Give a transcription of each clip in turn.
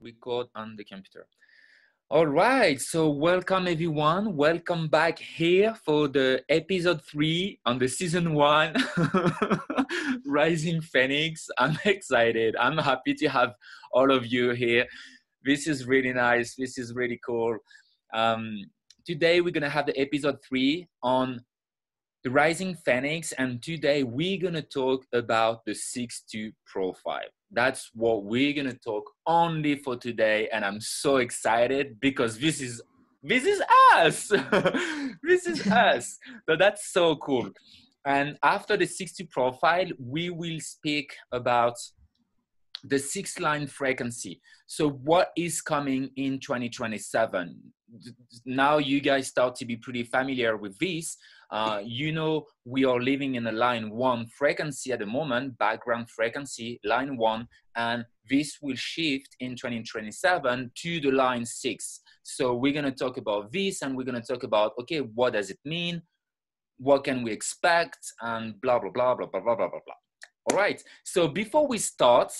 record on the computer. All right, so welcome everyone. Welcome back here for the episode three on the season one, Rising Phoenix. I'm excited. I'm happy to have all of you here. This is really nice. This is really cool. Um, today we're gonna have the episode three on Rising Phoenix, and today we're gonna talk about the 6-2 profile. That's what we're gonna talk only for today, and I'm so excited because this is this is us. this is us. So that's so cool. And after the 6-2 profile, we will speak about the six line frequency. So what is coming in 2027? Now you guys start to be pretty familiar with this. Uh, you know we are living in a line one frequency at the moment, background frequency, line one, and this will shift in 2027 to the line six. So we're gonna talk about this and we're gonna talk about, okay, what does it mean? What can we expect? And blah, blah, blah, blah, blah, blah, blah, blah. All right, so before we start,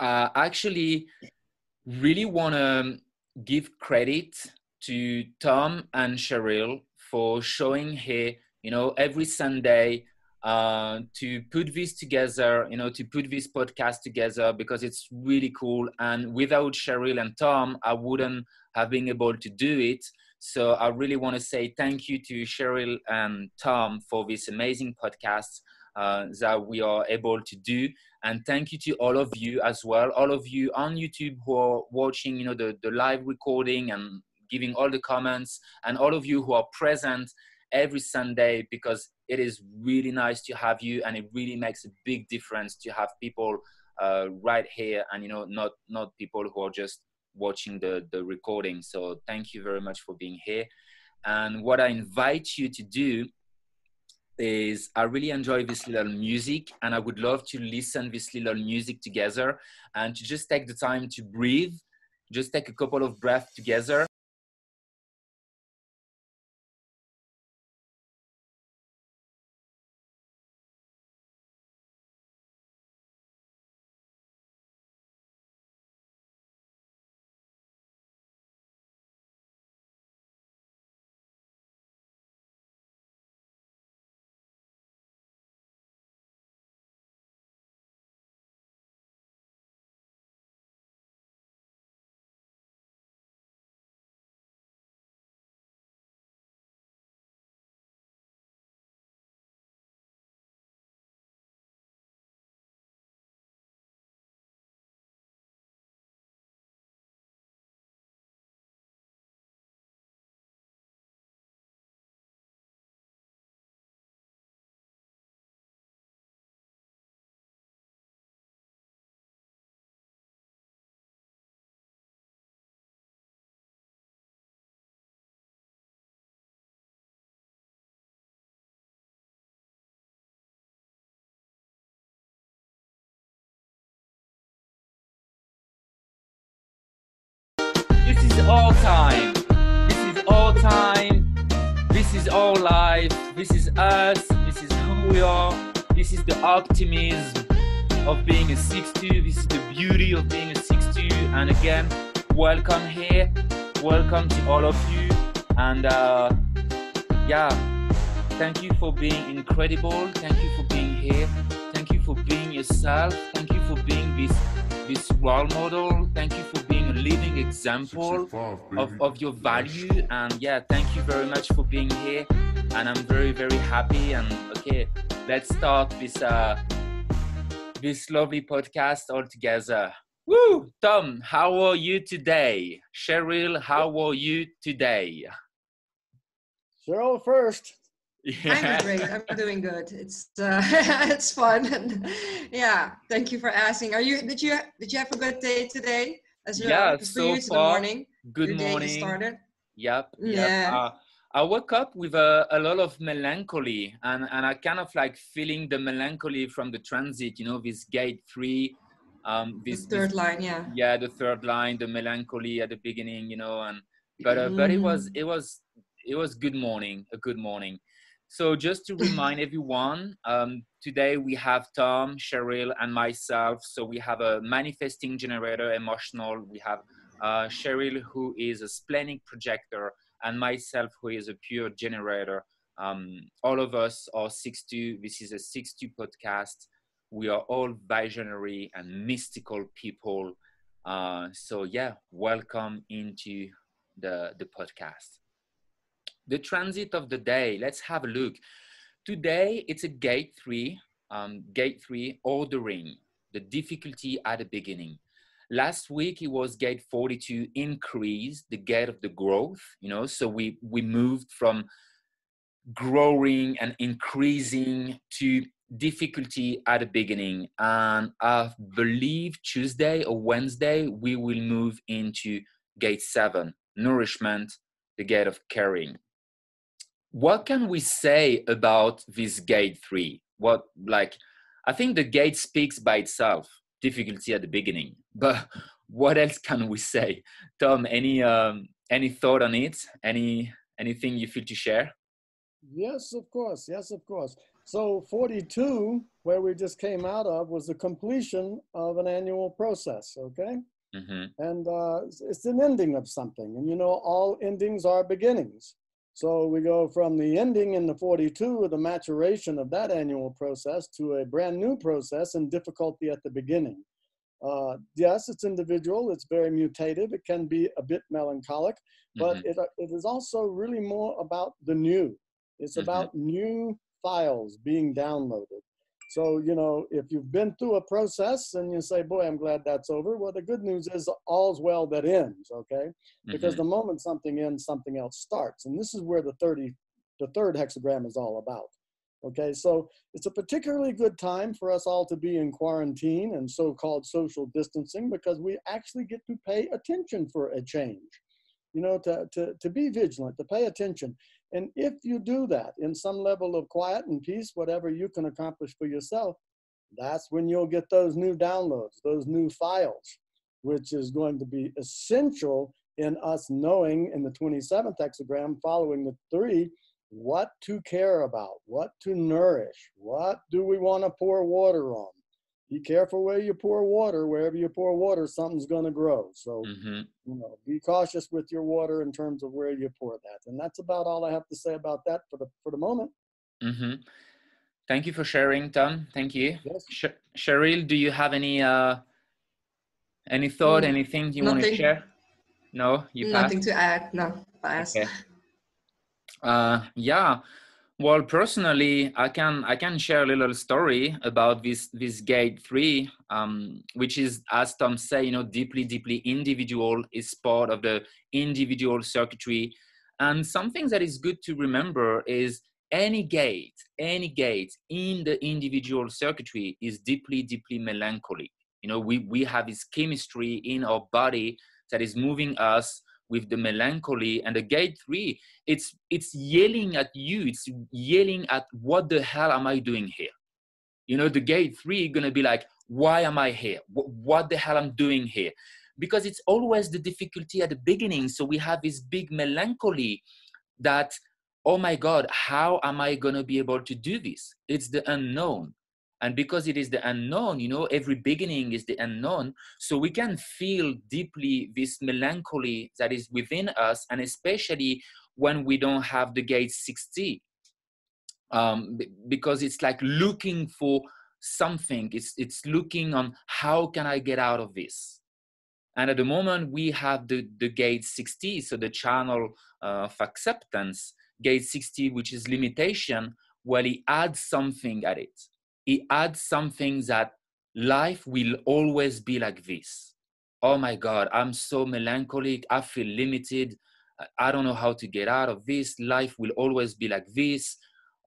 uh, I actually really want to give credit to Tom and Cheryl for showing here, you know, every Sunday uh, to put this together, you know, to put this podcast together because it's really cool. And without Cheryl and Tom, I wouldn't have been able to do it. So I really want to say thank you to Cheryl and Tom for this amazing podcast uh, that we are able to do. And thank you to all of you as well, all of you on YouTube who are watching, you know, the, the live recording and giving all the comments, and all of you who are present every Sunday because it is really nice to have you, and it really makes a big difference to have people uh, right here, and you know, not not people who are just watching the the recording. So thank you very much for being here. And what I invite you to do is I really enjoy this little music and I would love to listen this little music together and to just take the time to breathe, just take a couple of breaths together. Is all time. This is all time. This is all life. This is us. This is who we are. This is the optimism of being a 6-2. This is the beauty of being a 6-2. And again, welcome here. Welcome to all of you. And uh, yeah, thank you for being incredible. Thank you for being here. Thank you for being yourself. Thank you for being this this role model. Thank you for being living example of, of your value. And yeah, thank you very much for being here. And I'm very, very happy. And okay, let's start this uh this lovely podcast all together. Woo! Tom, how are you today? Cheryl, how are you today? Cheryl first. I'm great. I'm doing good. It's uh, it's fun. And yeah, thank you for asking. Are you did you did you have a good day today as well? Yeah, For so you, it's the far, morning. Good morning. started. Yep. yep. Yeah. Uh, I woke up with a, a lot of melancholy and, and I kind of like feeling the melancholy from the transit, you know, this gate three, um, The this, third this- line, yeah. yeah, the third line, the melancholy at the beginning, you know, and, but, uh, but it was, Mm. it was, it was good morning, a good morning. So just to remind everyone, um, today we have Tom, Cheryl, and myself. So we have a manifesting generator, emotional. We have uh, Cheryl, who is a splenic projector, and myself, who is a pure generator. Um, all of us are 6-2. This is a 6-2 podcast. We are all visionary and mystical people. Uh, so yeah, welcome into the, the podcast the transit of the day. Let's have a look. Today, it's a gate three, um, gate three ordering, the difficulty at the beginning. Last week, it was gate 42 increase, the gate of the growth, you know, so we, we moved from growing and increasing to difficulty at the beginning. And I believe Tuesday or Wednesday, we will move into gate seven, nourishment, the gate of caring what can we say about this gate three? What like I think the gate speaks by itself, difficulty at the beginning. But what else can we say? Tom, any um, any thought on it? Any anything you feel to share? Yes, of course. Yes, of course. So 42, where we just came out of, was the completion of an annual process. Okay. Mm-hmm. And uh, it's an ending of something. And you know, all endings are beginnings. So we go from the ending in the 42 of the maturation of that annual process to a brand new process and difficulty at the beginning. Uh, yes, it's individual, it's very mutative, it can be a bit melancholic, but mm-hmm. it, it is also really more about the new. It's mm-hmm. about new files being downloaded. So, you know, if you've been through a process and you say, boy, I'm glad that's over, well, the good news is all's well that ends, okay? Because mm-hmm. the moment something ends, something else starts. And this is where the 30, the third hexagram is all about. Okay, so it's a particularly good time for us all to be in quarantine and so called social distancing because we actually get to pay attention for a change. You know, to, to, to be vigilant, to pay attention. And if you do that in some level of quiet and peace, whatever you can accomplish for yourself, that's when you'll get those new downloads, those new files, which is going to be essential in us knowing in the 27th hexagram following the three what to care about, what to nourish, what do we want to pour water on, be careful where you pour water. Wherever you pour water, something's going to grow. So, mm-hmm. you know, be cautious with your water in terms of where you pour that. And that's about all I have to say about that for the for the moment. Mm-hmm. Thank you for sharing, Tom. Thank you. Yes. Sh- Cheryl, do you have any uh, any thought, mm, anything you want to share? No, you nothing to add. No, pass. Okay. Uh, yeah well, personally, I can I can share a little story about this this gate three, um, which is, as Tom say, you know, deeply deeply individual. is part of the individual circuitry, and something that is good to remember is any gate, any gate in the individual circuitry is deeply deeply melancholic. You know, we we have this chemistry in our body that is moving us with the melancholy and the gate three it's it's yelling at you it's yelling at what the hell am i doing here? You know the gate three gonna be like why am i here? What, what the hell i'm doing here? Because it's always the difficulty at the beginning. So we have this big melancholy that oh my god how am i gonna be able to do this? It's the unknown and because it is the unknown you know every beginning is the unknown. So we can feel deeply this melancholy that is within us and especially when we don't have the gate 60 um, because it's like looking for something. It's it's looking on how can i get out of this? And at the moment we have the the gate 60 so the channel of acceptance. Gate 60 which is limitation well he adds something at it he adds something that life will always be like this. Oh my God, I'm so melancholic. I feel limited. I don't know how to get out of this. Life will always be like this.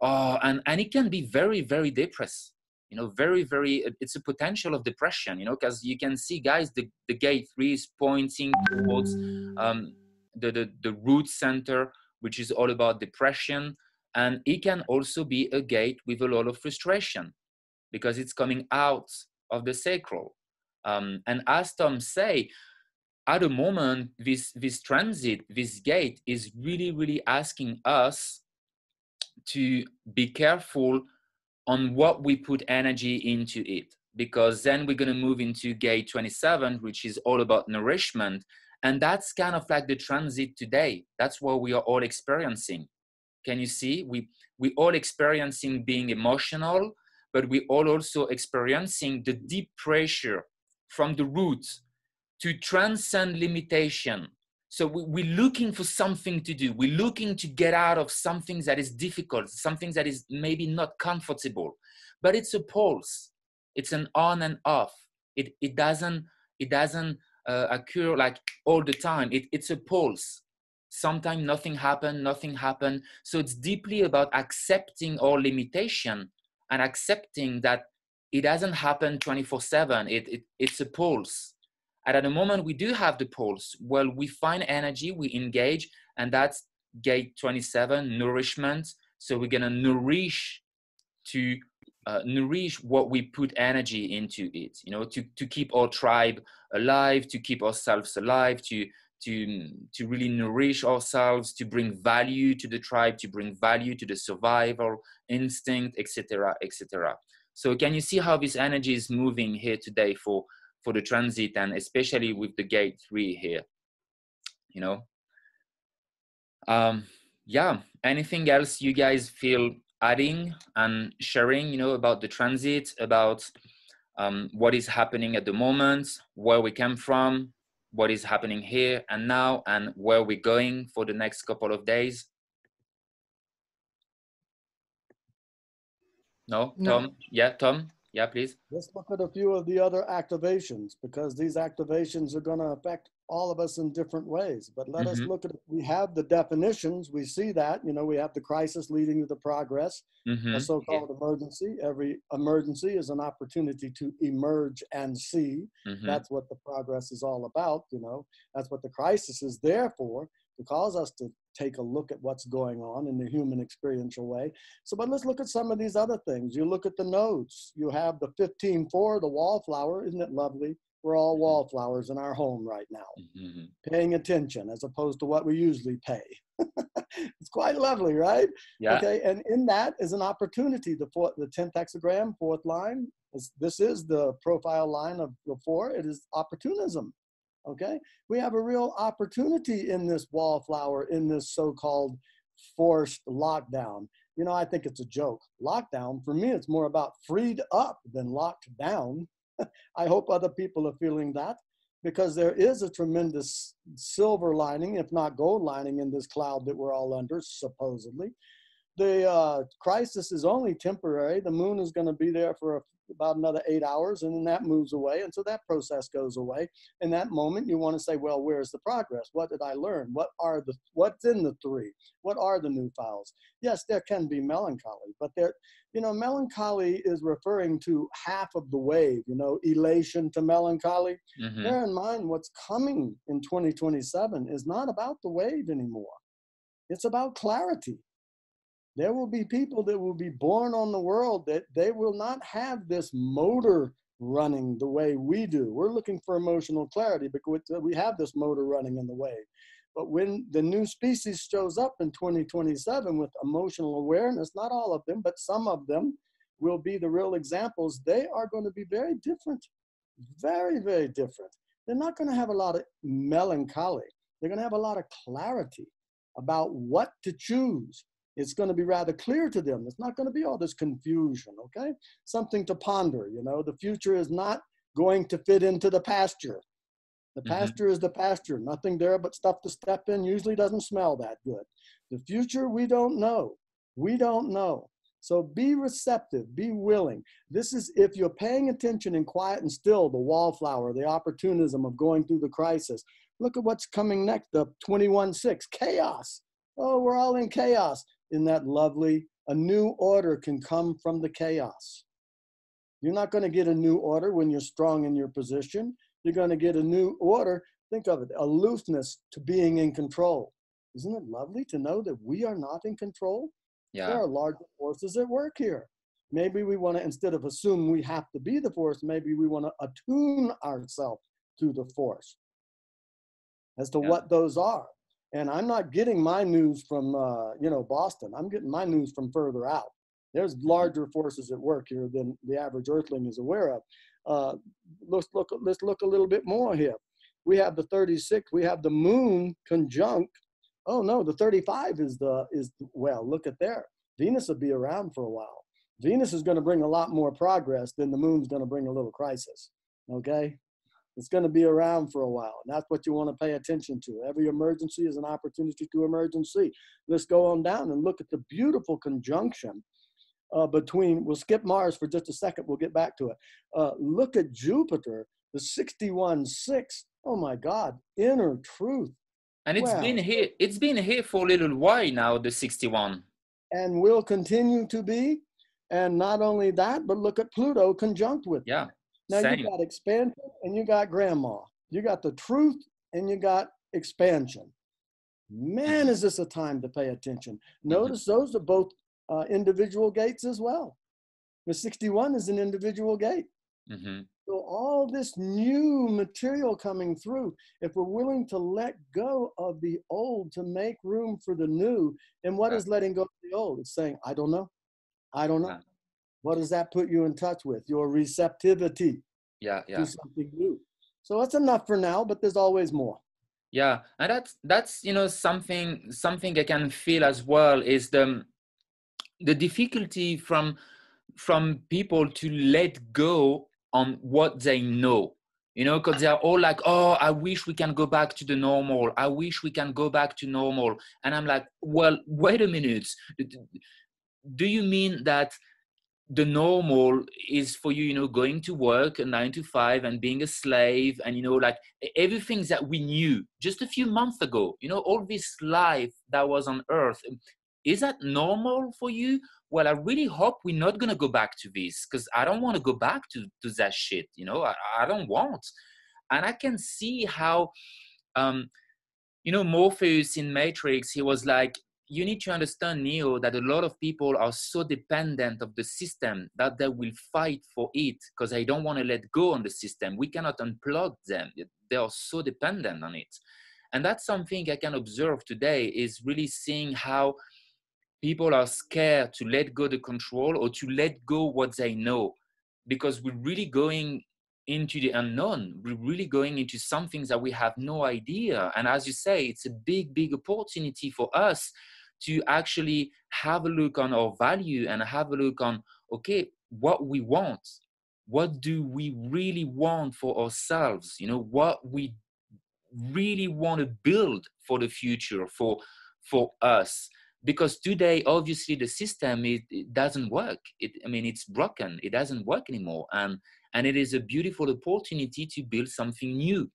Oh, and, and it can be very, very depressed. You know, very, very, it's a potential of depression, you know, because you can see, guys, the, the gate three is pointing towards um, the, the, the root center, which is all about depression. And it can also be a gate with a lot of frustration because it's coming out of the sacral. Um, and as Tom say, at the moment, this, this transit, this gate is really, really asking us to be careful on what we put energy into it because then we're going to move into gate 27 which is all about nourishment and that's kind of like the transit today. That's what we are all experiencing. Can you see? We we all experiencing being emotional but we all also experiencing the deep pressure from the roots to transcend limitation. So we, are looking for something to do. We're looking to get out of something that is difficult something that is maybe not comfortable. But it's a pulse. It's an on and off. It, it doesn't it doesn't uh, occur like all the time. It, it's a pulse. Sometimes nothing happened nothing happened. So it's deeply about accepting our limitation and accepting that it doesn't happen 24 7 it, it, it's a pulse. And at the moment we do have the pulse well we find energy we engage and that's gate 27 nourishment. So we're going to nourish to uh, nourish what we put energy into it you know to, to keep our tribe alive to keep ourselves alive to to to really nourish ourselves to bring value to the tribe to bring value to the survival instinct etc etc so can you see how this energy is moving here today for for the transit and especially with the gate three here? You know? Um yeah. Anything else you guys feel adding and sharing you know about the transit about um, what is happening at the moment where we came from what is happening here and now and where we're going for the next couple of days no, no. tom yeah tom yeah, please. Let's look at a few of the other activations because these activations are going to affect all of us in different ways. But let mm-hmm. us look at it. We have the definitions. We see that. You know, we have the crisis leading to the progress, mm-hmm. a so called yeah. emergency. Every emergency is an opportunity to emerge and see. Mm-hmm. That's what the progress is all about. You know, that's what the crisis is there for to cause us to take a look at what's going on in the human experiential way. So, but let's look at some of these other things. You look at the nodes. You have the 15-4, the wallflower. Isn't it lovely? We're all mm-hmm. wallflowers in our home right now, mm-hmm. paying attention as opposed to what we usually pay. it's quite lovely, right? Yeah. Okay, and in that is an opportunity. The fourth, the 10th hexagram, fourth line. Is, this is the profile line of the four. It is opportunism okay? We have a real opportunity in this wallflower, in this so-called forced lockdown. You know, I think it's a joke. Lockdown, for me, it's more about freed up than locked down. I hope other people are feeling that because there is a tremendous silver lining, if not gold lining, in this cloud that we're all under, supposedly. The uh, crisis is only temporary. The moon is going to be there for a about another eight hours and then that moves away and so that process goes away. In that moment you want to say well where's the progress? What did i learn? What are the what's in the three? What are the new files? Yes there can be melancholy but there you know melancholy is referring to half of the wave you know elation to melancholy. Mm-hmm. bear in mind what's coming in 2027 is not about the wave anymore. It's about clarity there will be people that will be born on the world that they will not have this motor running the way we do. We're looking for emotional clarity because we have this motor running in the wave. But when the new species shows up in 2027 with emotional awareness, not all of them, but some of them will be the real examples. They are going to be very different, very, very different. They're not going to have a lot of melancholy. They're going to have a lot of clarity about what to choose, it's going to be rather clear to them. It's not going to be all this confusion, okay? Something to ponder, you know. The future is not going to fit into the pasture. The mm-hmm. pasture is the pasture, nothing there but stuff to step in, usually doesn't smell that good. The future, we don't know. We don't know. So be receptive, be willing. This is if you're paying attention and quiet and still, the wallflower, the opportunism of going through the crisis. Look at what's coming next, the 21 6, chaos. Oh, we're all in chaos in that lovely, a new order can come from the chaos. You're not going to get a new order when you're strong in your position. You're going to get a new order. Think of it aloofness to being in control. Isn't it lovely to know that we are not in control? Yeah. There are larger forces at work here. Maybe we want to, instead of assume we have to be the force, maybe we want to attune ourselves to the force as to yeah. what those are. And I'm not getting my news from, uh, you know, Boston. I'm getting my news from further out. There's larger forces at work here than the average earthling is aware of. Uh, let's look. Let's look a little bit more here. We have the 36. We have the moon conjunct. Oh no, the 35 is the is well. Look at there. Venus will be around for a while. Venus is going to bring a lot more progress than the moon's going to bring a little crisis. Okay, it's going to be around for a while. And that's what you want to pay attention to. Every emergency is an opportunity to emergency. Let's go on down and look at the beautiful conjunction uh, between, we'll skip Mars for just a second, we'll get back to it. Uh, look at Jupiter, the 61 6. Oh my God, inner truth. And it's wow. been here, it's been here for a little while now, the 61. And will continue to be. And not only that, but look at Pluto conjunct with. Yeah. Now Same. you got expansion and you got grandma. You got the truth and you got expansion. Man, is this a time to pay attention. Mm-hmm. Notice those are both uh, individual gates as well. The 61 is an individual gate. Mm-hmm. So all this new material coming through, if we're willing to let go of the old to make room for the new, and what is letting go of the old? It's saying, I don't know. I don't know. What does that put you in touch with? Your receptivity. Yeah, yeah. To something new. So that's enough for now, but there's always more. Yeah, and that's that's you know something something I can feel as well is the the difficulty from from people to let go on what they know you know because they're all like oh i wish we can go back to the normal i wish we can go back to normal and i'm like well wait a minute do you mean that the normal is for you you know going to work a nine to five and being a slave and you know like everything that we knew just a few months ago you know all this life that was on earth is that normal for you? Well i really hope we're not going to go back to this because i don't want to go back to, to that shit you know I, I don't want. And i can see how um you know morpheus in matrix he was like you need to understand neo that a lot of people are so dependent of the system that they will fight for it because they don't want to let go on the system. We cannot unplug them. They are so dependent on it. And that's something i can observe today is really seeing how people are scared to let go the control or to let go what they know. Because we're really going into the unknown. We're really going into something that we have no idea. And as you say it's a big big opportunity for us to actually have a look on our value and have a look on okay what we want. What do we really want for ourselves? You know what we really want to build for the future for for us. Because today obviously the system it, it doesn't work. It, i mean it's broken. It doesn't work anymore. And and it is a beautiful opportunity to build something new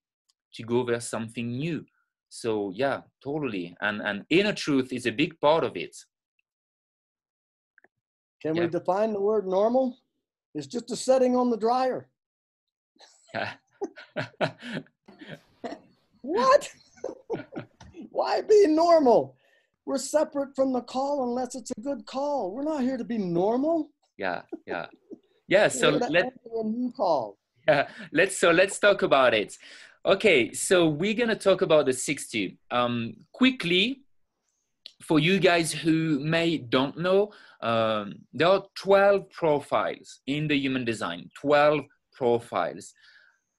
to go over something new so yeah totally and and inner truth is a big part of it can yeah. we define the word normal it's just a setting on the dryer what why be normal we're separate from the call unless it's a good call. We're not here to be normal. Yeah, yeah, yeah. So let a new call. Yeah, let's so let's talk about it. Okay, so we're gonna talk about the 60. Um, quickly, for you guys who may don't know, um, there are 12 profiles in the human design. 12 profiles.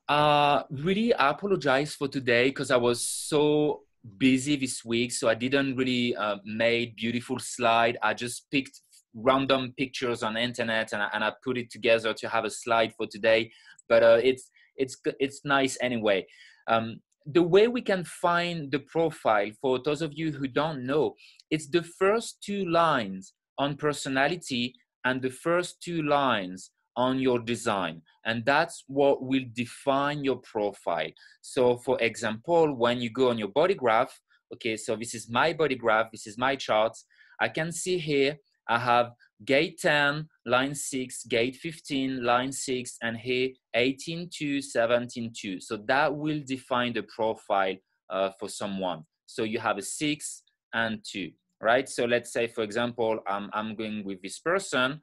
Uh, really, I apologize for today because I was so busy this week, so I didn't really uh, made beautiful slide. I just picked random pictures on internet and I, and I put it together to have a slide for today. But uh, it's it's it's nice anyway. Um, the way we can find the profile for those of you who don't know, it's the first two lines on personality and the first two lines on your design and that's what will define your profile so for example when you go on your body graph okay so this is my body graph this is my chart i can see here i have gate 10 line 6 gate 15 line 6 and here 18 to 17 2 so that will define the profile uh, for someone. So you have a 6 and 2 right? So let's say for example i'm, I'm going with this person.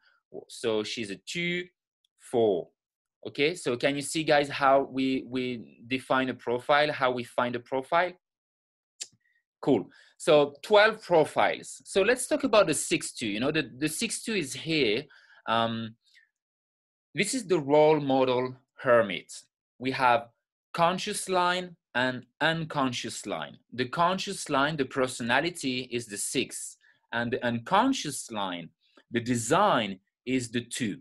So she's a 2 four. Okay, so can you see guys how we, we define a profile, how we find a profile? Cool. So 12 profiles. So let's talk about the 6-2. You know, the, the 6-2 is here. Um, this is the role model hermit. We have conscious line and unconscious line. The conscious line, the personality is the six, and the unconscious line, the design is the two.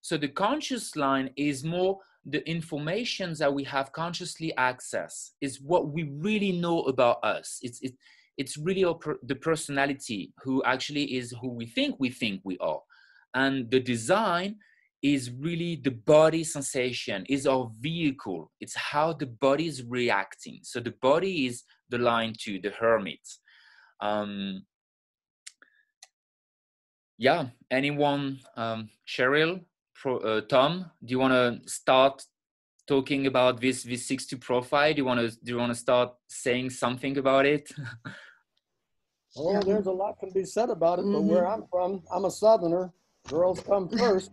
So the conscious line is more the information that we have consciously access is what we really know about us. It's it, it's really the personality who actually is who we think we think we are, and the design is really the body sensation is our vehicle. It's how the body is reacting. So the body is the line to the hermit. Um yeah anyone um cheryl Pro, uh, tom do you want to start talking about this this 62 profile do you want to do you want to start saying something about it oh there's a lot can be said about it but mm-hmm. where i'm from i'm a southerner girls come first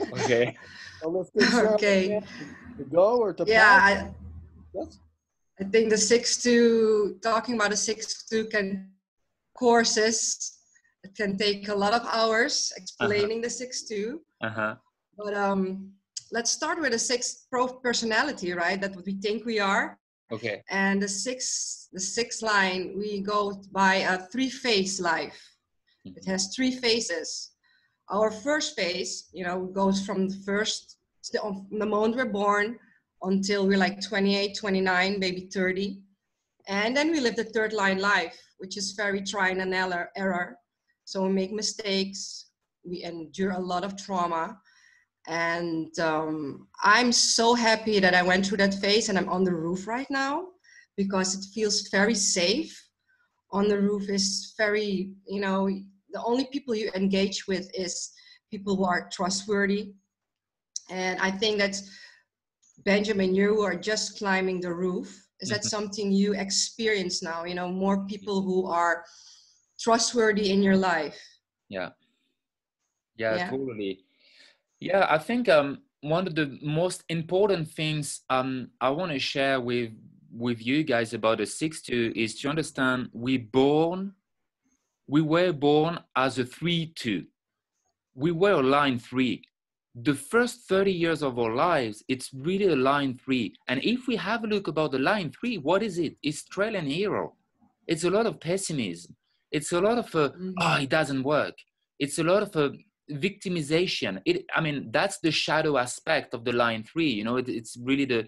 Okay. so let's get okay. to go or to yeah. I, yes. I think the six two talking about the six two can courses. It can take a lot of hours explaining uh-huh. the six two. Uh-huh. But um, let's start with the six pro personality, right? That what we think we are. Okay. And the six the six line we go by a three phase life. Mm-hmm. It has three phases our first phase, you know, goes from the first, the moment we're born until we're like 28, 29, maybe 30. And then we live the third line life, which is very trying and error. So we make mistakes, we endure a lot of trauma. And um, I'm so happy that I went through that phase and I'm on the roof right now because it feels very safe. On the roof is very, you know, the only people you engage with is people who are trustworthy. And I think that Benjamin, you are just climbing the roof. Is that mm-hmm. something you experience now? You know, more people who are trustworthy in your life. Yeah. Yeah, yeah. totally. Yeah, I think um, one of the most important things um, I want to share with with you guys about the six two is to understand we born we were born as a 3-2. We were a line 3. The first 30 years of our lives, it's really a line 3. And if we have a look about the line 3, what is it? It's trail and error. It's a lot of pessimism. It's a lot of, uh, mm-hmm. oh, it doesn't work. It's a lot of uh, victimization. It, I mean, that's the shadow aspect of the line 3. You know, it, it's really the,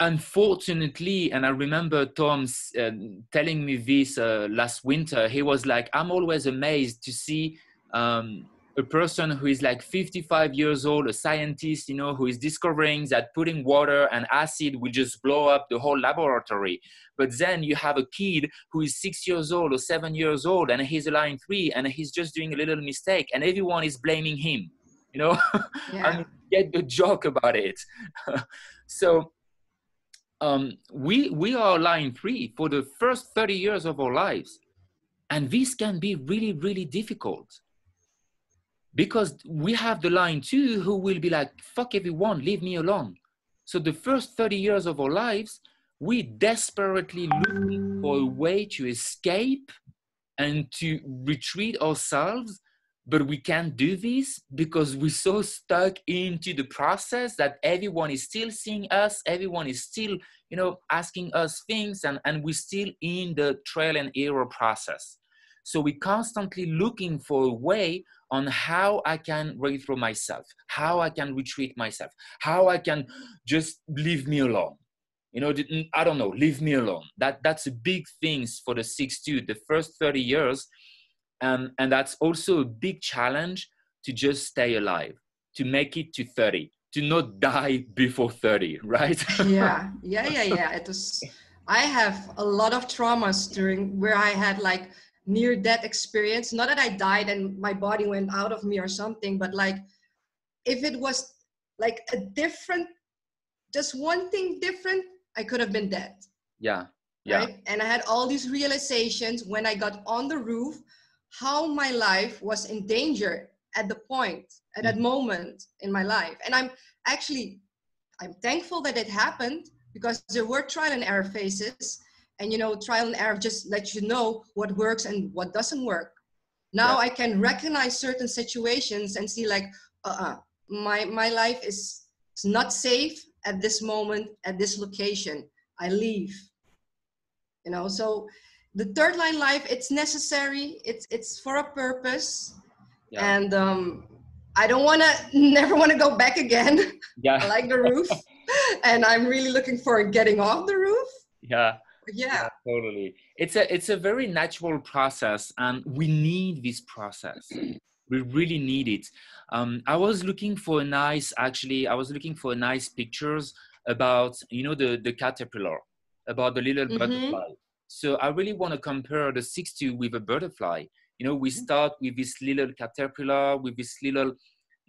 unfortunately, and I remember Tom uh, telling me this uh, last winter, he was like, I'm always amazed to see um, a person who is like 55 years old, a scientist, you know, who is discovering that putting water and acid will just blow up the whole laboratory. But then you have a kid who is six years old or seven years old and he's a line three and he's just doing a little mistake and everyone is blaming him, you know? Yeah. Mean, get the joke about it. so um, we we are line three for the first 30 years of our lives and this can be really really difficult because we have the line too who will be like fuck everyone leave me alone. So the first 30 years of our lives we desperately looking for a way to escape and to retreat ourselves but we can't do this because we're so stuck into the process that everyone is still seeing us everyone is still you know asking us things and and we're still in the trial and error process so we're constantly looking for a way on how i can through myself how i can retreat myself how i can just leave me alone you know i don't know leave me alone that that's a big things for the six two the first 30 years um, and that's also a big challenge to just stay alive, to make it to 30, to not die before 30, right? yeah, yeah, yeah, yeah. It was, I have a lot of traumas during where I had like near death experience. Not that I died and my body went out of me or something, but like if it was like a different, just one thing different, I could have been dead. Yeah. Yeah. Right? And I had all these realizations when I got on the roof how my life was in danger at the point at that mm-hmm. moment in my life and i'm actually i'm thankful that it happened because there were trial and error phases and you know trial and error just lets you know what works and what doesn't work. Now yeah. i can recognize certain situations and see like uh-uh my my life is, is not safe at this moment at this location. I leave. You know so the third line life it's necessary. It's it's for a purpose. Yeah. and um i don't want to never want to go back again. Yeah. I like the roof. And i'm really looking for getting off the roof. Yeah yeah. yeah. totally it's a it's a very natural process and we need this process we really need it um, i was looking for a nice actually i was looking for nice pictures about you know the the caterpillar about the little mm-hmm. butterfly so i really want to compare the 6-2 with a butterfly you know we mm-hmm. start with this little caterpillar with this little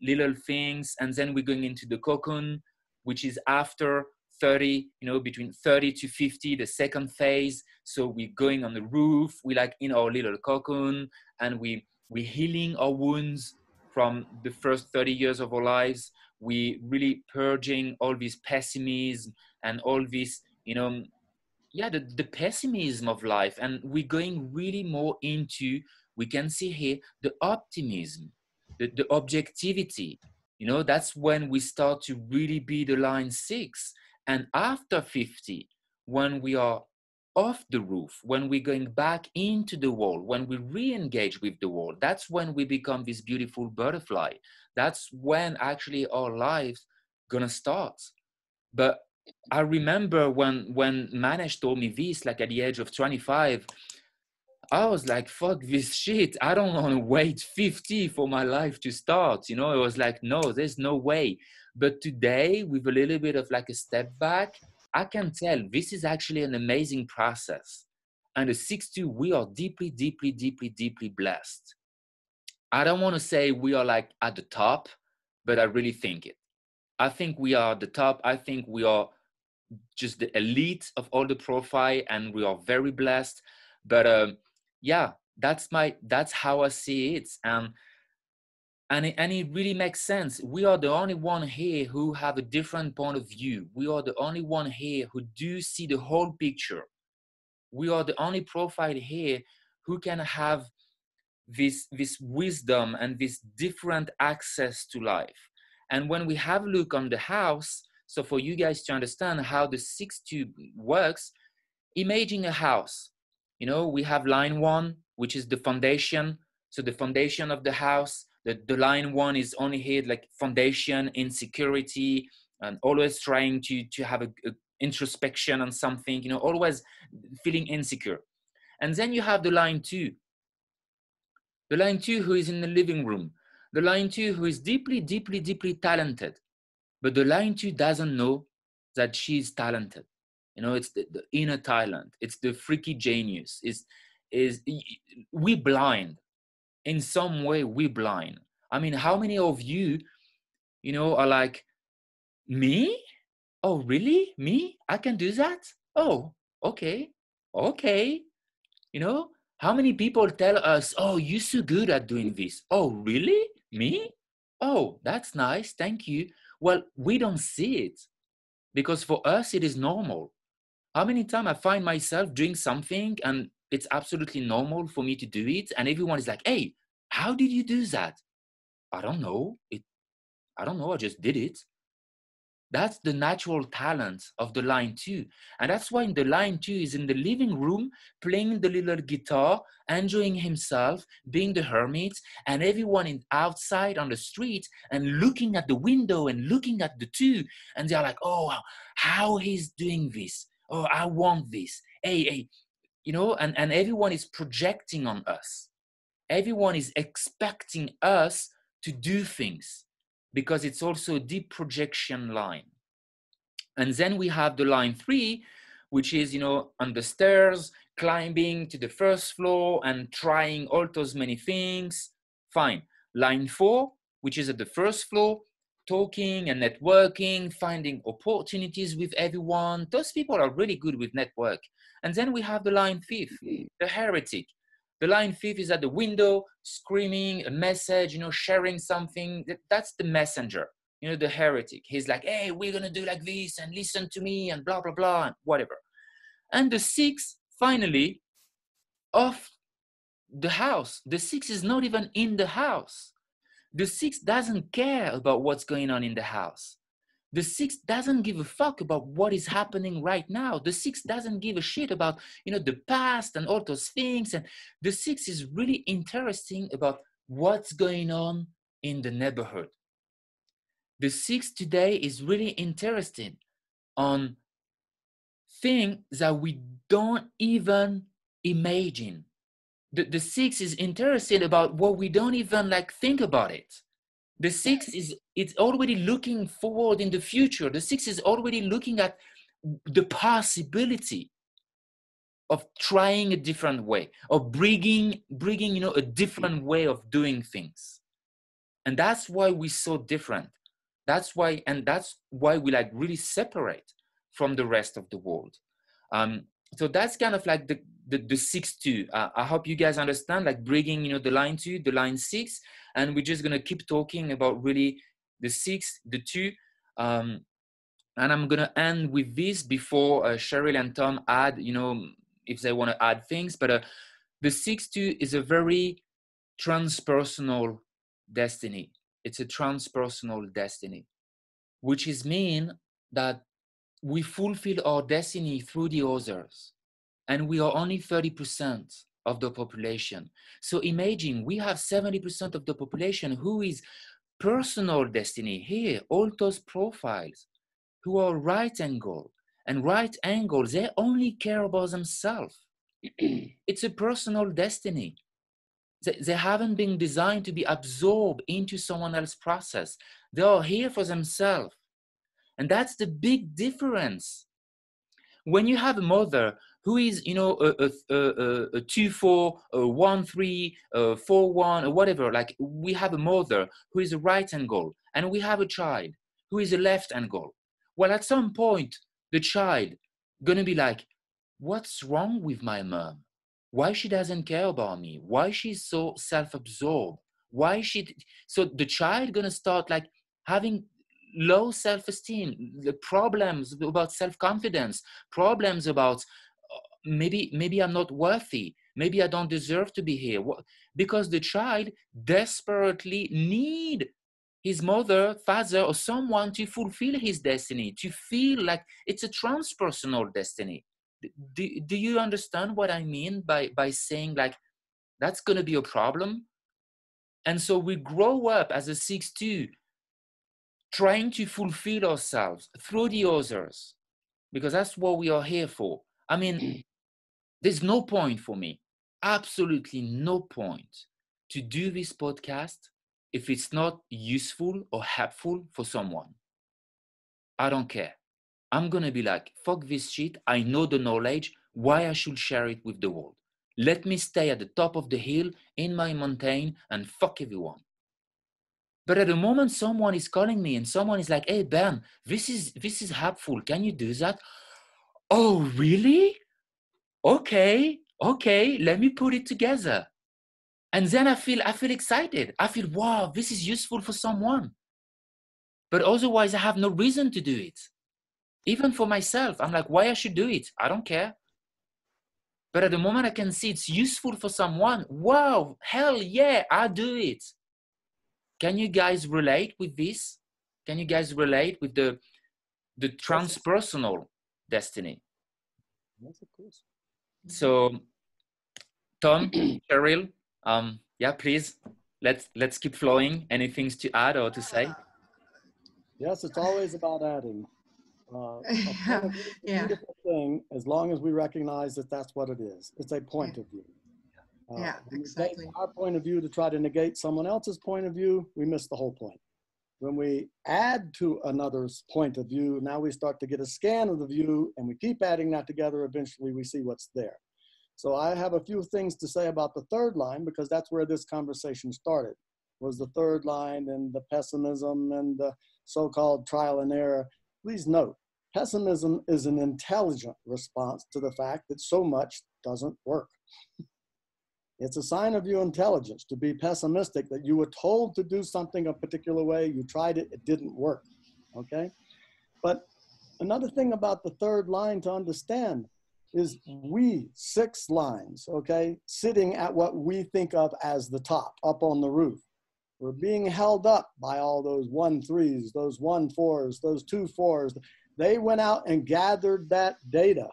little things and then we're going into the cocoon which is after 30 you know between 30 to 50 the second phase. So we're going on the roof. We like in our little cocoon and we we're healing our wounds from the first 30 years of our lives. We really purging all this pessimism and all this you know yeah the, the pessimism of life. And we're going really more into we can see here the optimism the, the objectivity. You know that's when we start to really be the line six and after 50 when we are off the roof when we're going back into the wall when we re-engage with the wall that's when we become this beautiful butterfly that's when actually our lives gonna start but I remember when when Manesh told me this, like at the age of 25, I was like, fuck this shit. I don't want to wait 50 for my life to start. You know, it was like, no, there's no way. But today, with a little bit of like a step back, I can tell this is actually an amazing process. And the 6-2, we are deeply, deeply, deeply, deeply blessed. I don't want to say we are like at the top, but I really think it. I think we are the top. I think we are just the elite of all the profile and we are very blessed but um, yeah that's my that's how i see it and and it, and it really makes sense we are the only one here who have a different point of view we are the only one here who do see the whole picture we are the only profile here who can have this this wisdom and this different access to life and when we have a look on the house so for you guys to understand how the six two works, imagine a house. You know, we have line one, which is the foundation. So the foundation of the house, the, the line one is only here like foundation, insecurity, and always trying to, to have a, a introspection on something, you know, always feeling insecure. And then you have the line two. The line two who is in the living room. The line two who is deeply, deeply, deeply talented but the line two doesn't know that she's talented you know it's the, the inner talent it's the freaky genius is is we blind in some way we blind. I mean how many of you you know are like me? Oh really? Me? I can do that? Oh okay okay. You know how many people tell us oh you're so good at doing this. Oh really? Me? Oh that's nice thank you. Well, we don't see it because for us it is normal. How many times I find myself doing something and it's absolutely normal for me to do it, and everyone is like, "Hey, how did you do that?" I don't know. It, I don't know. I just did it. That's the natural talent of the line two. And that's why the line two is in the living room playing the little guitar, enjoying himself, being the hermit, and everyone in outside on the street and looking at the window and looking at the two. And they're like, oh, how he's doing this. Oh, I want this. Hey, hey, you know, and, and everyone is projecting on us. Everyone is expecting us to do things because it's also a deep projection line. And then we have the line three, which is, you know, on the stairs, climbing to the first floor and trying all those many things. Fine. Line four, which is at the first floor, talking and networking, finding opportunities with everyone. Those people are really good with network. And then we have the line fifth, mm-hmm. the heretic, the line thief is at the window screaming a message, you know, sharing something. That's the messenger, you know, the heretic. He's like, hey, we're going to do like this and listen to me and blah, blah, blah, and whatever. And the six finally off the house. The six is not even in the house. The six doesn't care about what's going on in the house. The six doesn't give a fuck about what is happening right now. The six doesn't give a shit about, you know, the past and all those things. And the six is really interesting about what's going on in the neighborhood. The six today is really interested on things that we don't even imagine. The, the six is interested about what we don't even like think about it. The six is it's already looking forward in the future. The six is already looking at the possibility of trying a different way, of bringing bringing you know a different way of doing things, and that's why we're so different. That's why, and that's why we like really separate from the rest of the world. Um, so that's kind of like the the, the six two. Uh, I hope you guys understand, like bringing you know the line two, the line six, and we're just gonna keep talking about really the six, the two. Um, and I'm gonna end with this before uh, Cheryl and Tom add, you know, if they want to add things. But uh, the six two is a very transpersonal destiny. It's a transpersonal destiny, which is mean that we fulfill our destiny through the others and we are only 30% of the population. So imagine we have 70% of the population who is personal destiny here, all those profiles who are right angle and right angle, they only care about themselves. it's a personal destiny. They, they haven't been designed to be absorbed into someone else's process. They are here for themselves. And that's the big difference. When you have a mother who is you know a, a, a, a two four a one three a four one or whatever like we have a mother who is a right angle and we have a child who is a left angle. Well at some point the child gonna be like what's wrong with my mom? Why she doesn't care about me? Why she's so self-absorbed? Why she so the child gonna start like having low self-esteem the problems about self-confidence problems about maybe maybe i'm not worthy. Maybe i don't deserve to be here. Because the child desperately need his mother father or someone to fulfill his destiny to feel like it's a transpersonal destiny. Do, do you understand what i mean by by saying like that's going to be a problem? And so we grow up as a 6-2 trying to fulfill ourselves through the others because that's what we are here for. I mean there's no point for me, absolutely no point to do this podcast if it's not useful or helpful for someone. I don't care. I'm going to be like, fuck this shit. I know the knowledge. Why I should share it with the world. Let me stay at the top of the hill in my mountain and fuck everyone. But at the moment someone is calling me and someone is like, hey Ben, this is this is helpful. Can you do that? Oh really? Okay, okay, let me put it together. And then I feel I feel excited. I feel, wow, this is useful for someone. But otherwise, I have no reason to do it. Even for myself, I'm like, why I should do it? I don't care. But at the moment I can see it's useful for someone, wow, hell yeah, I do it. Can you guys relate with this? Can you guys relate with the the transpersonal destiny? Yes, of course. So, Tom, Cheryl, um, yeah, please let's let's keep flowing. Any things to add or to say? Yes, it's always about adding. Uh, yeah. beautiful thing as long as we recognize that that's what it is. It's a point yeah. of view. Uh, yeah, exactly. Our point of view to try to negate someone else's point of view, we miss the whole point. When we add to another's point of view, now we start to get a scan of the view and we keep adding that together. Eventually we see what's there. So I have a few things to say about the third line because that's where this conversation started was the third line and the pessimism and the so-called trial and error. Please note, pessimism is an intelligent response to the fact that so much doesn't work. It's a sign of your intelligence to be pessimistic that you were told to do something a particular way, you tried it, it didn't work. Okay? But another thing about the third line to understand is we, six lines, okay, sitting at what we think of as the top, up on the roof. We're being held up by all those one threes, those one fours, those two fours. They went out and gathered that data,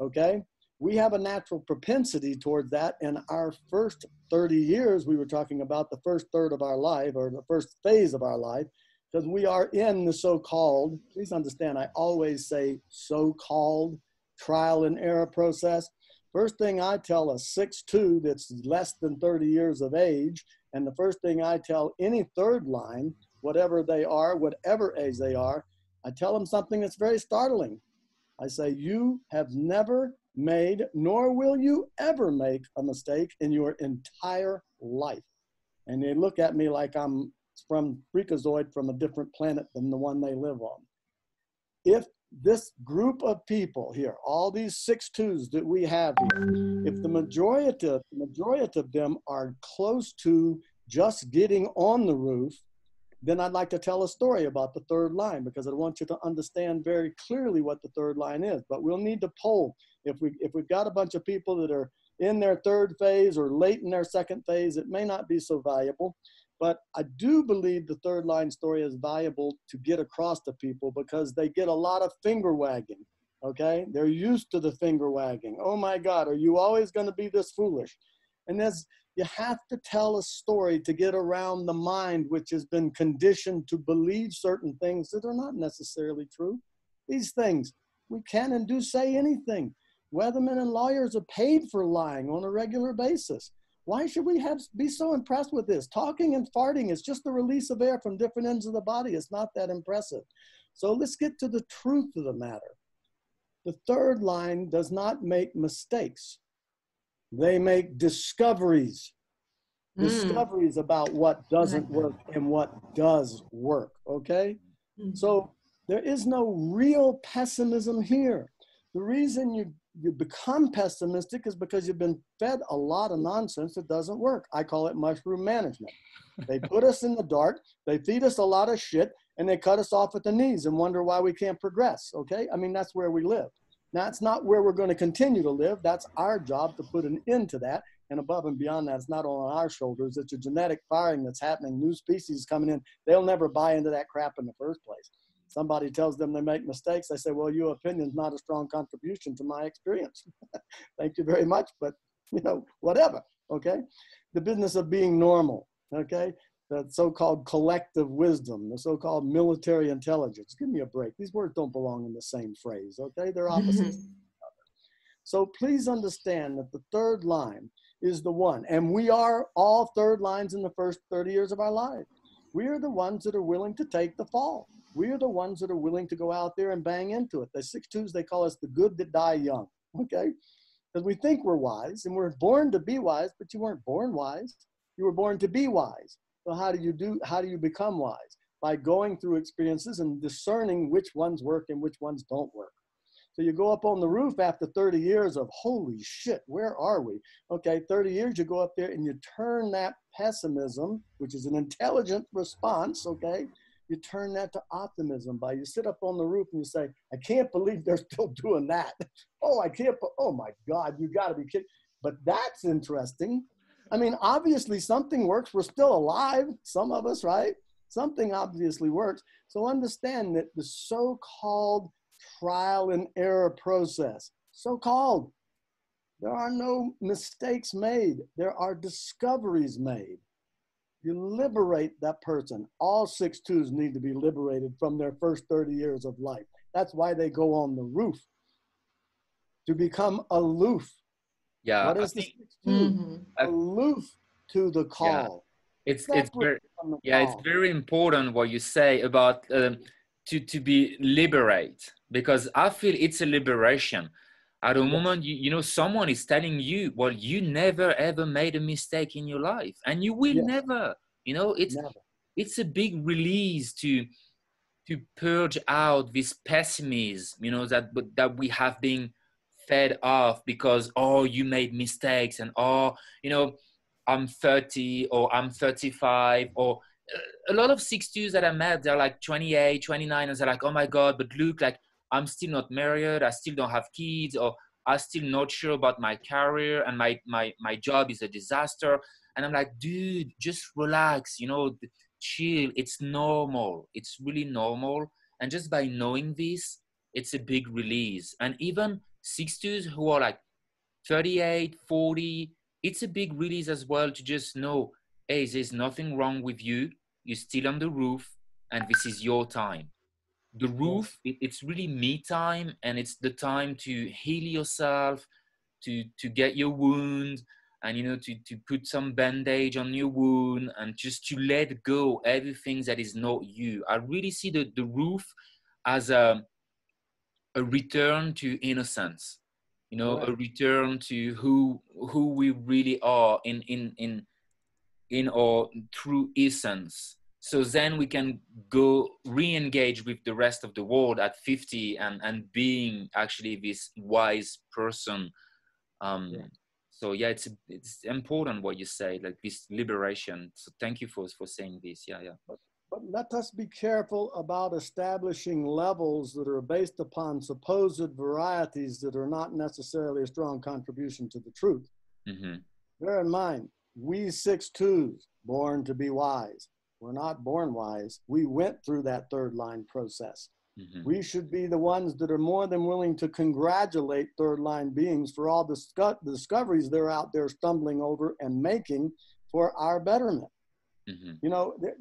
okay? We have a natural propensity towards that in our first 30 years. We were talking about the first third of our life or the first phase of our life because we are in the so called, please understand, I always say so called trial and error process. First thing I tell a six-two that's less than 30 years of age, and the first thing I tell any third line, whatever they are, whatever age they are, I tell them something that's very startling. I say, You have never made, nor will you ever make a mistake in your entire life. And they look at me like I'm from freakazoid from a different planet than the one they live on. If this group of people here, all these six twos that we have here, if the majority, the majority of them are close to just getting on the roof, then I'd like to tell a story about the third line because I want you to understand very clearly what the third line is. But we'll need to poll if we if we've got a bunch of people that are in their third phase or late in their second phase, it may not be so valuable. But I do believe the third line story is valuable to get across to people because they get a lot of finger wagging. Okay, they're used to the finger wagging. Oh my God, are you always going to be this foolish? And as you have to tell a story to get around the mind which has been conditioned to believe certain things that are not necessarily true. These things, we can and do say anything. Weathermen and lawyers are paid for lying on a regular basis. Why should we have be so impressed with this? Talking and farting is just the release of air from different ends of the body. It's not that impressive. So let's get to the truth of the matter. The third line does not make mistakes. They make discoveries. Mm. Discoveries about what doesn't work and what does work. Okay? Mm. So there is no real pessimism here. The reason you, you become pessimistic is because you've been fed a lot of nonsense that doesn't work. I call it mushroom management. They put us in the dark, they feed us a lot of shit, and they cut us off at the knees and wonder why we can't progress. Okay? I mean, that's where we live. That's not where we're going to continue to live. That's our job to put an end to that. And above and beyond that, it's not on our shoulders. It's a genetic firing that's happening. New species coming in. They'll never buy into that crap in the first place. Somebody tells them they make mistakes. They say, well, your opinion's not a strong contribution to my experience. Thank you very much, but you know, whatever. Okay. The business of being normal. Okay the so-called collective wisdom, the so-called military intelligence. Give me a break. These words don't belong in the same phrase, okay? They're opposites. so please understand that the third line is the one, and we are all third lines in the first 30 years of our life. We are the ones that are willing to take the fall. We are the ones that are willing to go out there and bang into it. The six twos, they call us the good that die young, okay? Because we think we're wise, and we're born to be wise, but you weren't born wise. You were born to be wise. So how do you do, how do you become wise? By going through experiences and discerning which ones work and which ones don't work. So you go up on the roof after 30 years of holy shit, where are we? Okay, 30 years, you go up there and you turn that pessimism, which is an intelligent response, okay? You turn that to optimism by you sit up on the roof and you say, I can't believe they're still doing that. Oh, I can't, oh my God, you gotta be kidding. But that's interesting I mean, obviously something works. We're still alive, some of us, right? Something obviously works. So understand that the so called trial and error process, so called, there are no mistakes made, there are discoveries made. You liberate that person. All six twos need to be liberated from their first 30 years of life. That's why they go on the roof to become aloof yeah what is the mm-hmm. aloof to the call yeah. it's it's very yeah it's very important what you say about um, to to be liberate because i feel it's a liberation at a moment you, you know someone is telling you well you never ever made a mistake in your life and you will never you know it's never. it's a big release to to purge out this pessimism you know that that we have been fed off because oh you made mistakes and oh you know i'm 30 or i'm 35 or uh, a lot of 60s that i met they're like 28 29 and they're like oh my god but look like i'm still not married i still don't have kids or i'm still not sure about my career and my my my job is a disaster. And i'm like dude just relax you know chill it's normal it's really normal. And just by knowing this it's a big release. And even 60s who are like 38 40 it's a big release as well to just know hey there's nothing wrong with you you're still on the roof and this is your time the roof it, it's really me time and it's the time to heal yourself to to get your wound and you know to, to put some bandage on your wound and just to let go everything that is not you. I really see the, the roof as a a return to innocence you know right. a return to who who we really are in in in in our true essence so then we can go re-engage with the rest of the world at 50 and and being actually this wise person. Um yeah. so yeah it's it's important what you say like this liberation. So thank you for for saying this. Yeah yeah. But, but let us be careful about establishing levels that are based upon supposed varieties that are not necessarily a strong contribution to the truth. Mm-hmm. bear in mind we six twos born to be wise we're not born wise. We went through that third line process. Mm-hmm. We should be the ones that are more than willing to congratulate third line beings for all the, scu- the discoveries they're out there stumbling over and making for our betterment. Mm-hmm. You know, th-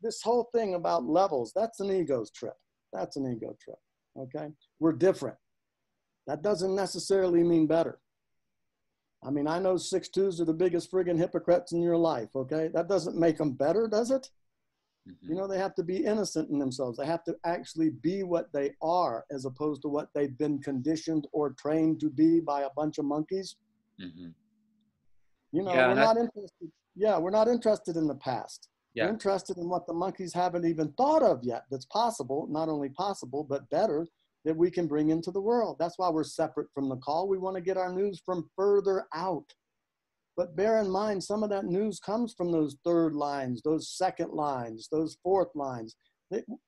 this whole thing about levels, that's an ego's trip. That's an ego trip. Okay. We're different. That doesn't necessarily mean better. I mean, I know six twos are the biggest friggin' hypocrites in your life. Okay. That doesn't make them better, does it? Mm-hmm. You know, they have to be innocent in themselves. They have to actually be what they are as opposed to what they've been conditioned or trained to be by a bunch of monkeys. Mm-hmm. You know, yeah, we're not interested. Yeah, we're not interested in the past. Yeah. We're interested in what the monkeys haven't even thought of yet that's possible, not only possible, but better that we can bring into the world. That's why we're separate from the call. We want to get our news from further out. But bear in mind, some of that news comes from those third lines, those second lines, those fourth lines.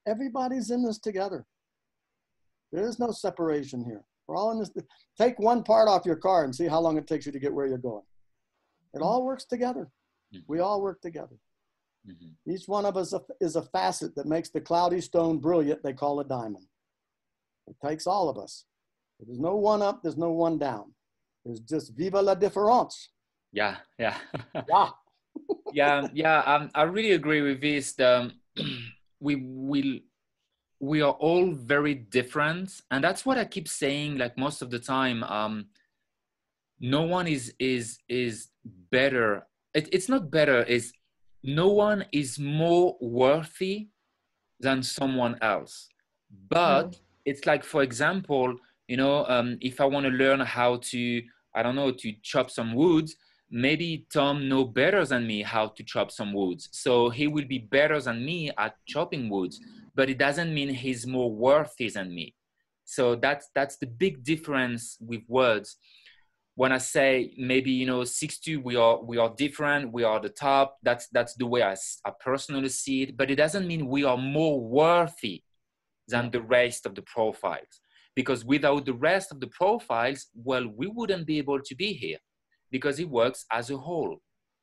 everybody's in this together. There is no separation here. We're all in this. Take one part off your car and see how long it takes you to get where you're going. It all works together. We all work together. Mm-hmm. Each one of us is a facet that makes the cloudy stone brilliant, they call a diamond. It takes all of us. There's no one up, there's no one down. There's just viva la différence yeah yeah yeah yeah yeah um, i really agree with this the, we will we are all very different and that's what i keep saying like most of the time um no one is is is better it, it's not better is no one is more worthy than someone else but mm. It's like for example you know um, if i want to learn how to i don't know to chop some wood maybe Tom know better than me how to chop some woods. So he will be better than me at chopping woods, but it doesn't mean he's more worthy than me. So that's that's the big difference with words. When I say maybe you know six two, we are we are different, we are the top. That's that's the way I, I personally see it. But it doesn't mean we are more worthy than the rest of the profiles. Because without the rest of the profiles, well, we wouldn't be able to be here because it works as a whole.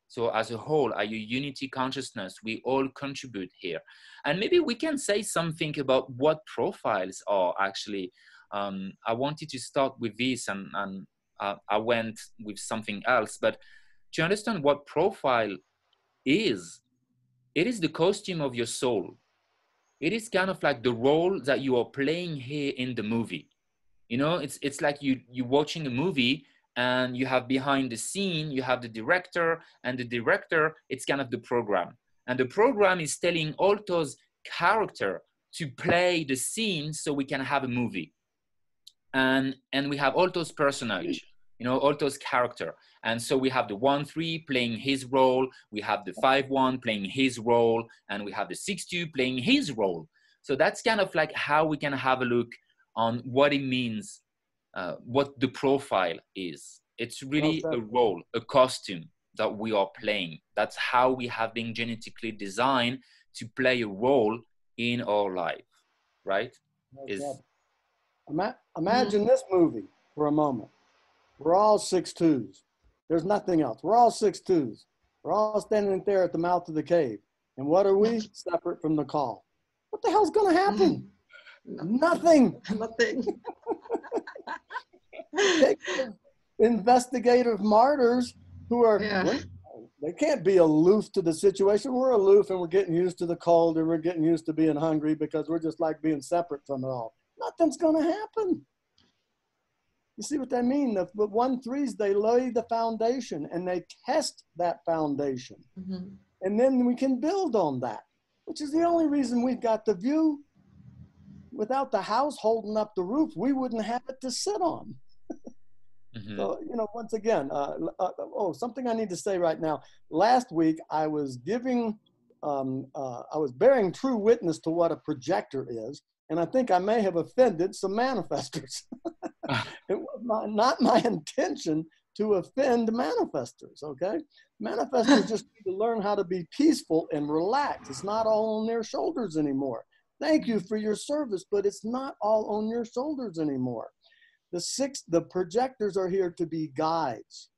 So as a whole, are you unity consciousness? We all contribute here. And maybe we can say something about what profiles are actually. Um, I wanted to start with this and, and uh, I went with something else, but to understand what profile is, it is the costume of your soul. It is kind of like the role that you are playing here in the movie. You know, it's, it's like you, you're watching a movie and you have behind the scene you have the director and the director it's kind of the program. And the program is telling alto's character to play the scene so we can have a movie. And and we have alto's personage you know alto's character and so we have the one three playing his role we have the five one playing his role and we have the six two playing his role so that's kind of like how we can have a look on what it means uh, what the profile is. It's really a role, a costume that we are playing. That's how we have been genetically designed to play a role in our life, right? is Ima- imagine mm-hmm. this movie for a moment. We're all six twos. There's nothing else. We're all six twos. We're all standing there at the mouth of the cave. And what are we? Separate from the call. What the hell's going to happen? Mm. Nothing. Nothing. investigative martyrs who are yeah. they can't be aloof to the situation. We're aloof and we're getting used to the cold and we're getting used to being hungry because we're just like being separate from it all. Nothing's going to happen. You see what I mean? The, the one threes, they lay the foundation and they test that foundation. Mm-hmm. And then we can build on that, which is the only reason we've got the view. Without the house holding up the roof, we wouldn't have it to sit on. mm-hmm. So, you know, once again, uh, uh, oh, something I need to say right now. Last week, I was giving, um, uh, I was bearing true witness to what a projector is. And I think I may have offended some manifestors. it was my, not my intention to offend manifestors, okay? Manifestors just need to learn how to be peaceful and relax. It's not all on their shoulders anymore. Thank you for your service, but it's not all on your shoulders anymore. The six, the projectors are here to be guides.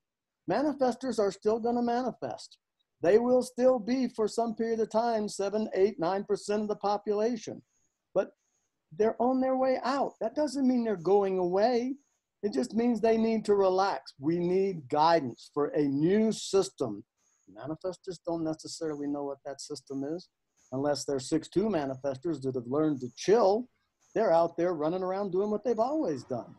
Manifestors are still going to manifest. They will still be for some period of time, seven, eight, nine percent of the population. They're on their way out. That doesn't mean they're going away. It just means they need to relax. We need guidance for a new system. Manifestors don't necessarily know what that system is unless they're 6-2 manifestors that have learned to chill. They're out there running around doing what they've always done.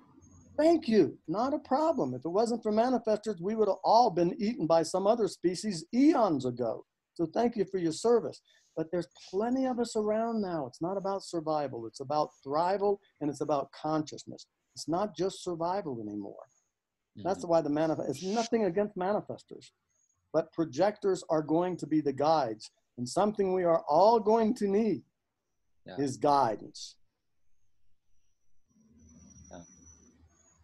Thank you. Not a problem. If it wasn't for manifestors, we would have all been eaten by some other species eons ago. So thank you for your service. But there's plenty of us around now. It's not about survival, it's about thrival and it's about consciousness. It's not just survival anymore. Mm-hmm. That's why the manifest, it's nothing against manifestors, but projectors are going to be the guides. And something we are all going to need yeah. is guidance. Yeah.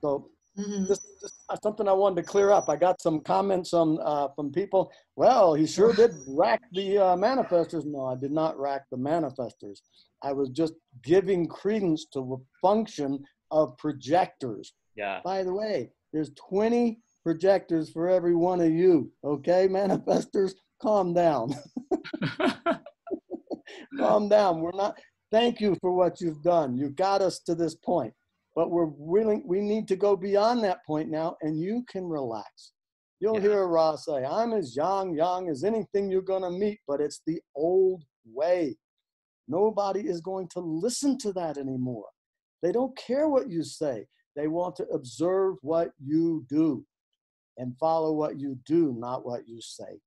So Mm-hmm. Just, just, something I wanted to clear up. I got some comments on uh, from people. Well, he sure did rack the uh, manifestors. No, I did not rack the manifestors. I was just giving credence to the function of projectors. Yeah. By the way, there's 20 projectors for every one of you. Okay, manifestors, calm down. calm down. We're not. Thank you for what you've done. You got us to this point but we're willing we need to go beyond that point now and you can relax. You'll yeah. hear ross say i'm as young young as anything you're going to meet but it's the old way. Nobody is going to listen to that anymore. They don't care what you say. They want to observe what you do and follow what you do not what you say.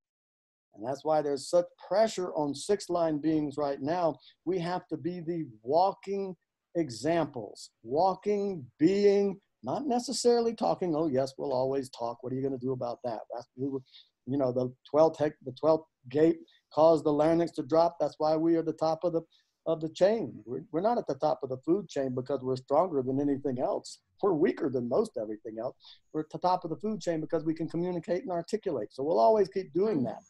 And that's why there's such pressure on six line beings right now. We have to be the walking examples walking, being, not necessarily talking. Oh, yes, we'll always talk. What are you going to do about that? That's, you know, the 12th, the 12th gate caused the larynx to drop. That's why we are the top of the of the chain. We're, we're not at the top of the food chain because we're stronger than anything else. We're weaker than most everything else. We're at the top of the food chain because we can communicate and articulate. So we'll always keep doing that.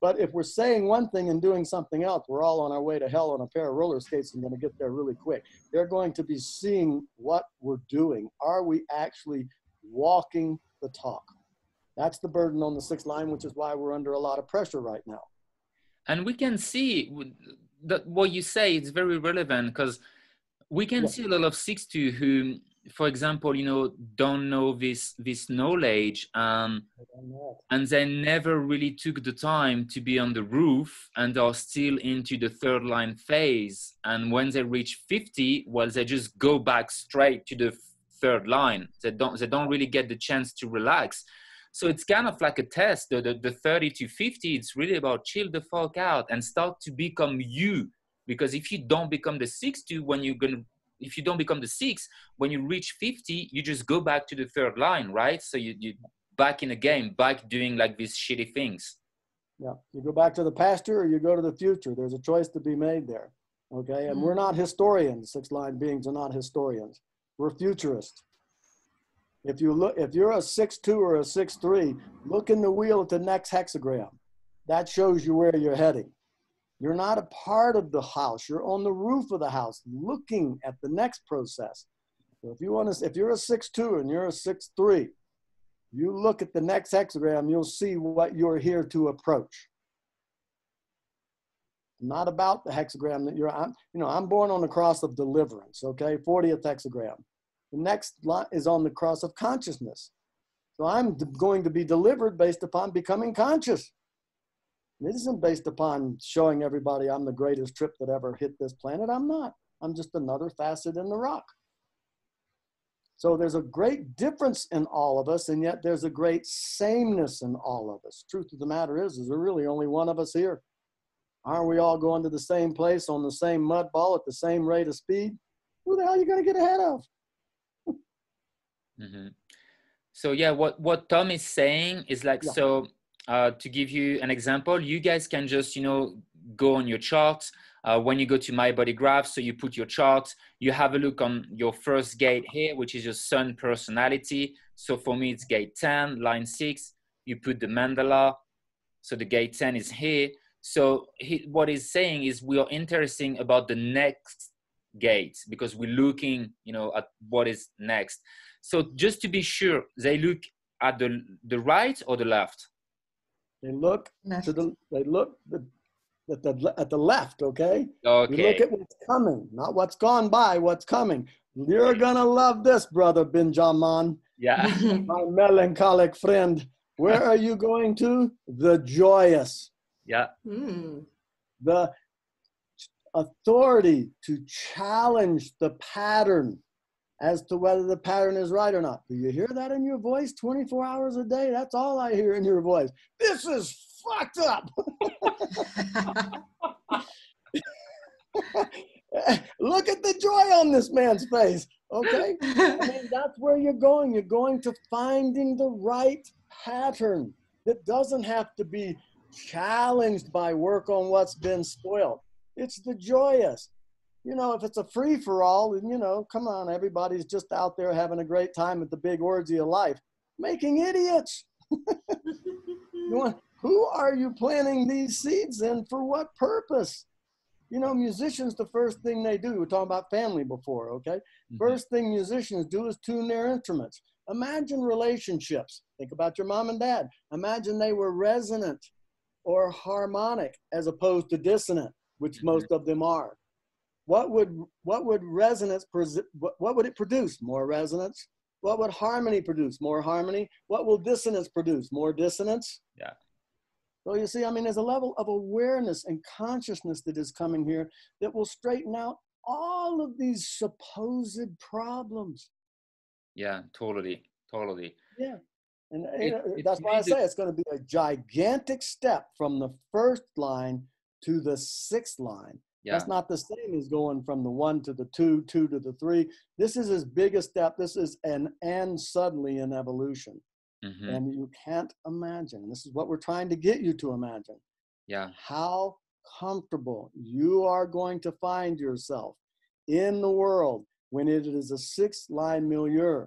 But if we're saying one thing and doing something else, we're all on our way to hell on a pair of roller skates and going to get there really quick. They're going to be seeing what we're doing. Are we actually walking the talk? That's the burden on the sixth line, which is why we're under a lot of pressure right now. And we can see that what you say is very relevant because we can yeah. see a lot of six two who for example you know don't know this this knowledge um, and they never really took the time to be on the roof and are still into the third line phase. And when they reach 50 well they just go back straight to the third line. They don't they don't really get the chance to relax. So it's kind of like a test the, the, the 30 to 50 it's really about chill the fuck out and start to become you. Because if you don't become the 60 when you're going to if you don't become the six, when you reach 50, you just go back to the third line, right? So you, you back in the game, back doing like these shitty things. Yeah, you go back to the past or you go to the future. There's a choice to be made there. Okay, and mm-hmm. we're not historians. Six line beings are not historians. We're futurists. If you look, if you're a six two or a six three, look in the wheel at the next hexagram. That shows you where you're heading. You're not a part of the house. You're on the roof of the house looking at the next process. So if you want to, if you're a six two and you're a six three, you look at the next hexagram, you'll see what you're here to approach. Not about the hexagram that you're, I'm, you know, I'm born on the cross of deliverance, okay? 40th hexagram. The next lot is on the cross of consciousness. So I'm going to be delivered based upon becoming conscious. It isn't based upon showing everybody I'm the greatest trip that ever hit this planet. I'm not. I'm just another facet in the rock. So there's a great difference in all of us, and yet there's a great sameness in all of us. Truth of the matter is, is there really only one of us here. Aren't we all going to the same place on the same mud ball at the same rate of speed? Who the hell are you going to get ahead of? mm-hmm. So yeah, what what Tom is saying is like yeah. so. Uh, to give you an example, you guys can just you know go on your chart. uh, when you go to my body graph, so you put your chart, you have a look on your first gate here, which is your sun personality. So for me, it's gate 10, line six. You put the mandala. So the gate 10 is here. So he, what he's saying is we are interesting about the next gate because we're looking, you know, at what is next. So just to be sure, they look at the the right or the left. They look left. to the. They look. The, at the at the left, okay? Okay. You look at what's coming, not what's gone by, what's coming. You're gonna love this, brother Benjamin. Yeah. My melancholic friend. Where are you going to? The joyous. Yeah. Mm. The authority to challenge the pattern as to whether the pattern is right or not. Do you hear that in your voice 24 hours a day? That's all I hear in your voice. This is fucked up. Look at the joy on this man's face. Okay. I mean, that's where you're going. You're going to finding the right pattern that doesn't have to be challenged by work on what's been spoiled. It's the joyous. You know, if it's a free for all, and you know, come on, everybody's just out there having a great time at the big orgy of life, making idiots. want, who are you planting these seeds in for what purpose? You know, musicians, the first thing they do, we are talking about family before, okay? Mm-hmm. First thing musicians do is tune their instruments. Imagine relationships. Think about your mom and dad. Imagine they were resonant or harmonic as opposed to dissonant, which mm-hmm. most of them are. What would what would resonance what would it produce? More resonance. What would harmony produce? More harmony. What will dissonance produce? More dissonance. Yeah. So you see, I mean, there's a level of awareness and consciousness that is coming here that will straighten out all of these supposed problems. Yeah, totally, totally. Yeah. And uh, it, it, that's why I say it's going to be a gigantic step from the first line to the sixth line. Yeah. That's not the same as going from the one to the two, two to the three. This is as big a step. This is an and suddenly in evolution. Mm-hmm. And you can't imagine. This is what we're trying to get you to imagine. Yeah. How comfortable you are going to find yourself in the world when it is a six line milieu.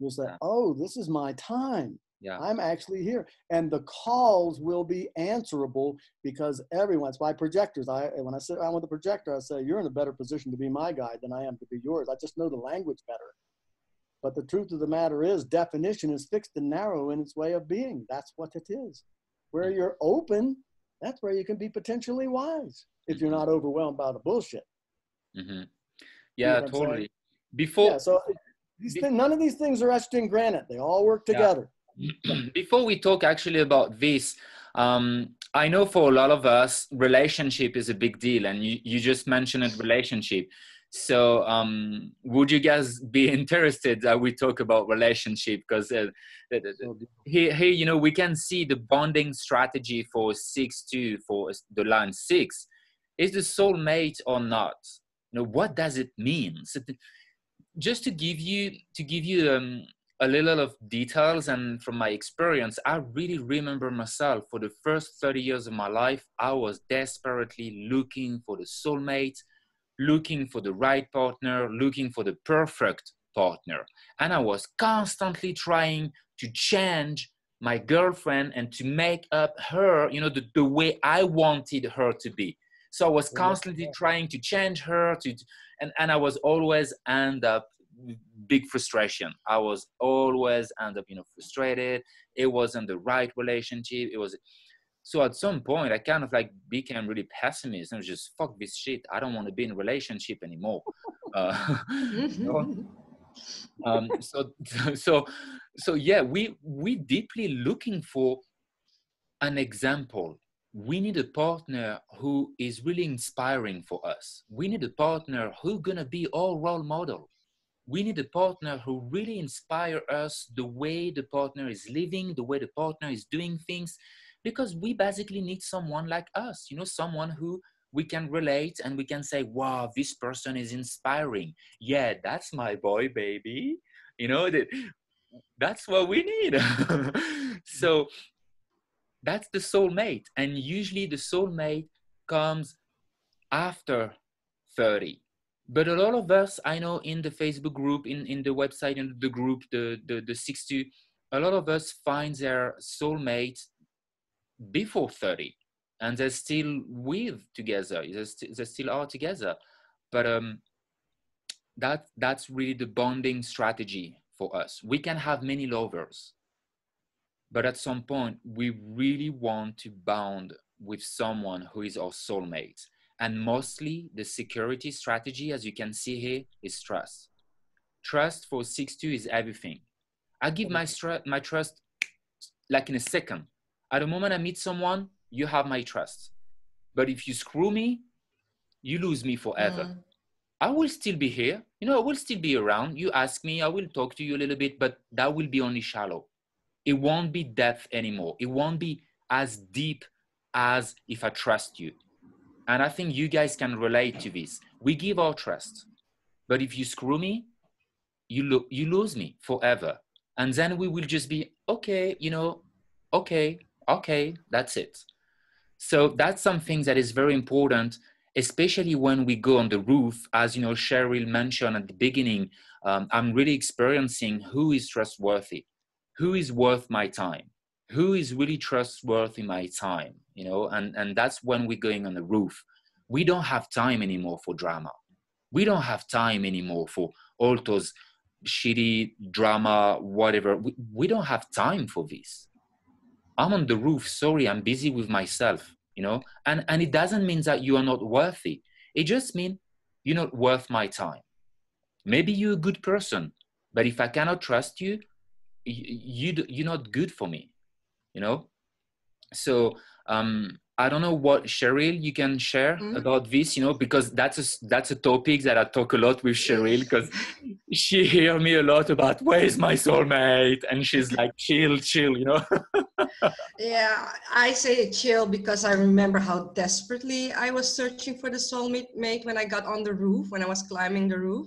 You'll say, yeah. oh, this is my time. Yeah. I'm actually here. And the calls will be answerable because everyone, it's by projectors. I when I sit around with the projector, I say, You're in a better position to be my guide than I am to be yours. I just know the language better. But the truth of the matter is, definition is fixed and narrow in its way of being. That's what it is. Where mm-hmm. you're open, that's where you can be potentially wise if you're mm-hmm. not overwhelmed by the bullshit. Mm-hmm. Yeah, you know totally. Before, yeah, so these be- none of these things are etched in granite. They all work together. Before we talk actually about this, um, I know for a lot of us, relationship is a big deal, and you, you just mentioned relationship. So, um, would you guys be interested that we talk about relationship? Because uh, here, here, you know, we can see the bonding strategy for six two for the line six. Is the soulmate or not? You know, what does it mean? So just to give you to give you um, a little of details and from my experience, I really remember myself for the first 30 years of my life, I was desperately looking for the soulmate looking for the right partner, looking for the perfect partner. And I was constantly trying to change my girlfriend and to make up her, you know, the, the way I wanted her to be. So I was constantly trying to change her to, and, and I was always end up big frustration. I was always end up, you know, frustrated. It wasn't the right relationship. It was so at some point I kind of like became really pessimist and just fuck this shit. I don't want to be in a relationship anymore. Uh, um, so so so yeah, we we deeply looking for an example we need a partner who is really inspiring for us. We need a partner who's gonna be our role model. We need a partner who really inspire us the way the partner is living, the way the partner is doing things, because we basically need someone like us, you know, someone who we can relate and we can say, wow, this person is inspiring. Yeah, that's my boy, baby. You know, that that's what we need. so that's the soulmate and usually the soulmate comes after 30 but a lot of us i know in the facebook group in, in the website in the group the, the the 60 a lot of us find their soulmate before 30 and they're still with together they're, st- they still are together but um that that's really the bonding strategy for us we can have many lovers but at some point, we really want to bond with someone who is our soulmate. And mostly the security strategy, as you can see here, is trust. Trust for 6-2 is everything. I give my, my trust like in a second. At the moment I meet someone, you have my trust. But if you screw me, you lose me forever. Mm. I will still be here. You know, I will still be around. You ask me, I will talk to you a little bit, but that will be only shallow it won't be depth anymore. It won't be as deep as if I trust you. And I think you guys can relate to this. We give our trust, but if you screw me, you, lo- you lose me forever. And then we will just be, okay, you know, okay, okay, that's it. So that's something that is very important, especially when we go on the roof. As you know, Cheryl mentioned at the beginning, um, I'm really experiencing who is trustworthy who is worth my time who is really trustworthy my time you know and and that's when we're going on the roof. We don't have time anymore for drama. We don't have time anymore for all those shitty drama whatever. We, we don't have time for this. I'm on the roof. Sorry i'm busy with myself you know? And and it doesn't mean that you are not worthy. It just means you're not worth my time. Maybe you're a good person but if i cannot trust you you you're not good for me you know? So um i don't know what cheryl you can share mm-hmm. about this you know because that's a that's a topic that i talk a lot with cheryl because she hear me a lot about where's my soulmate? And she's like chill chill you know? Yeah i say chill because i remember how desperately i was searching for the soulmate mate when i got on the roof when i was climbing the roof.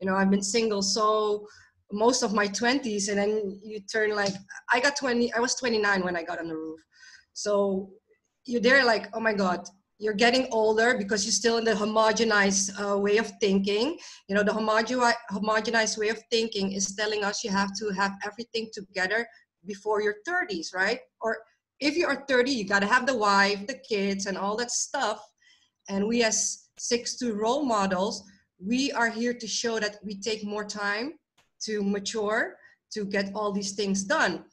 You know i've been single so most of my 20s and then you turn like i got 20 i was 29 when i got on the roof so you're there like oh my god you're getting older because you're still in the homogenized uh, way of thinking. You know the homogenized way of thinking is telling us you have to have everything together before your 30s right? Or if you are 30 you got to have the wife the kids and all that stuff. And we as six two role models we are here to show that we take more time to mature to get all these things done.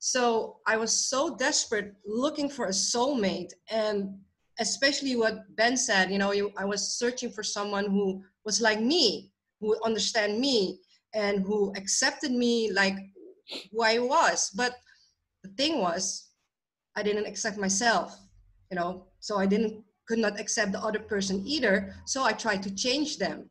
So I was so desperate looking for a soulmate and especially what Ben said, you know, you, I was searching for someone who was like me, who would understand me and who accepted me like who I was. But the thing was, I didn't accept myself, you know, so I didn't could not accept the other person either. So I tried to change them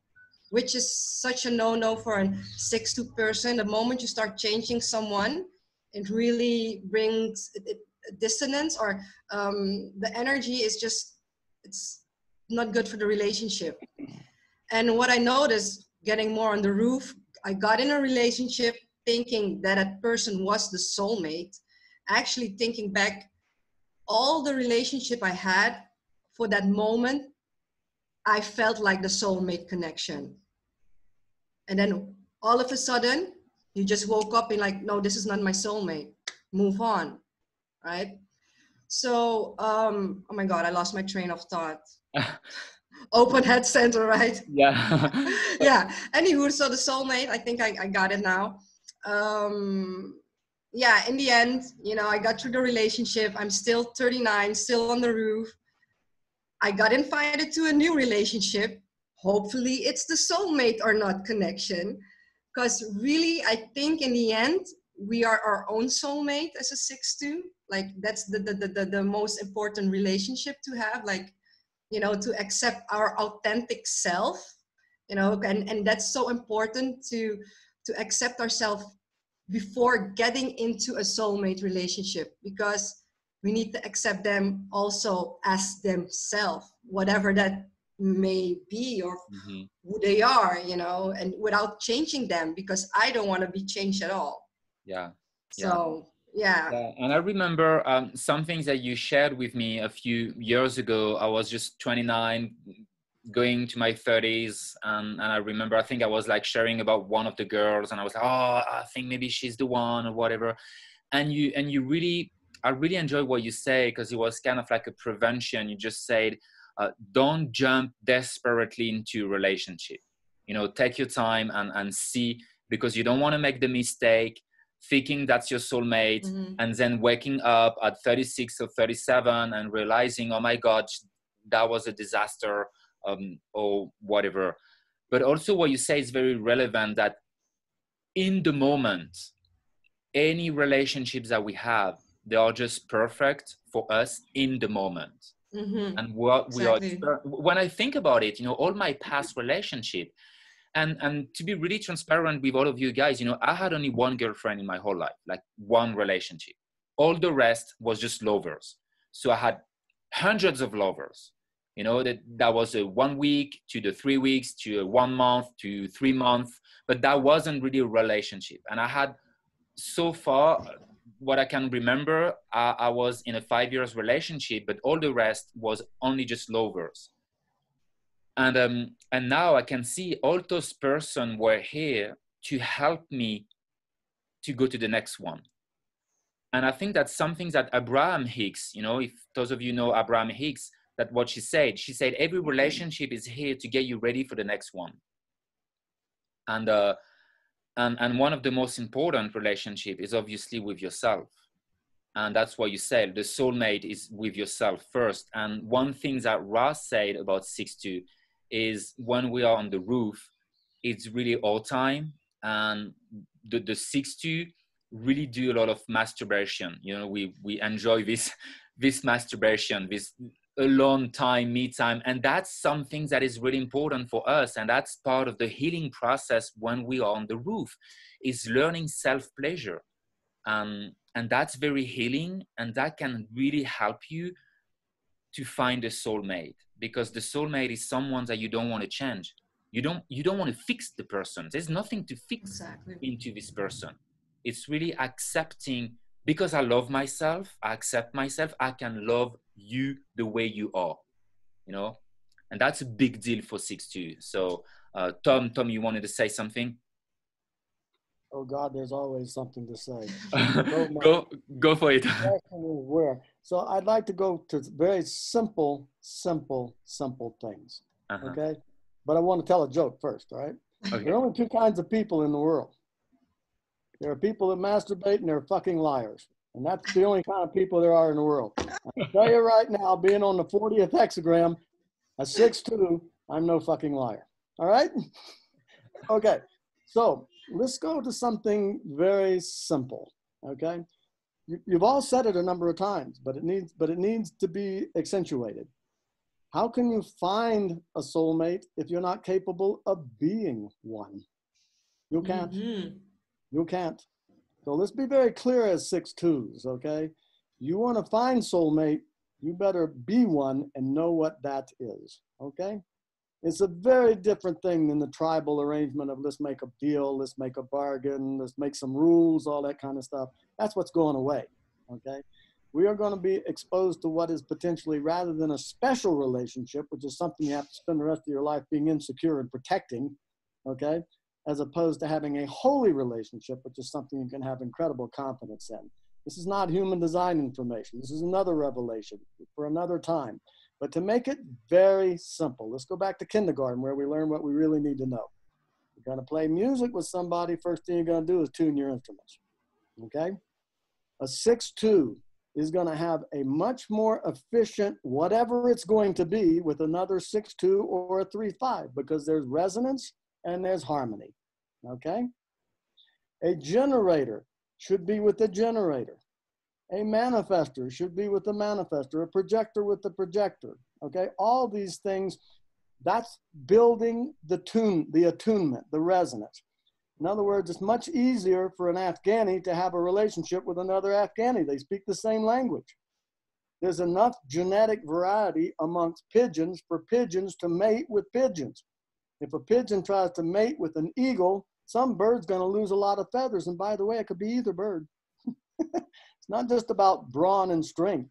which is such a no-no for a six-two person. The moment you start changing someone, it really brings dissonance or um, the energy is just it's not good for the relationship. And what I noticed getting more on the roof, I got in a relationship thinking that that person was the soulmate. Actually, thinking back, all the relationship I had for that moment I felt like the soulmate connection. And then all of a sudden, you just woke up and like, no, this is not my soulmate. Move on, right? So, um, oh my God, I lost my train of thought. open head center, right? Yeah. yeah. Anywho, so the soulmate, I think I, I got it now. Um, yeah, in the end, you know, I got through the relationship. I'm still 39, still on the roof. I got invited to a new relationship. Hopefully, it's the soulmate or not connection. Because really, I think in the end, we are our own soulmate as a 6-2. Like, that's the, the, the, the most important relationship to have. Like, you know, to accept our authentic self, you know, and, and that's so important to to accept ourselves before getting into a soulmate relationship because we need to accept them also as themselves, whatever that may be or mm-hmm. who they are, you know, and without changing them because I don't want to be changed at all. Yeah. So yeah. yeah. And I remember um, some things that you shared with me a few years ago. I was just 29, going to my 30s and, and i remember i think i was like sharing about one of the girls and i was like oh i think maybe she's the one or whatever and you and you really i really enjoy what you say because it was kind of like a prevention you just said uh, don't jump desperately into a relationship you know take your time and and see because you don't want to make the mistake thinking that's your soulmate mm-hmm. and then waking up at 36 or 37 and realizing oh my god that was a disaster um, or whatever. But also, what you say is very relevant that in the moment, any relationships that we have, they are just perfect for us in the moment. Mm-hmm. And what exactly. we are, when I think about it, you know, all my past relationship, and and to be really transparent with all of you guys, you know, I had only one girlfriend in my whole life, like one relationship. All the rest was just lovers. So I had hundreds of lovers you know that that was a one week to the three weeks to a one month to three months but that wasn't really a relationship and i had so far what i can remember I, I was in a five years relationship but all the rest was only just lovers and um and now i can see all those person were here to help me to go to the next one and i think that's something that abraham hicks you know if those of you know abraham hicks that what she said. She said every relationship is here to get you ready for the next one. And uh, and and one of the most important relationship is obviously with yourself. And that's why you said. The soulmate is with yourself first. And one thing that Ross said about six two is when we are on the roof, it's really all time. And the the six two really do a lot of masturbation. You know, we we enjoy this this masturbation, this alone time, me time. And that's something that is really important for us. And that's part of the healing process when we are on the roof is learning self-pleasure. Um, and that's very healing and that can really help you to find a soulmate because the soulmate is someone that you don't want to change. You don't you don't want to fix the person. There's nothing to fix exactly. into this person. It's really accepting because I love myself, I accept myself, I can love you the way you are, you know, and that's a big deal for six two. So, uh, Tom, Tom, you wanted to say something? Oh God, there's always something to say. go, go for it. Where? So I'd like to go to very simple, simple, simple things. Uh-huh. Okay, but I want to tell a joke first. All right. Okay. There are only two kinds of people in the world. There are people that masturbate and they're fucking liars. And that's the only kind of people there are in the world. I tell you right now, being on the 40th hexagram, a 6'2, I'm no fucking liar. All right? Okay. So let's go to something very simple. Okay. You, you've all said it a number of times, but it needs but it needs to be accentuated. How can you find a soulmate if you're not capable of being one? You can't. Mm-hmm. You can't. So let's be very clear as six twos, okay? You want to find soulmate, you better be one and know what that is, okay? It's a very different thing than the tribal arrangement of let's make a deal, let's make a bargain, let's make some rules, all that kind of stuff. That's what's going away, okay? We are going to be exposed to what is potentially, rather than a special relationship, which is something you have to spend the rest of your life being insecure and protecting, okay? As opposed to having a holy relationship, which is something you can have incredible confidence in. This is not human design information. This is another revelation for another time. But to make it very simple, let's go back to kindergarten where we learn what we really need to know. You're going to play music with somebody, first thing you're going to do is tune your instruments. Okay? A 6 2 is going to have a much more efficient, whatever it's going to be, with another 6 2 or a 3 5 because there's resonance and there's harmony. Okay? A generator should be with the generator. A manifestor should be with the manifestor, a projector with the projector. Okay, all these things, that's building the tune, the attunement, the resonance. In other words, it's much easier for an Afghani to have a relationship with another Afghani. They speak the same language. There's enough genetic variety amongst pigeons for pigeons to mate with pigeons. If a pigeon tries to mate with an eagle, some bird's going to lose a lot of feathers. And by the way, it could be either bird. it's not just about brawn and strength.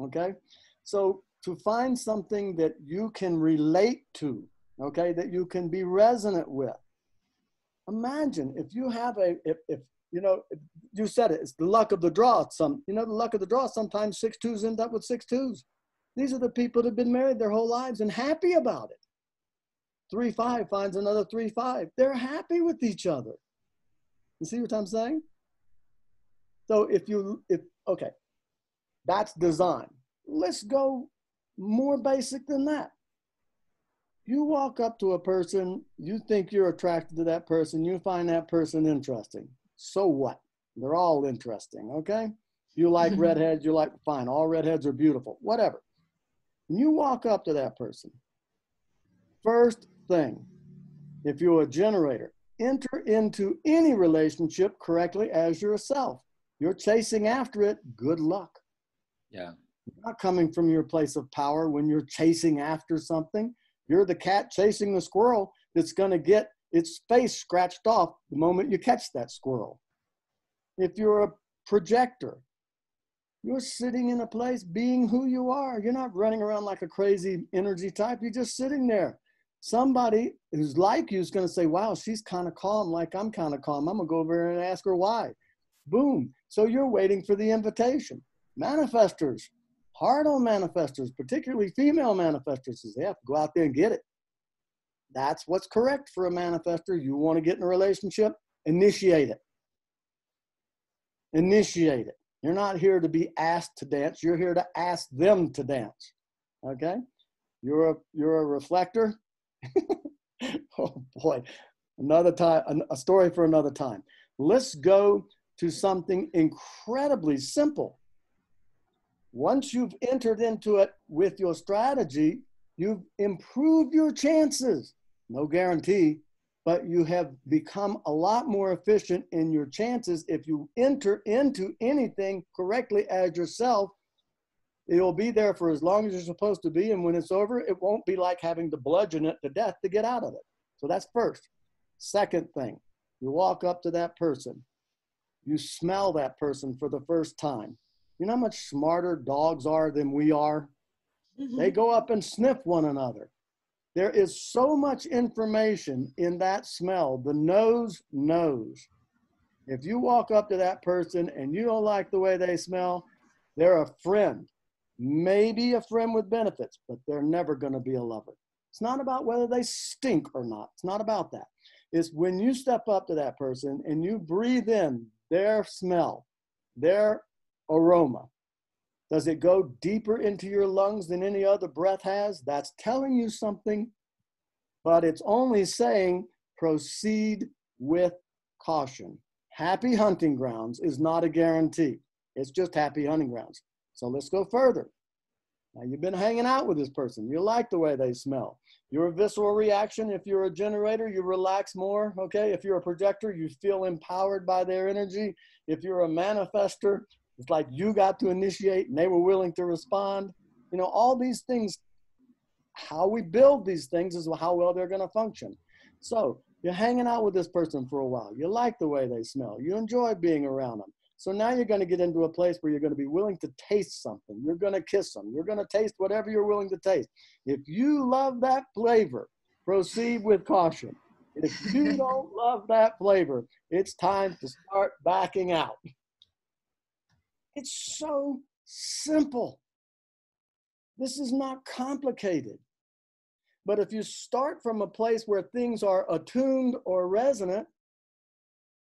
Okay. So to find something that you can relate to, okay, that you can be resonant with. Imagine if you have a, if, if you know, you said it, it's the luck of the draw. Some, you know, the luck of the draw, sometimes six twos end up with six twos. These are the people that have been married their whole lives and happy about it. Three five finds another three five. They're happy with each other. You see what I'm saying? So if you, if, okay, that's design. Let's go more basic than that. You walk up to a person, you think you're attracted to that person, you find that person interesting. So what? They're all interesting, okay? You like mm-hmm. redheads, you like, fine, all redheads are beautiful, whatever. You walk up to that person. First thing, if you're a generator, enter into any relationship correctly as yourself. You're chasing after it, good luck. Yeah. You're not coming from your place of power when you're chasing after something. You're the cat chasing the squirrel that's going to get its face scratched off the moment you catch that squirrel. If you're a projector, you're sitting in a place being who you are. You're not running around like a crazy energy type. You're just sitting there. Somebody who's like you is going to say, Wow, she's kind of calm, like I'm kind of calm. I'm going to go over and ask her why. Boom. So you're waiting for the invitation. Manifestors, hard on manifestors, particularly female manifestors, is they have to go out there and get it. That's what's correct for a manifestor. You want to get in a relationship, initiate it. Initiate it. You're not here to be asked to dance. You're here to ask them to dance. Okay? You're a you're a reflector. oh boy, another time, a story for another time. Let's go to something incredibly simple. Once you've entered into it with your strategy, you've improved your chances. No guarantee, but you have become a lot more efficient in your chances if you enter into anything correctly as yourself. It'll be there for as long as you're supposed to be, and when it's over, it won't be like having to bludgeon it to death to get out of it. So that's first. Second thing, you walk up to that person you smell that person for the first time. You know how much smarter dogs are than we are? Mm-hmm. They go up and sniff one another. There is so much information in that smell. The nose knows. If you walk up to that person and you don't like the way they smell, they're a friend. Maybe a friend with benefits, but they're never going to be a lover. It's not about whether they stink or not. It's not about that. It's when you step up to that person and you breathe in their smell, their aroma, does it go deeper into your lungs than any other breath has? That's telling you something, but it's only saying proceed with caution. Happy hunting grounds is not a guarantee. It's just happy hunting grounds. So let's go further. Now you've been hanging out with this person. You like the way they smell. Your visceral reaction, if you're a generator, you relax more. Okay. If you're a projector, you feel empowered by their energy. If you're a manifestor, it's like you got to initiate and they were willing to respond. You know, all these things, how we build these things is how well they're going to function. So you're hanging out with this person for a while. You like the way they smell. You enjoy being around them. So now you're going to get into a place where you're going to be willing to taste something. You're going to kiss them. You're going to taste whatever you're willing to taste. If you love that flavor, proceed with caution. If you don't love that flavor, it's time to start backing out. It's so simple. This is not complicated. But if you start from a place where things are attuned or resonant,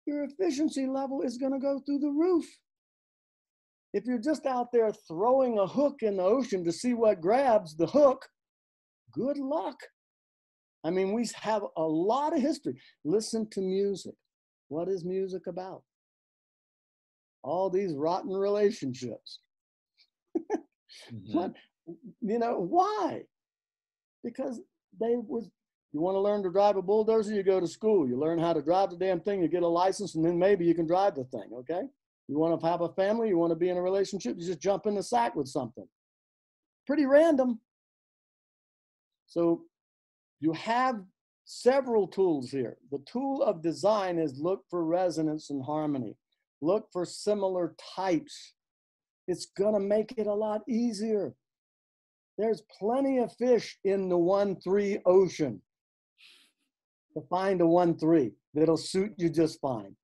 your efficiency level is going to go through the roof. If you're just out there throwing a hook in the ocean to see what grabs the hook, good luck. I mean, we have a lot of history. Listen to music. What is music about? All these rotten relationships. mm-hmm. What, you know, why? Because they was you want to learn to drive a bulldozer, you go to school. You learn how to drive the damn thing, you get a license, and then maybe you can drive the thing, okay? You want to have a family, you want to be in a relationship, you just jump in the sack with something. Pretty random. So you have several tools here. The tool of design is look for resonance and harmony. Look for similar types. It's going to make it a lot easier. There's plenty of fish in the 1 3 ocean to find a 1 3 that'll suit you just fine.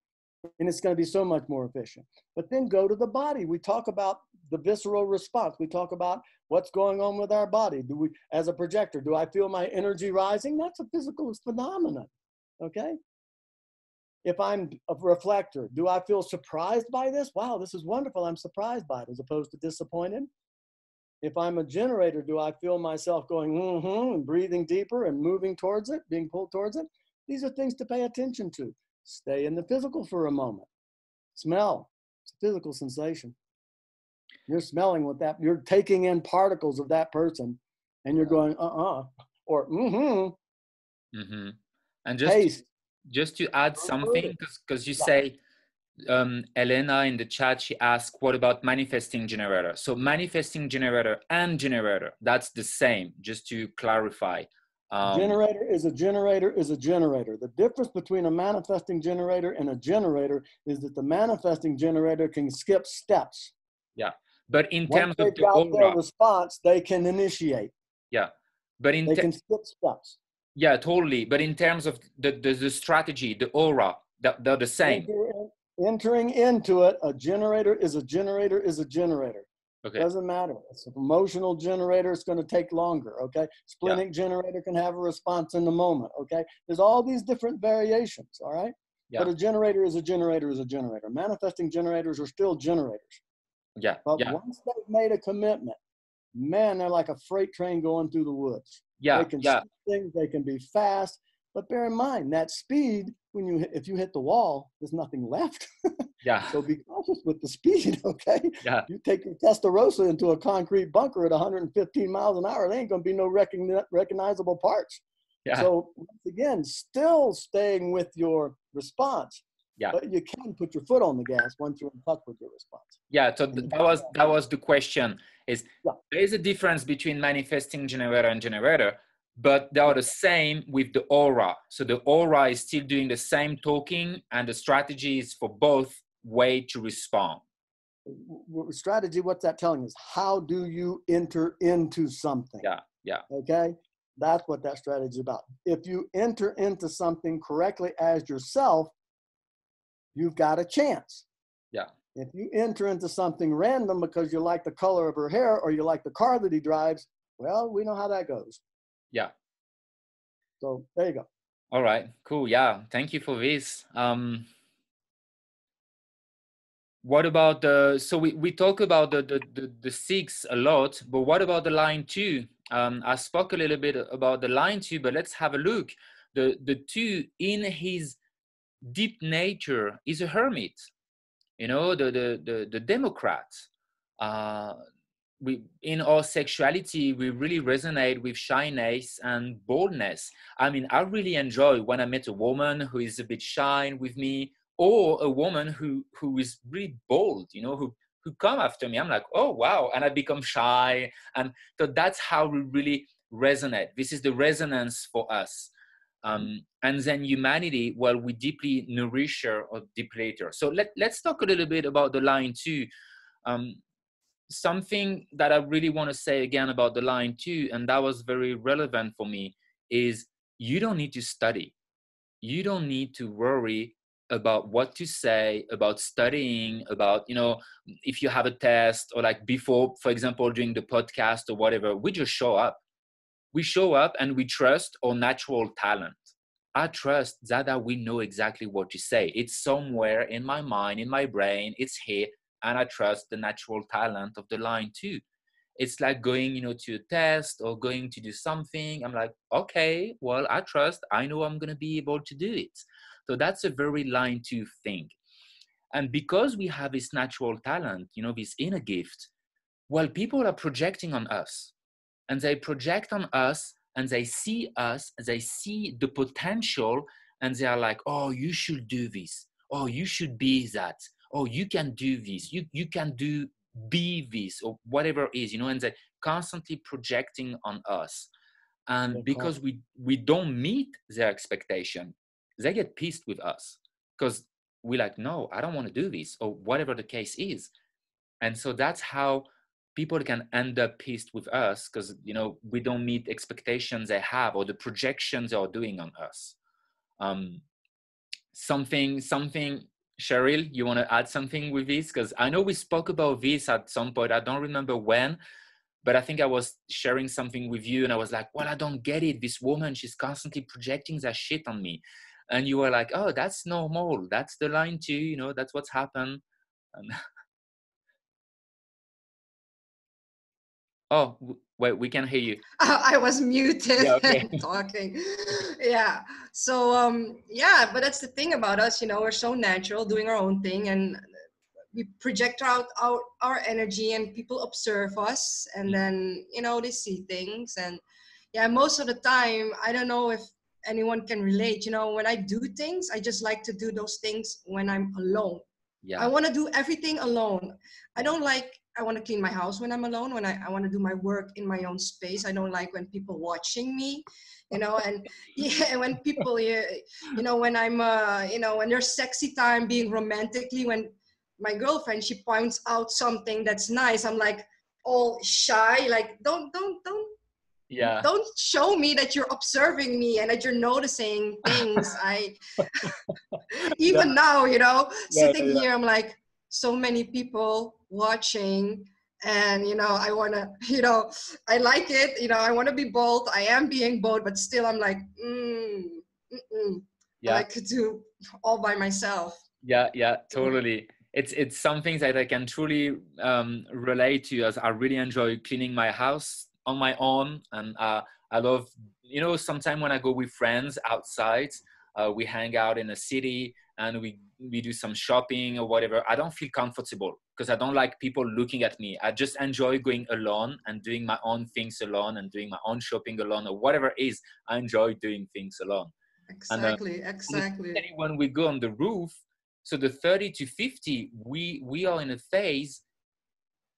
And it's going to be so much more efficient. But then go to the body. We talk about the visceral response. We talk about what's going on with our body. Do we, as a projector, do I feel my energy rising? That's a physical phenomenon. Okay. If I'm a reflector, do I feel surprised by this? Wow, this is wonderful. I'm surprised by it as opposed to disappointed. If I'm a generator, do I feel myself going mm-hmm and breathing deeper and moving towards it, being pulled towards it? These are things to pay attention to. Stay in the physical for a moment. Smell. It's a physical sensation. You're smelling with that, you're taking in particles of that person and you're going, uh-uh, or mm-hmm. Mm-hmm. And just Taste. just to add something, because you say um, Elena in the chat, she asked, what about manifesting generator? So manifesting generator and generator, that's the same, just to clarify. Um, generator is a generator is a generator. The difference between a manifesting generator and a generator is that the manifesting generator can skip steps. Yeah, but in Once terms of the aura, response, they can initiate. Yeah, but in they can skip steps. Yeah, totally. But in terms of the the, the strategy, the aura, that they're the same. Entering into it, a generator is a generator is a generator. Okay. Doesn't matter. It's an emotional generator. It's going to take longer. Okay. Splenic yeah. generator can have a response in the moment. Okay. There's all these different variations. All right. Yeah. But a generator is a generator is a generator. Manifesting generators are still generators. Yeah. But yeah. once they've made a commitment, man, they're like a freight train going through the woods. Yeah. They can yeah. things. They can be fast. But bear in mind that speed, when you if you hit the wall, there's nothing left. yeah. So be cautious with the speed, okay? Yeah. You take your Testarossa into a concrete bunker at 115 miles an hour, there ain't gonna be no recogn- recognizable parts. Yeah. So once again, still staying with your response. Yeah. But you can put your foot on the gas once you're in touch with your response. Yeah. So th- that was that was the question. Is yeah. there is a difference between manifesting generator and generator? But they are the same with the aura. So the aura is still doing the same talking, and the strategy is for both way to respond. Strategy, what's that telling us? How do you enter into something? Yeah, yeah. Okay, that's what that strategy is about. If you enter into something correctly as yourself, you've got a chance. Yeah. If you enter into something random because you like the color of her hair or you like the car that he drives, well, we know how that goes. Yeah. So there you go. All right, cool. Yeah, thank you for this. Um, what about the, so we, we talk about the, the, the, the six a lot, but what about the line two? Um, I spoke a little bit about the line two, but let's have a look. The, the two in his deep nature is a hermit, you know, the, the, the, the Democrat, uh, we in our sexuality we really resonate with shyness and boldness. I mean i really enjoy when i meet a woman who is a bit shy with me or a woman who who is really bold you know who who come after me. I'm like oh wow and i become shy. And so that's how we really resonate. This is the resonance for us. Um, and then humanity well we deeply nourish her or deplete her. So let, let's talk a little bit about the line two. Um, something that I really want to say again about the line too, and that was very relevant for me, is you don't need to study. You don't need to worry about what to say about studying about you know if you have a test or like before for example during the podcast or whatever we just show up. We show up and we trust our natural talent. I trust that, that we know exactly what to say. It's somewhere in my mind in my brain it's here and i trust the natural talent of the line too. It's like going you know to a test or going to do something. I'm like okay well i trust. I know i'm going to be able to do it. So that's a very line two thing and because we have this natural talent you know this inner gift well people are projecting on us. And they project on us and they see us they see the potential and they are like oh you should do this. Oh you should be that oh you can do this you you can do be this or whatever it is you know and they're constantly projecting on us. And because we we don't meet their expectation they get pissed with us. Because we're like no i don't want to do this or whatever the case is. And so that's how people can end up pissed with us because you know we don't meet expectations they have or the projections they are doing on us. Um something something Cheryl, you want to add something with this? Because I know we spoke about this at some point. I don't remember when, but I think I was sharing something with you and I was like, well, I don't get it. This woman, she's constantly projecting that shit on me. And you were like, oh, that's normal. That's the line too. You know, that's what's happened. And oh, Wait, we can hear you. I was muted yeah, okay. talking. yeah. So um, yeah, but that's the thing about us. You know, we're so natural, doing our own thing, and we project out our our energy, and people observe us, and mm. then you know they see things, and yeah, most of the time, I don't know if anyone can relate. You know, when I do things, I just like to do those things when I'm alone. Yeah. I want to do everything alone. I don't like I want to clean my house when I'm alone, when I, I want to do my work in my own space. I don't like when people watching me, you know, and yeah, when people, you know, when I'm, uh, you know, when there's sexy time being romantically, when my girlfriend, she points out something that's nice, I'm like all shy, like, don't, don't, don't, yeah don't show me that you're observing me and that you're noticing things i even yeah. now you know yeah, sitting here i'm like so many people watching and you know i want to you know i like it you know i want to be bold. I am being bold but still i'm like mm, yeah. i could do all by myself. Yeah yeah totally. It's it's something that i can truly um, relate to as i really enjoy cleaning my house on my own. And uh, i love you know sometimes when i go with friends outside uh, we hang out in a city and we we do some shopping or whatever i don't feel comfortable because i don't like people looking at me. I just enjoy going alone and doing my own things alone and doing my own shopping alone or whatever it is i enjoy doing things alone. Exactly and, uh, exactly. when we go on the roof so the 30 to 50 we we are in a phase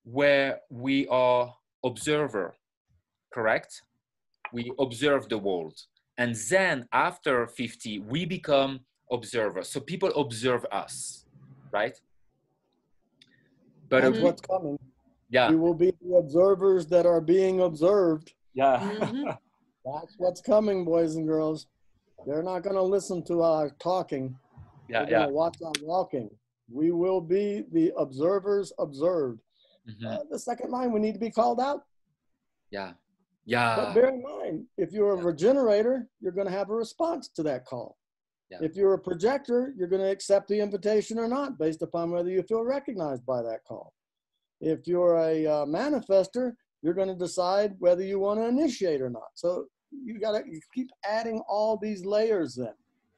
where we are observer correct? We observe the world. And then after 50 we become observers so people observe us right but That's what's coming yeah we will be the observers that are being observed yeah mm-hmm. That's what's coming, boys and girls. They're not going to listen to our talking. Yeah, They're yeah. Watch our walking. We will be the observers observed. Mm-hmm. Uh, the second line, we need to be called out. Yeah, yeah. But bear in mind, if you're a yeah. regenerator, you're going to have a response to that call. Yeah. If you're a projector, you're going to accept the invitation or not based upon whether you feel recognized by that call. If you're a uh, manifestor, you're going to decide whether you want to initiate or not. So you got to keep adding all these layers in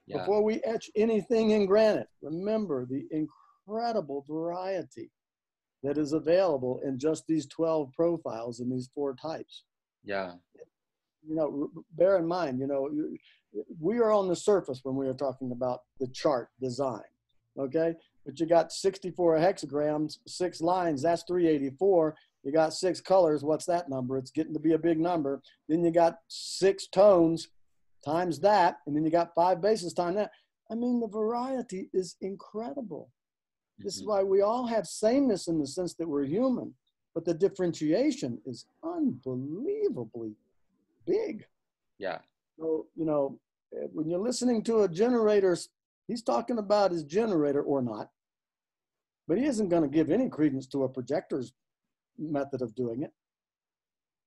yeah. before we etch anything in granite. Remember the incredible variety that is available in just these 12 profiles and these four types. Yeah. You know, bear in mind, you know, we are on the surface when we are talking about the chart design, okay? But you got 64 hexagrams, six lines, that's 384. You got six colors, what's that number? It's getting to be a big number. Then you got six tones times that, and then you got five bases times that. I mean, the variety is incredible. This is mm-hmm. why we all have sameness in the sense that we're human, but the differentiation is unbelievably big. Yeah. So, you know, when you're listening to a generator He's talking about his generator or not, but he isn't going to give any credence to a projector's method of doing it.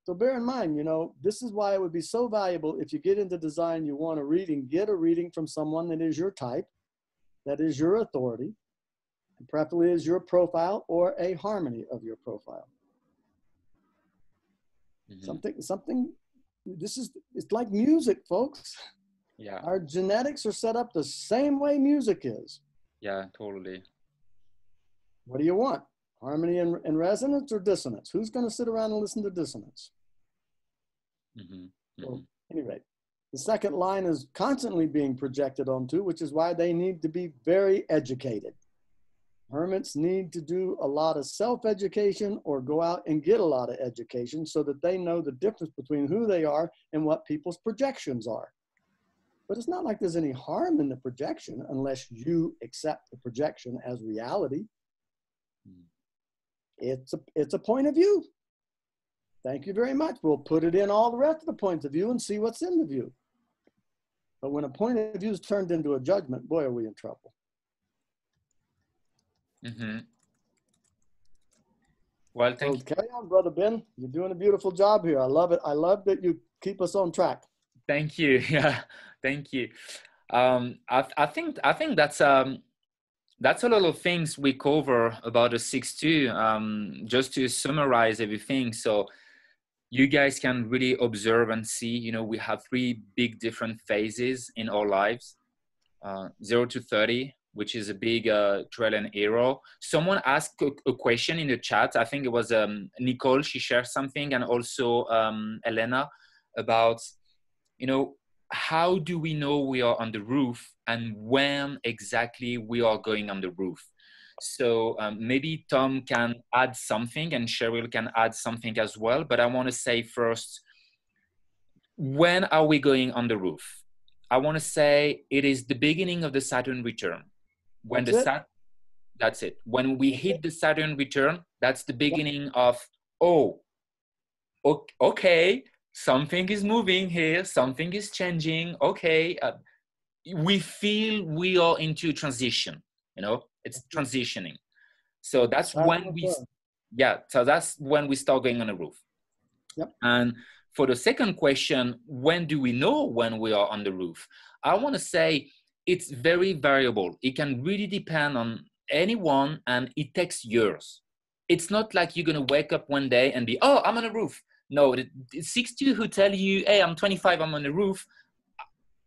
So bear in mind, you know, this is why it would be so valuable if you get into design, you want a reading, get a reading from someone that is your type, that is your authority, and preferably is your profile or a harmony of your profile. Mm-hmm. Something, something, this is, it's like music, folks. Yeah. Our genetics are set up the same way music is. Yeah, totally. What do you want? Harmony and, and resonance or dissonance? Who's going to sit around and listen to dissonance? Mm-hmm. Mm-hmm. So, anyway, the second line is constantly being projected onto, which is why they need to be very educated. Hermits need to do a lot of self education or go out and get a lot of education so that they know the difference between who they are and what people's projections are. But it's not like there's any harm in the projection unless you accept the projection as reality. Hmm. It's a, it's a point of view. Thank you very much. We'll put it in all the rest of the points of view and see what's in the view. But when a point of view is turned into a judgment, boy, are we in trouble. Mm-hmm. Well, thank so Carry on, brother Ben. You're doing a beautiful job here. I love it. I love that you keep us on track. Thank you. Yeah, thank you. Um, I, I think I think that's um, that's a lot of things we cover about the six two. Um, just to summarize everything, so you guys can really observe and see. You know, we have three big different phases in our lives: uh, zero to thirty, which is a big uh, trail and arrow. Someone asked a, a, question in the chat. I think it was um, Nicole. She shared something, and also um, Elena about, you know, how do we know we are on the roof and when exactly we are going on the roof. So um, maybe Tom can add something, and Cheryl can add something as well. But I want to say first, when are we going on the roof? I want to say it is the beginning of the Saturn return when that's the Sat that's it when we hit the saturn return that's the beginning of oh okay something is moving here something is changing okay uh, we feel we are into transition you know it's transitioning so that's when we yeah so that's when we start going on the roof yep. and for the second question when do we know when we are on the roof i want to say it's very variable. It can really depend on anyone and it takes years. It's not like you're going to wake up one day and be, oh, I'm on a roof. No, it's 60 who tell you, hey, I'm 25, I'm on the roof.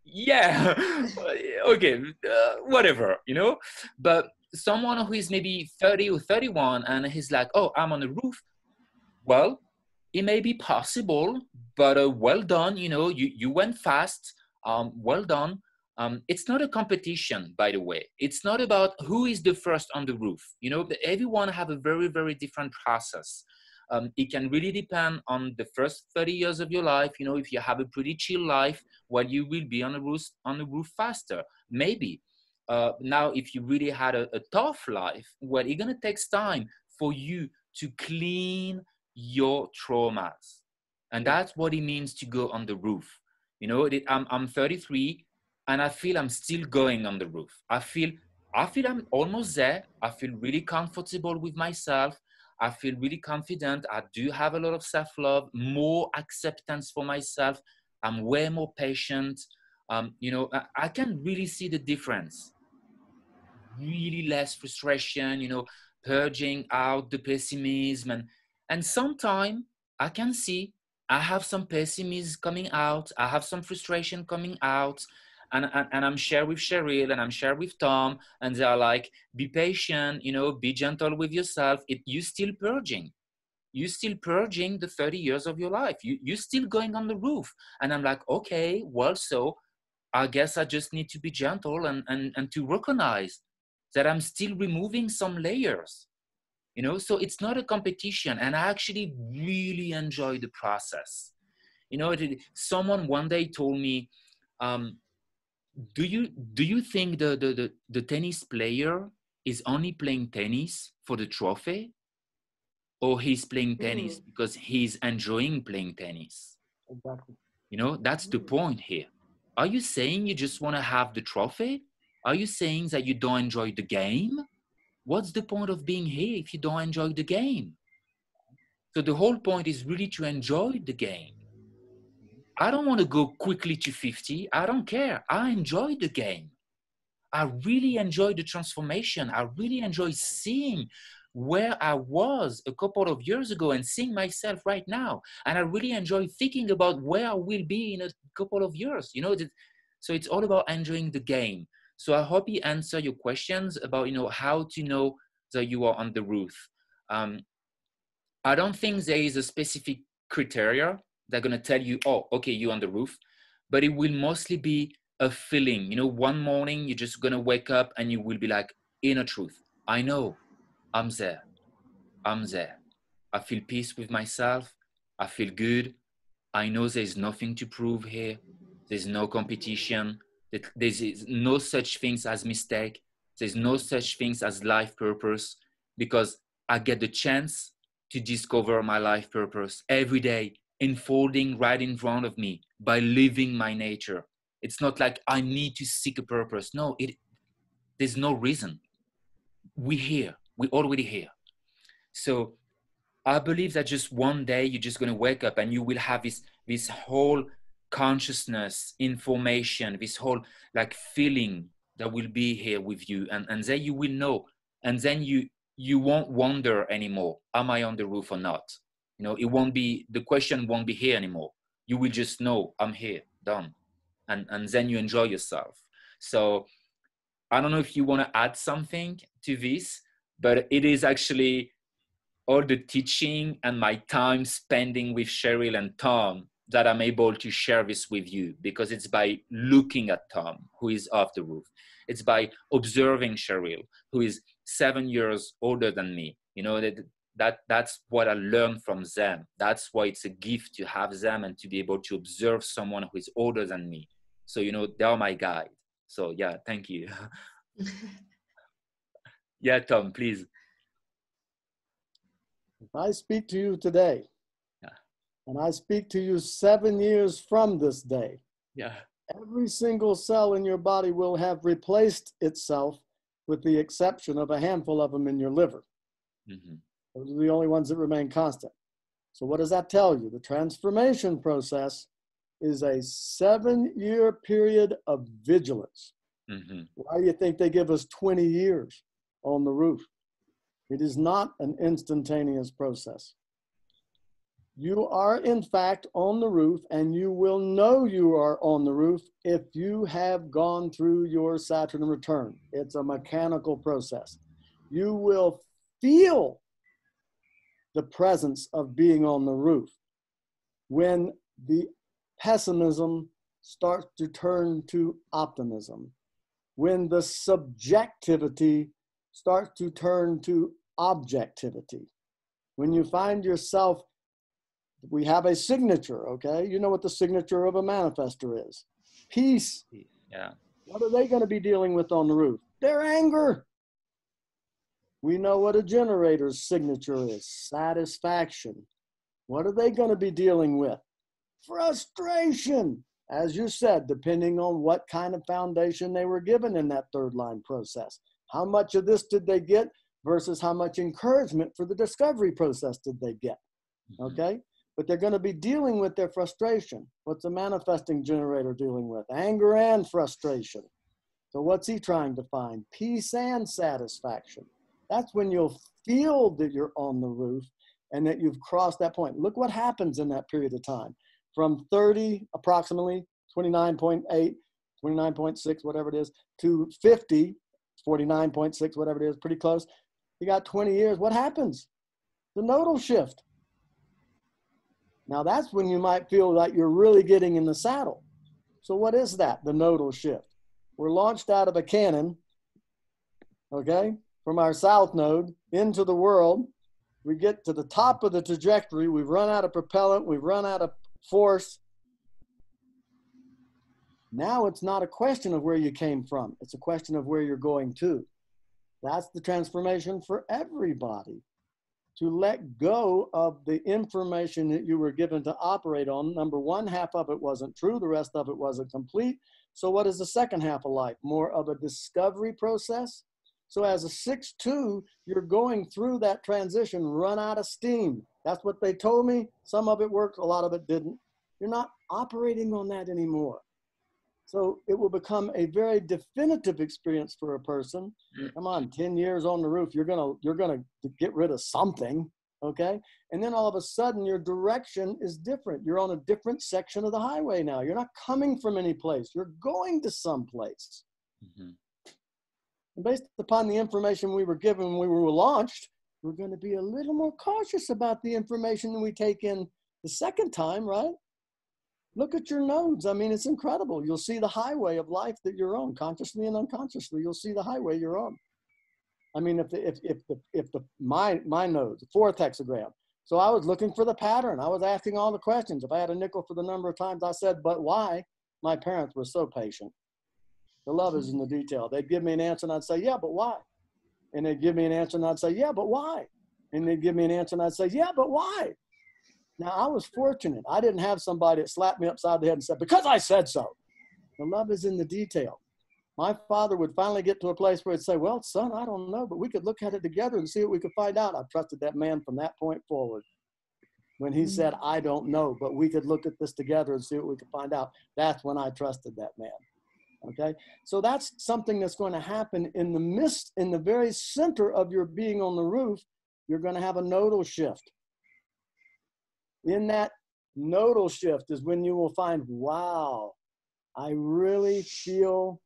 Yeah, okay, uh, whatever, you know? But someone who is maybe 30 or 31 and he's like, oh, I'm on the roof. Well, it may be possible, but uh, well done, you know, you, you went fast, um, well done um, it's not a competition by the way it's not about who is the first on the roof you know everyone have a very very different process um, it can really depend on the first 30 years of your life you know if you have a pretty chill life well you will be on the roof on the roof faster maybe uh, now if you really had a, a tough life well it's going to take time for you to clean your traumas and that's what it means to go on the roof you know it, I'm, I'm 33 and I feel I'm still going on the roof. I feel I feel I'm almost there. I feel really comfortable with myself. I feel really confident. I do have a lot of self-love, more acceptance for myself. I'm way more patient. Um, you know, I, I can really see the difference. Really less frustration, you know, purging out the pessimism and and sometimes I can see I have some pessimism coming out. I have some frustration coming out and, and, and I'm shared with Cheryl and I'm shared with Tom, and they're like, be patient, you know, be gentle with yourself. It, you still purging. you're still purging the 30 years of your life. You, you're still going on the roof. And I'm like, okay, well, so I guess I just need to be gentle and, and, and to recognize that I'm still removing some layers. You know, so it's not a competition. And I actually really enjoy the process. You know, it, someone one day told me, um, do you do you think the, the, the, the tennis player is only playing tennis for the trophy or he's playing tennis mm. because he's enjoying playing tennis exactly you know that's mm. the point here are you saying you just want to have the trophy Are you saying that you don't enjoy the game? What's the point of being here if you don't enjoy the game? So the whole point is really to enjoy the game. I don't want to go quickly to 50. I don't care. I enjoy the game. I really enjoy the transformation. I really enjoy seeing where I was a couple of years ago and seeing myself right now. And I really enjoy thinking about where I will be in a couple of years. You know, so it's all about enjoying the game. So I hope he answer your questions about, you know, how to know that you are on the roof. Um, I don't think there is a specific criteria that are going to tell you, oh, okay, you're on the roof, but it will mostly be a feeling. You know, one morning you're just going to wake up and you will be like, inner truth. I know I'm there. I'm there. I feel peace with myself. I feel good. I know there's nothing to prove here. There's no competition. There's no such things as mistake. There's no such things as life purpose because I get the chance to discover my life purpose every day, unfolding right in front of me by living my nature. It's not like I need to seek a purpose. No, it, there's no reason. We're here we're already here. So I believe that just one day you're just to wake up and you will have this this whole consciousness, information, this whole like feeling that will be here with you, and and then you will know, and then you you won't wonder anymore. Am I on the roof or not? Know, it won't be the question won't be here anymore. You will just know I'm here, done, and and then you enjoy yourself. So I don't know if you want to add something to this but it is actually all the teaching and my time spending with Cheryl and Tom that I'm able to share this with you because it's by looking at Tom, who is off the roof. It's by observing Cheryl, who is seven years older than me. You know, that, that that's what I learned from them. That's why it's a gift to have them and to be able to observe someone who is older than me. So, you know, they are my guide. So yeah, thank you. Yeah, Tom, please. If I speak to you today, yeah. and I speak to you seven years from this day, yeah. every single cell in your body will have replaced itself with the exception of a handful of them in your liver. Mm-hmm. Those are the only ones that remain constant. So, what does that tell you? The transformation process is a seven year period of vigilance. Mm-hmm. Why do you think they give us 20 years? on the roof. It is not an instantaneous process. You are, in fact, on the roof, and you will know you are on the roof if you have gone through your Saturn return. It's a mechanical process. You will feel the presence of being on the roof when the pessimism starts to turn to optimism, when the subjectivity starts to turn to objectivity. When you find yourself, we have a signature, okay? You know what the signature of a manifestor is peace. Yeah. What are they going to be dealing with on the roof? Their anger. We know what a generator's signature is satisfaction. What are they going to be dealing with? Frustration. As you said, depending on what kind of foundation they were given in that third line process. How much of this did they get versus how much encouragement for the discovery process did they get? Mm-hmm. Okay? But they're going to be dealing with their frustration. What's a manifesting generator dealing with? Anger and frustration. So, what's he trying to find? Peace and satisfaction. That's when you'll feel that you're on the roof and that you've crossed that point. Look what happens in that period of time. From 30, approximately 29.8, 29.6, whatever it is, to 50, 49.6, whatever it is, pretty close. You got 20 years. What happens? The nodal shift. Now that's when you might feel like you're really getting in the saddle. So what is that? The nodal shift. We're launched out of a cannon, okay, from our south node into the world. We get to the top of the trajectory. We've run out of propellant. We've run out of force. Now it's not a question of where you came from, it's a question of where you're going to. That's the transformation for everybody. To let go of the information that you were given to operate on. Number one, half of it wasn't true, the rest of it wasn't complete. So what is the second half of life? More of a discovery process. So as a 6-2, you're going through that transition, run out of steam. That's what they told me. Some of it worked, a lot of it didn't. You're not operating on that anymore. So it will become a very definitive experience for a person. Mm. Come on, 10 years on the roof, you're gonna you're gonna get rid of something, okay? And then all of a sudden your direction is different. You're on a different section of the highway now. You're not coming from any place, you're going to some place. Mm-hmm. And based upon the information we were given when we were launched, we're going to be a little more cautious about the information we take in the second time, right? Look at your nodes. I mean, it's incredible. You'll see the highway of life that you're on, consciously and unconsciously. You'll see the highway you're on. I mean, if the if if the if the my my nodes, the fourth hexagram. So I was looking for the pattern. I was asking all the questions. If I had a nickel for the number of times I said, "But why?" My parents were so patient. The love is in the detail. They'd give me an answer, and I'd say, "Yeah, but why?" And they'd give me an answer, and I'd say, "Yeah, but why?" And they'd give me an answer, and I'd say, "Yeah, but why?" Now, I was fortunate. I didn't have somebody that slapped me upside the head and said, Because I said so. The love is in the detail. My father would finally get to a place where he'd say, Well, son, I don't know, but we could look at it together and see what we could find out. I trusted that man from that point forward. When he said, I don't know, but we could look at this together and see what we could find out, that's when I trusted that man. Okay, so that's something that's going to happen in the midst, in the very center of your being on the roof. You're going to have a nodal shift in that nodal shift is when you will find, wow, I really feel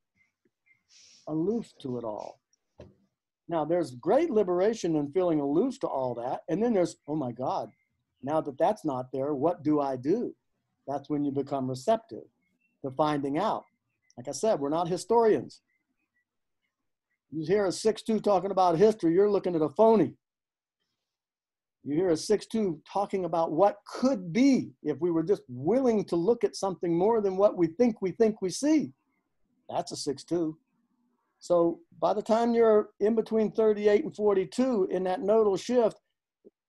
aloof to it all. Now, there's great liberation in feeling aloof to all that. And then there's, oh my God, now that that's not there, what do I do? That's when you become receptive to finding out. Like I said, we're not historians. You hear a 6-2 talking about history, you're looking at a phony. You hear a 6-2 talking about what could be if we were just willing to look at something more than what we think we think we see. That's a 6-2. So by the time you're in between 38 and 42 in that nodal shift,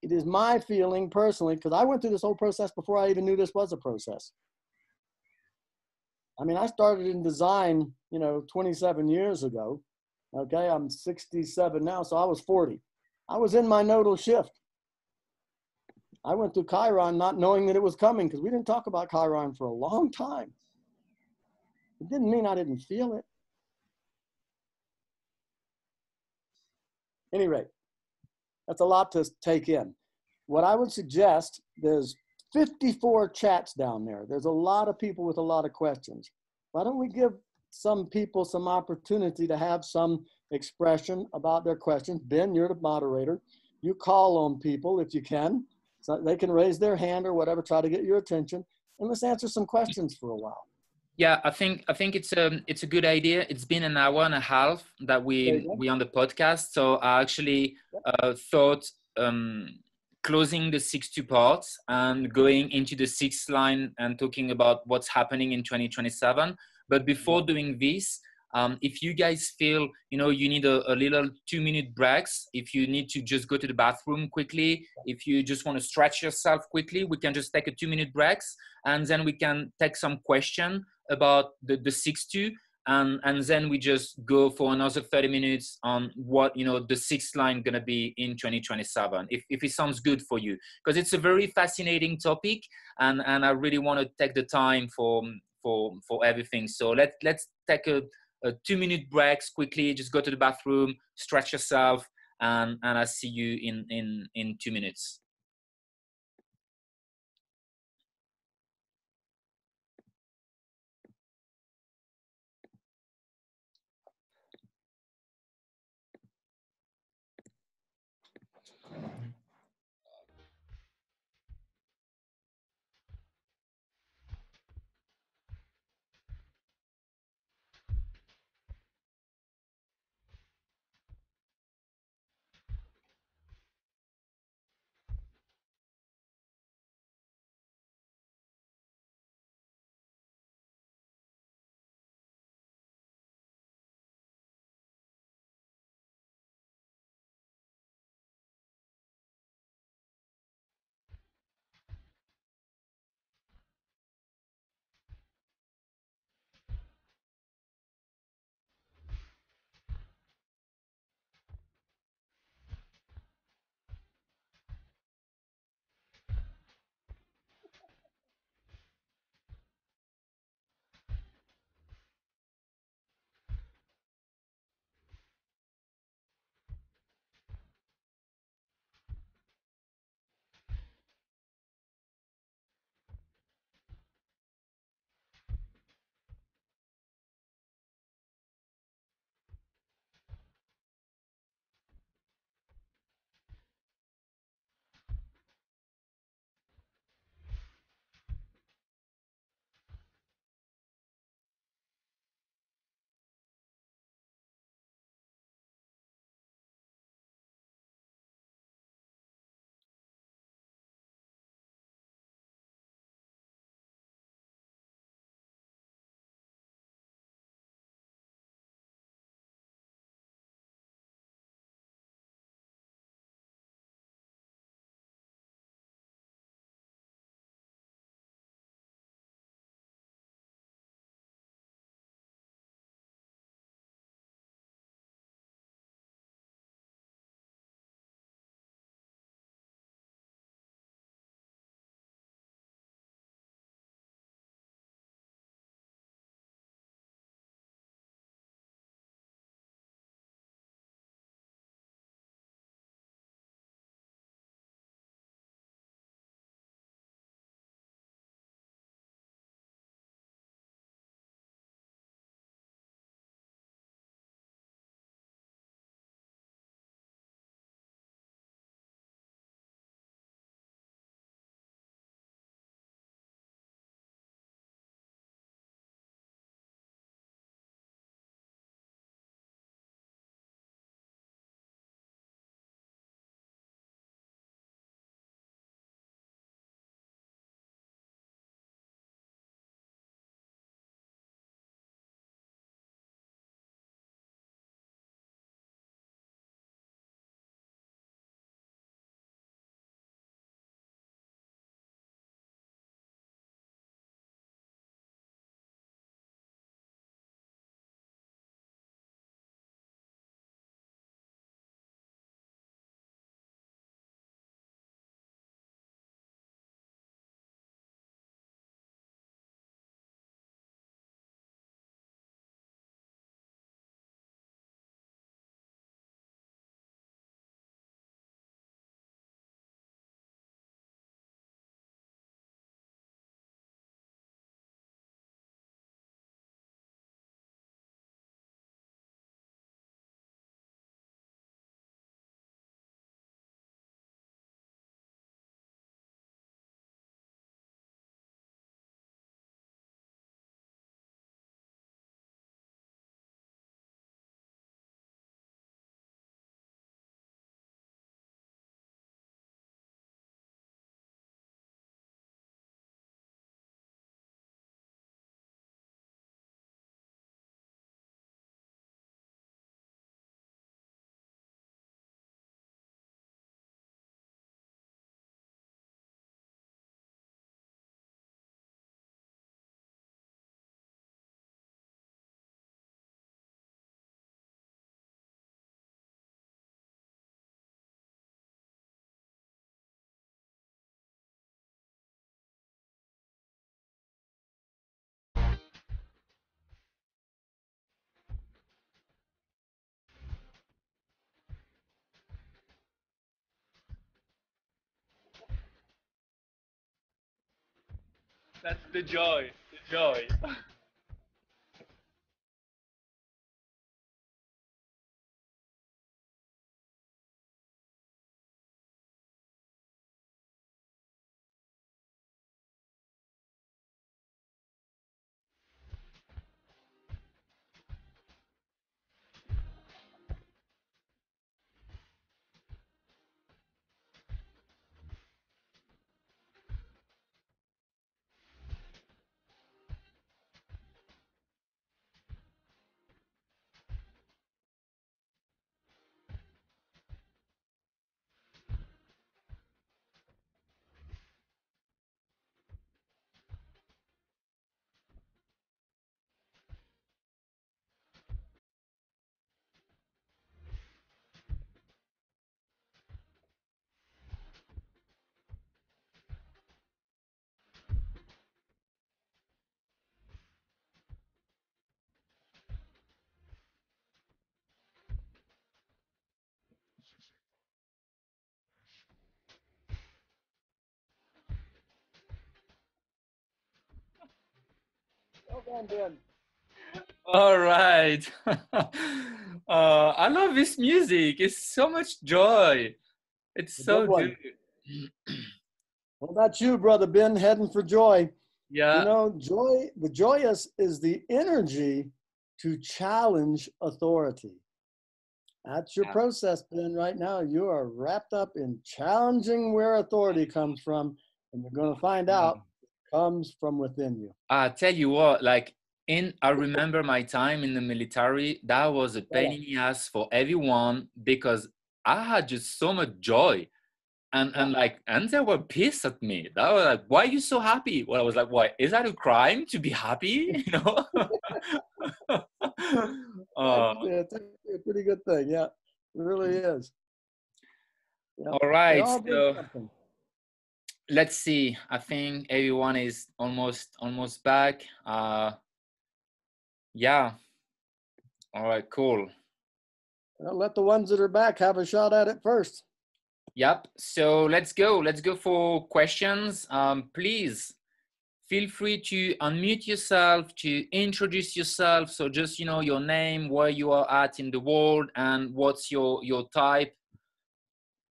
it is my feeling personally, because I went through this whole process before I even knew this was a process. I mean, I started in design, you know, 27 years ago. Okay, I'm 67 now, so I was 40. I was in my nodal shift. I went through Chiron not knowing that it was coming because we didn't talk about Chiron for a long time. It didn't mean I didn't feel it. Any rate, that's a lot to take in. What I would suggest, there's 54 chats down there. There's a lot of people with a lot of questions. Why don't we give some people some opportunity to have some expression about their questions? Ben, you're the moderator. You call on people if you can. So they can raise their hand or whatever, try to get your attention, and let's answer some questions for a while. Yeah, I think I think it's a it's a good idea. It's been an hour and a half that we we on the podcast, so I actually uh, thought um, closing the six two parts and going into the sixth line and talking about what's happening in 2027. But before doing this, um, if you guys feel you know you need a, a, little two minute breaks if you need to just go to the bathroom quickly if you just want to stretch yourself quickly we can just take a two minute breaks and then we can take some question about the, the six two and and then we just go for another 30 minutes on what you know the sixth line gonna be in 2027 if, if it sounds good for you. Because it's a very fascinating topic and and i really want to take the time for for for everything. So let let's take a uh, two minute breaks quickly just go to the bathroom stretch yourself and and i'll see you in in in two minutes That's the joy. The joy. All right. uh, I love this music. It's so much joy. It's so good. good. what about you, brother Ben? Heading for joy. Yeah. You know, joy. The joyous is the energy to challenge authority. That's your yeah. process, Ben. Right now, you are wrapped up in challenging where authority comes from, and you're going to find out comes from within you. I tell you what, like in I remember my time in the military, that was a pain in the ass for everyone because I had just so much joy. And and like and they were pissed at me. That was like, why are you so happy? Well, I was like, why is that a crime to be happy? You know? uh, yeah, it's a pretty good thing. Yeah, it really is. Yeah. All right. So, let's see. I think everyone is almost almost back. Uh yeah. All right cool. Well, let the ones that are back have a shot at it first. Yep. So let's go. Let's go for questions. Um please feel free to unmute yourself to introduce yourself. So just you know your name where you are at in the world and what's your your type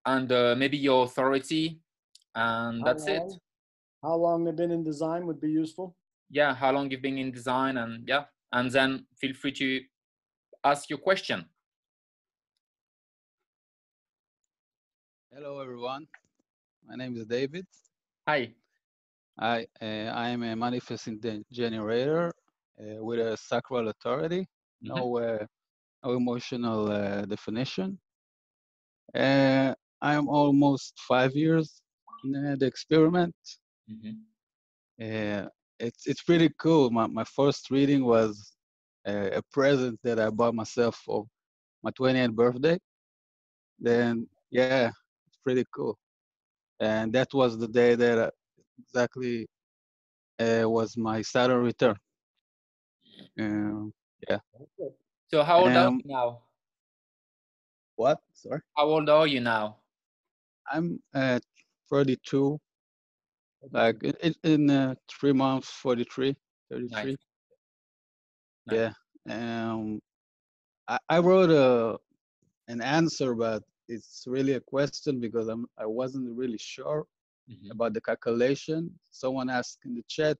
and uh, maybe your authority and that's long, it how long they've been in design would be useful. Yeah how long you've been in design and yeah and then feel free to ask your question. Hello everyone. My name is david. Hi. I uh, i am a manifesting generator uh, with a sacral authority. Mm-hmm. no uh, no emotional uh, definition. Uh, i am almost five years the experiment. Mm-hmm. Uh, it's it's pretty cool. My my first reading was a, a, present that I bought myself for my 20th birthday. Then yeah, it's pretty cool. And that was the day that I exactly uh, was my Saturn return. Um, yeah. So how old um, are you now? What? Sorry. How old are you now? I'm uh, 42 like in, in uh, three months 43 33 nice. yeah um I, I wrote a an answer but it's really a question because i'm i wasn't really sure mm-hmm. about the calculation. Someone asked in the chat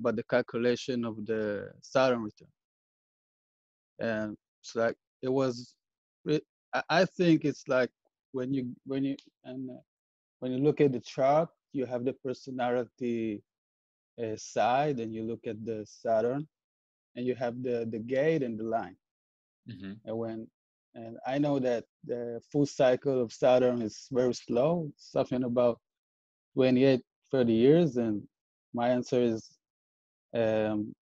about the calculation of the saturn return. And it's like it was i think it's like when you when you and uh, when you look at the chart, you have the personality uh, side, and you look at the Saturn, and you have the the gate and the line. Mm-hmm. And when and I know that the full cycle of Saturn is very slow, something about 28, 30 years, and my answer is um,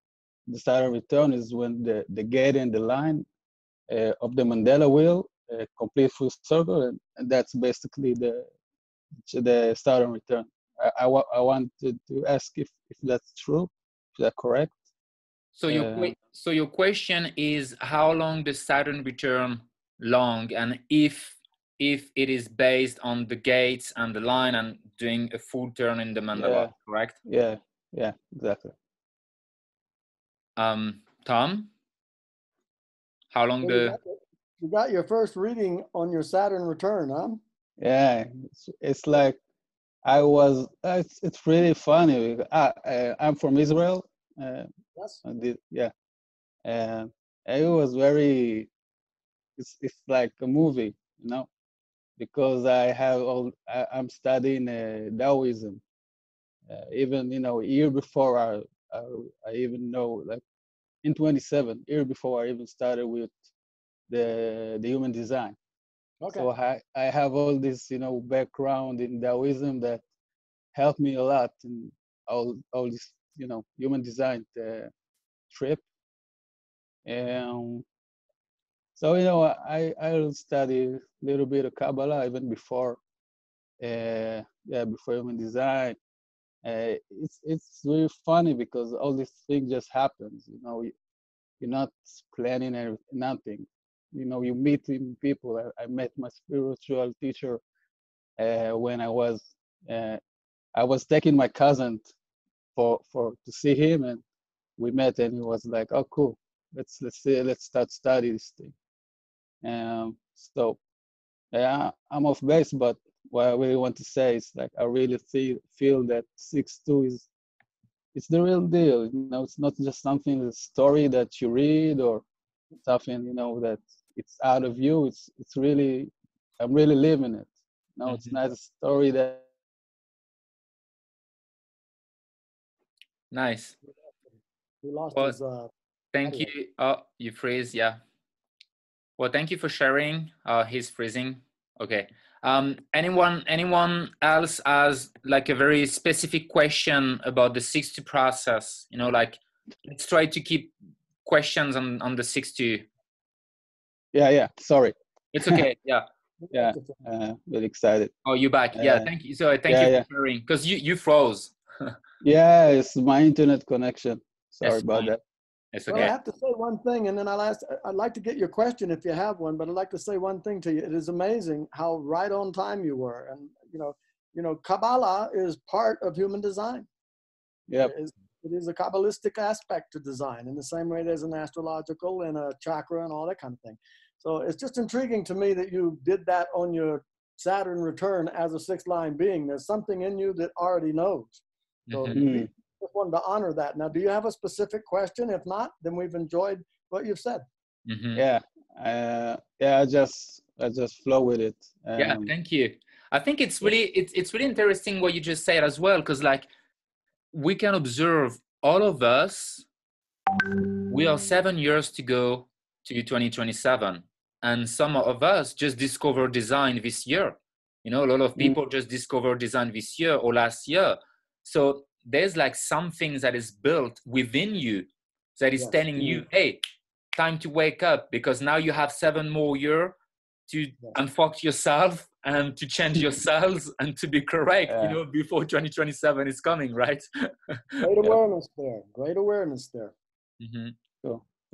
the Saturn return is when the, the gate and the line uh, of the mandala wheel uh, complete full circle, and, and that's basically the the Saturn return. I, I, I wanted to ask if, if that's true, is that correct? So your uh, so your question is how long the Saturn return long, and if if it is based on the gates and the line and doing a full turn in the mandala, yeah, correct? Yeah, Yeah, exactly. Um, Tom, how long So you the? got You got your first reading on your Saturn return, huh? Yeah, it's, it's like I was. Uh, it's it's really funny. I, uh, I'm from Israel. Uh, Yes. I did, yeah, and it was very. It's it's like a movie, you know, because I have all. I, I'm studying uh, Taoism. Uh, even you know, a year before I, I I even know like in 27 year before I even started with the the human design. Okay. So I, I have all this, you know, background in Taoism that helped me a lot in all all this, you know, human design uh, trip. And so you know, I I study a little bit of Kabbalah even before, uh, yeah, before human design. Uh, it's it's really funny because all these things just happens. You know, you- you're not planning or nothing you know you meet people. I, I met my spiritual teacher uh, when i was uh, i was taking my cousin for for to see him and we met and he was like oh cool. Let's let's see let's start study this thing. Um so yeah i'm off base but what i really want to say is like i really see, feel that six two is it's the real deal you know? It's not just something a story that you read or something you know that it's out of you it's it's really i'm really living it no it's Mhm. not a story that Nice. We lost Well, his, uh, Thank Audio. you. Oh, you freeze. Yeah. Well, thank you for sharing. Uh, he's freezing. Okay. Um, anyone, anyone else has like a very specific question about the 60 process? You know, like let's try to keep questions on on the 60. Yeah yeah sorry It's okay. Yeah. yeah uh, really excited Oh, you back? Yeah. Uh, Thank you. So thank yeah, you yeah. for sharing because you you froze. yeah it's my internet connection sorry That's about fine. that It's okay. Well, I have to say one thing, and then I'll ask. I'd like to get your question if you have one, but I'd like to say one thing to you. It is amazing how right on time you were, and you know, you know, Kabbalah is part of human design. Yeah. It is, it is a kabbalistic aspect to design, in the same way there's an astrological and a chakra and all that kind of thing. So it's just intriguing to me that you did that on your Saturn return as a sixth line being. There's something in you that already knows. So Mhm. Mm. just wanted to honor that. Now, do you have a specific question? If not, then we've enjoyed what you've said. Mhm. yeah uh, yeah i just i just flow with it yeah um, thank you i think it's really it's, it's really interesting what you just said as well because like we can observe all of us we are seven years to go to 2027 and some of us just discovered design this year you know a lot of Mm. people just discovered design this year or last year so there's like something that is built within you that is Yes. telling you hey time to wake up because now you have seven more year to Yes. unfuck yourself and to change yourselves and to be correct you know before 2027 is coming right Great awareness there. Great awareness there. Mhm.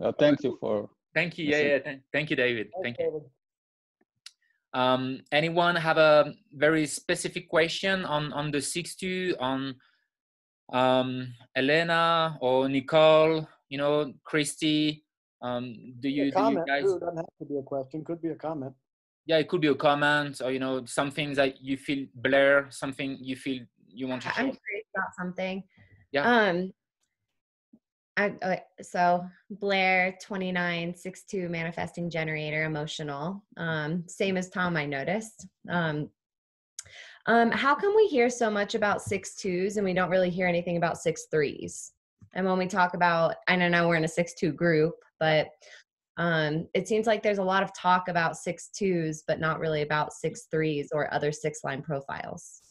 uh, thank you for thank you yeah yeah thank, thank you david Thanks, thank you David. um anyone have a very specific question on on the 6-2 on um elena or nicole you know christy um do you do you comment guys too. Doesn't have to be a question. Could be a comment. yeah it could be a comment or you know something that you feel blair something you feel you want to Show. I'm share curious about something. Yeah. Um. I so Blair twenty nine six two manifesting generator emotional. Um, same as Tom. I noticed. Um. Um, how come we hear so much about six twos and we don't really hear anything about six threes? And when we talk about, I don't know we're in a six two group, but um, it seems like there's a lot of talk about six twos, but not really about six threes or other six line profiles.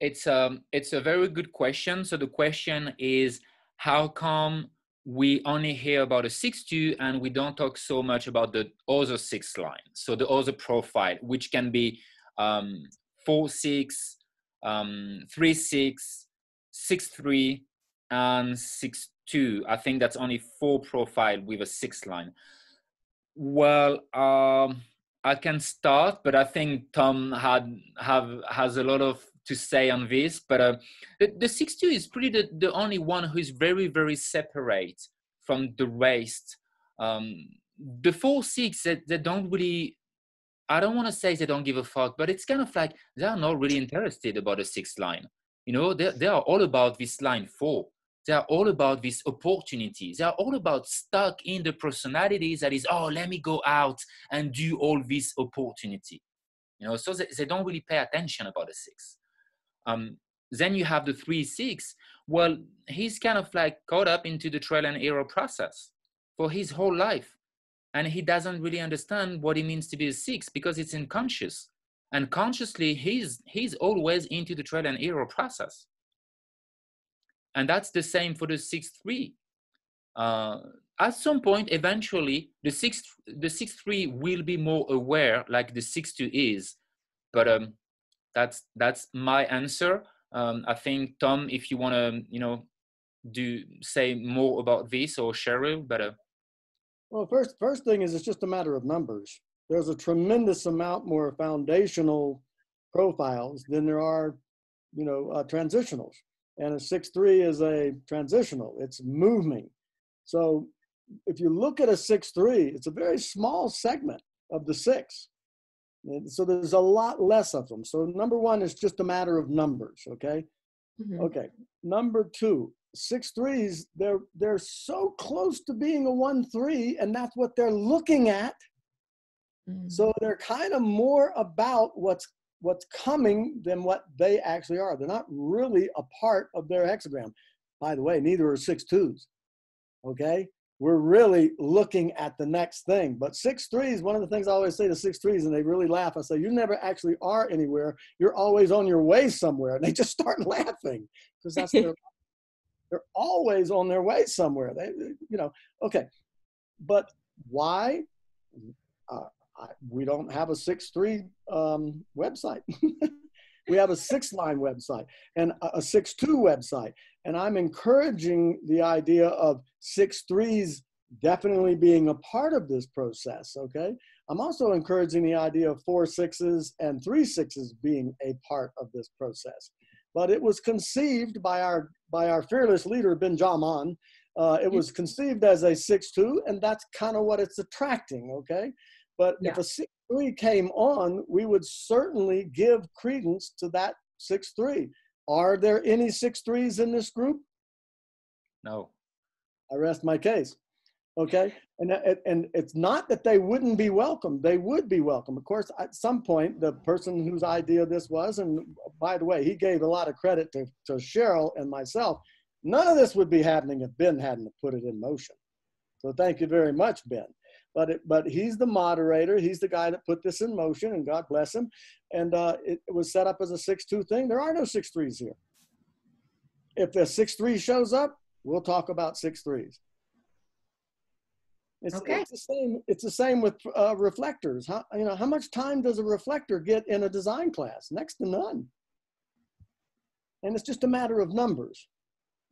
it's um it's a very good question so the question is how come we only hear about a 6-2 and we don't talk so much about the other six lines so the other profile which can be um 4-6 um 3-6 6-3 and 6-2 i think that's only four profile with a six line. Well um I can start, but I think Tom had have has a lot of to say on this, but uh, the, the six two is pretty the, the only one who is very very separate from the rest. Um, the four six they, they don't really. I don't want to say they don't give a fuck, but it's kind of like they are not really interested about the sixth line. You know, they, they are all about this line four. They are all about these opportunities. They are all about stuck in the personalities that is, oh, let me go out and do all this opportunity. You know, so they, they don't really pay attention about the six. Um, then you have the three six. Well, he's kind of like caught up into the trial and error process for his whole life. And he doesn't really understand what it means to be a six because it's unconscious. And consciously, he's he's always into the trial and error process. And that's the same for the six three. Uh, at some point, eventually, the six the six three will be more aware, like the six two is. But um, that's that's my answer. Um, I think Tom, if you want to, you know, do say more about this or Cheryl, better. Well, first first thing is it's just a matter of numbers. There's a tremendous amount more foundational profiles than there are, you know, uh, transitionals. And a six three is a transitional. It's moving. So if you look at a six three, it's a very small segment of the six. So there's a lot less of them. So number one is just a matter of numbers. Okay. Mm-hmm. Okay. Number two, six threes. They're they're so close to being a one three, and that's what they're looking at. Mm-hmm. So they're kind of more about what's what's coming than what they actually are. They're not really a part of their hexagram. By the way, neither are six twos. Okay we're really looking at the next thing. But six threes, one of the things I always say to six threes, and they really laugh. I say, you never actually are anywhere. You're always on your way somewhere. And they just start laughing because that's their, they're always on their way somewhere. They, you know, okay. But why? Uh, I, we don't have a six three um, website. we have a six line website and a, a six two website and I'm encouraging the idea of six threes definitely being a part of this process. Okay. I'm also encouraging the idea of four sixes and three sixes being a part of this process. But it was conceived by our by our fearless leader Benjamin. Uh, it was conceived as a six-two, and that's kind of what it's attracting. Okay, but yeah. if a six-three came on, we would certainly give credence to that six-three. Are there any six threes in this group? No. I rest my case. Okay, and and it's not that they wouldn't be welcome; they would be welcome. Of course, at some point, the person whose idea this was, and by the way, he gave a lot of credit to, to Cheryl and myself. None of this would be happening if Ben hadn't put it in motion. So thank you very much, Ben but it, but he's the moderator. He's the guy that put this in motion, and God bless him. And uh, it, it, was set up as a six-two thing. There are no six threes here. If the six three shows up, we'll talk about six threes. It's, okay. it's the same. It's the same with uh, reflectors. How you know how much time does a reflector get in a design class? Next to none. And it's just a matter of numbers.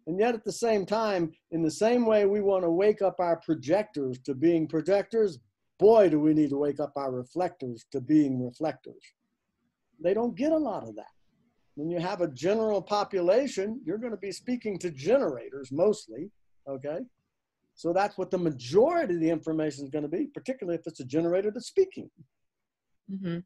And yet at the same time, in the same way we want to wake up our projectors to being projectors, boy, do we need to wake up our reflectors to being reflectors. They don't get a lot of that. When you have a general population, you're going to be speaking to generators mostly, okay? So that's what the majority of the information is going to be, particularly if it's a generator that's speaking. Mm-hmm.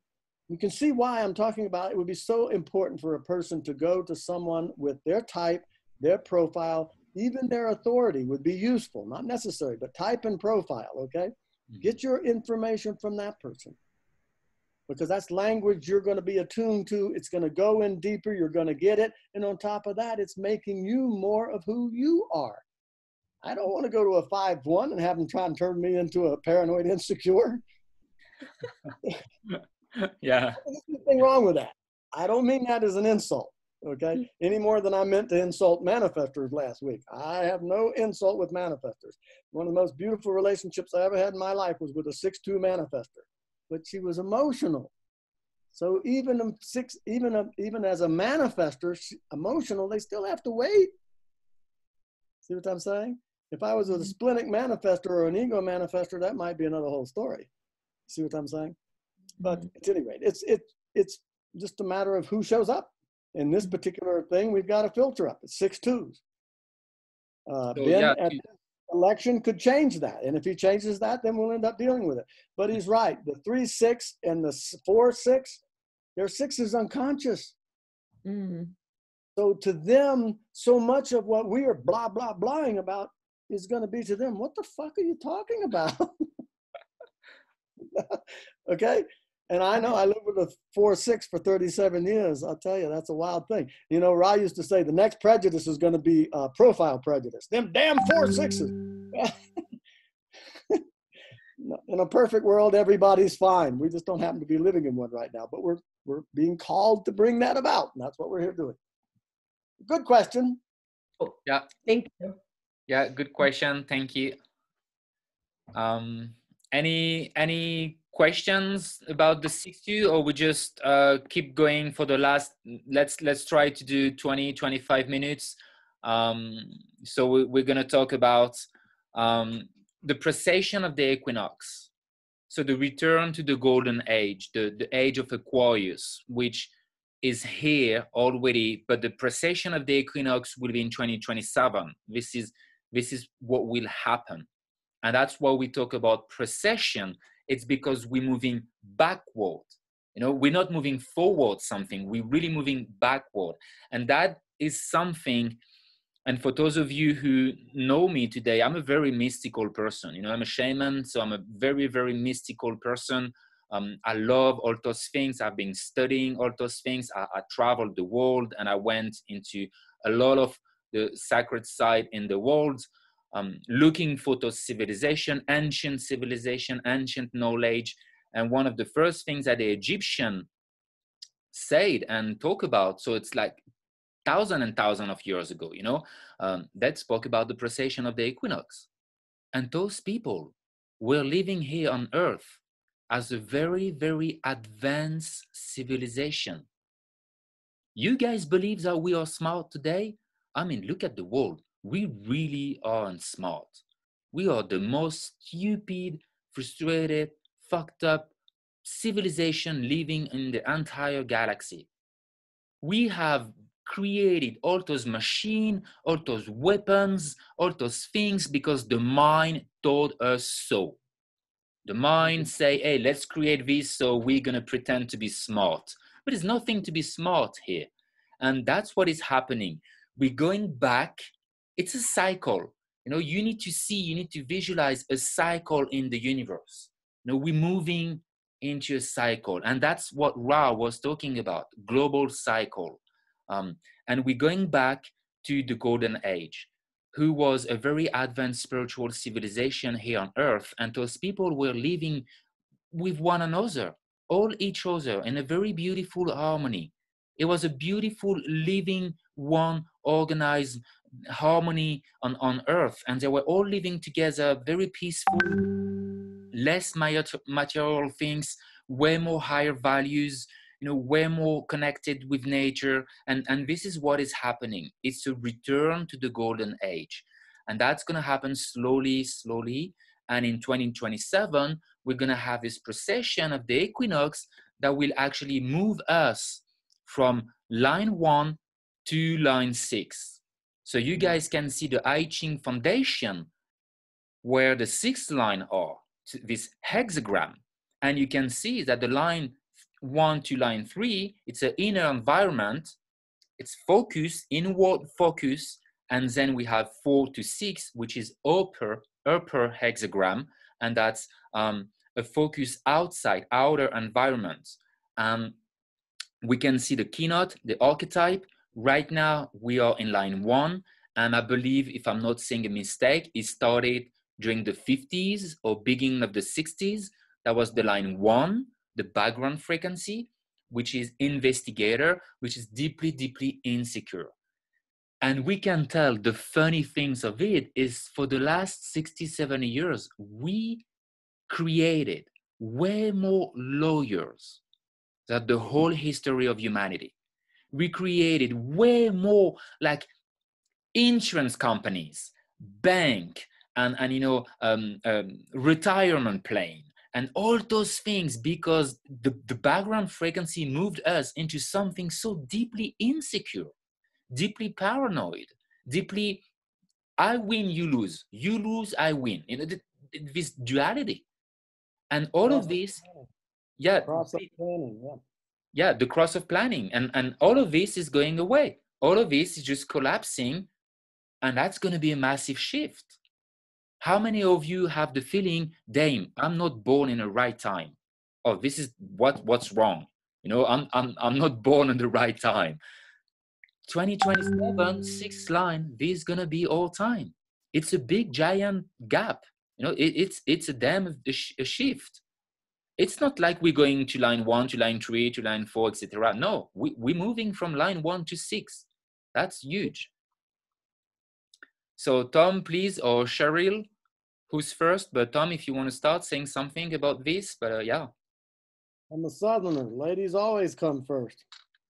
You can see why I'm talking about it would be so important for a person to go to someone with their type their profile, even their authority would be useful, not necessary, but type and profile, okay? Mm-hmm. Get your information from that person because that's language you're going to be attuned to. It's going to go in deeper. You're going to get it. And on top of that, it's making you more of who you are. I don't want to go to a 5 1 and have them try and turn me into a paranoid insecure. yeah. There's nothing wrong with that. I don't mean that as an insult okay? Mm. Any more than I meant to insult manifestors last week. I have no insult with manifestors. One of the most beautiful relationships I ever had in my life was with a six-two manifestor, but she was emotional. So even a six, even a, even as a manifestor, emotional, they still have to wait. See what I'm saying? If I was a mm-hmm. splenic manifestor or an ego manifestor, that might be another whole story. See what I'm saying? But mm-hmm. at any rate, it's it it's just a matter of who shows up in this particular thing, we've got a filter up. It's six twos. Uh, So, ben yeah, at you- this election could change that, and if he changes that, then we'll end up dealing with it. But he's right. The three six and the four six, their six is unconscious. Mm. So to them, so much of what we are blah blah blahing about is going to be to them. What the fuck are you talking about? okay. And I know I lived with a four six for 37 years. I'll tell you, that's a wild thing. You know, Ra used to say the next prejudice is going to be uh, profile prejudice. Them damn four sixes. in a perfect world, everybody's fine. We just don't happen to be living in one right now. But we're we're being called to bring that about, and that's what we're here doing. Good question. Yeah. Thank you. Yeah, good question. Thank you. Um, any any questions about the 60 or we just uh, keep going for the last let's let's try to do 20 25 minutes. Um, so we, we're going to talk about um, the precession of the equinox. So the return to the golden age the, the age of aquarius which is here already but the precession of the equinox will be in 2027 this is this is what will happen. And that's why we talk about precession it's because we're moving backward. You know we're not moving forward something we're really moving backward. And that is something and for those of you who know me today i'm a very mystical person. You know i'm a shaman so i'm a very very mystical person. Um, i love all those things. I've been studying all those things. I, I traveled the world and i went into a lot of the sacred side in the world um, looking for those civilization, ancient civilization, ancient knowledge. And one of the first things that the Egyptian said and talk about, so it's like thousand and thousand of years ago, you know, um, that spoke about the precession of the equinox. And those people were living here on earth as a very, very advanced civilization. You guys believe that we are smart today? I mean, look at the world we really aren't smart. We are the most stupid, frustrated, fucked up civilization living in the entire galaxy. We have created all those machines, all those weapons, all those things because the mind told us so. The mind mm-hmm. say, hey, let's create this so we're gonna pretend to be smart. But there's nothing to be smart here. And that's what is happening. We're going back it's a cycle. You know you need to see you need to visualize a cycle in the universe. You know we're moving into a cycle and that's what ra was talking about global cycle. Um, and we're going back to the golden age who was a very advanced spiritual civilization here on earth and those people were living with one another all each other in a very beautiful harmony. It was a beautiful living one organized harmony on, on earth and they were all living together very peaceful less material things way more higher values you know way more connected with nature and and this is what is happening. It's a return to the golden age and that's going to happen slowly slowly and in 2027 we're going to have this precession of the equinox that will actually move us from line 1 to line 6 so you guys can see the I Ching foundation where the sixth line are, this hexagram. And you can see that the line one to line three, it's an inner environment, it's focus, inward focus, and then we have four to six, which is upper, upper hexagram, and that's um, a focus outside, outer environment. Um, we can see the keynote, the archetype, Right now, we are in line one, and I believe, if I'm not saying a mistake, it started during the 50s or beginning of the 60s. That was the line one, the background frequency, which is investigator, which is deeply, deeply insecure. And we can tell the funny things of it is for the last 60, 70 years, we created way more lawyers than the whole history of humanity we created way more like insurance companies, bank, and, and you know, um, um, retirement plan, And all those things because the, the background frequency moved us into something so deeply insecure, deeply paranoid, deeply I win, you lose. You lose, I win. You know, this duality. And all of this, yeah, planning, yeah. Yeah, the cross of planning. And and all of this is going away. All of this is just collapsing. And that's gonna be a massive shift. How many of you have the feeling, Dame, I'm not born in the right time? Oh, this is what what's wrong. You know, I'm I'm I'm not born in the right time. 2027 sixth line this is gonna be all time it's a big giant gap you know it, it's it's a damn a, sh- a shift it's not like we're going to line one to line three to line four etc no we, we're moving from line one to six. That's huge. So tom please or cheryl who's first but tom if you want to start saying something about this but uh, yeah. I'm a southerner. Ladies always come first.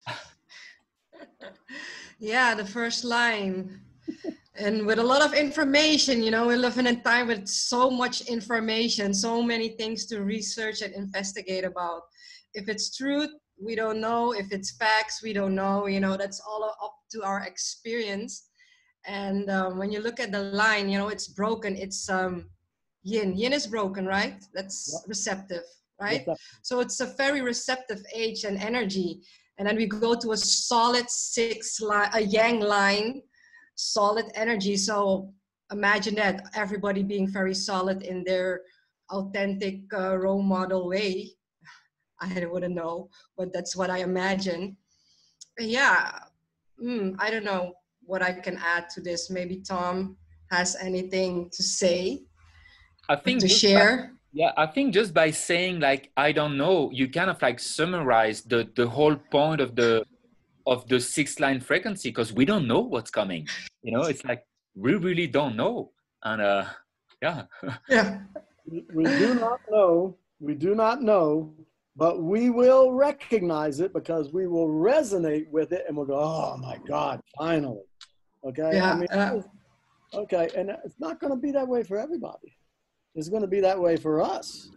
Yeah, the first line. and with a lot of information, you know, we live in a time with so much information, so many things to research and investigate about. If it's truth, we don't know. If it's facts, we don't know. You know, that's all up to our experience. And um, when you look at the line, you know, it's broken. It's um, yin. Yin is broken, right? That's receptive, right? So it's a very receptive age and energy and then we go to a solid six line, a yang line, solid energy. So imagine that everybody being very solid in their authentic uh, role model way. I wouldn't know, but that's what I imagine. Yeah, mm, I don't know what I can add to this. Maybe Tom has anything to say. I think to share yeah i think just by saying like i don't know you kind of like summarize the the whole point of the of the six line frequency because we don't know what's coming. You know it's like we really don't know. And uh yeah. Yeah. We do not know. We do not know. But we will recognize it because we will resonate with it and we'll go oh my god finally. Okay? Yeah, I mean, uh, okay and it's not going to be that way for everybody. It's going to be that way for us.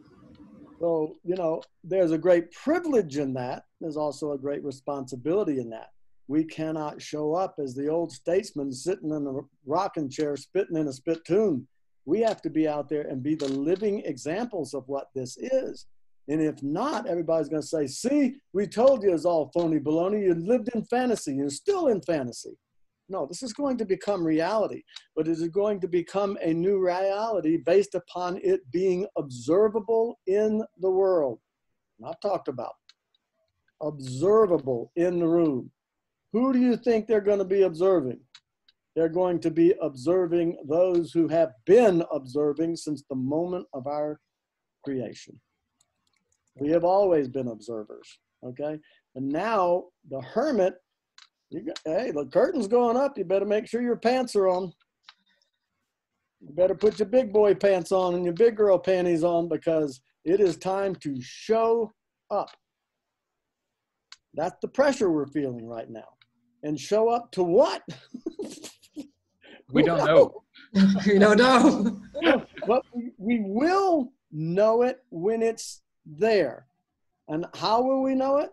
So, you know, there's a great privilege in that. There's also a great responsibility in that. We cannot show up as the old statesman sitting in a rocking chair spitting in a spittoon. We have to be out there and be the living examples of what this is. And if not, everybody's going to say, see, we told you it's all phony baloney. You lived in fantasy. You're still in fantasy. No, this is going to become reality, but it is going to become a new reality based upon it being observable in the world. Not talked about. Observable in the room. Who do you think they're going to be observing? They're going to be observing those who have been observing since the moment of our creation. We have always been observers, okay? And now the hermit you got, hey, the curtain's going up. You better make sure your pants are on. You better put your big boy pants on and your big girl panties on because it is time to show up. That's the pressure we're feeling right now. And show up to what? we don't know. we don't know. but we, we will know it when it's there. And how will we know it?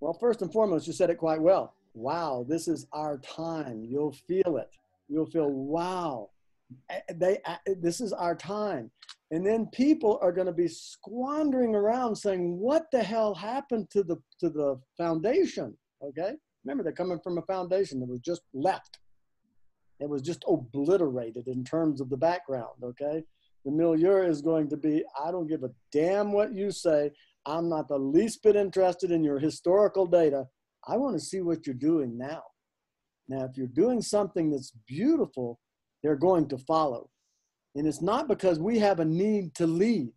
Well, first and foremost, you said it quite well. Wow, this is our time. You'll feel it. You'll feel, wow, they, this is our time. And then people are going to be squandering around saying, what the hell happened to the, to the foundation? Okay. Remember, they're coming from a foundation that was just left. It was just obliterated in terms of the background. Okay. The milieu is going to be, I don't give a damn what you say. I'm not the least bit interested in your historical data. I want to see what you're doing now. Now, if you're doing something that's beautiful, they're going to follow. And it's not because we have a need to lead.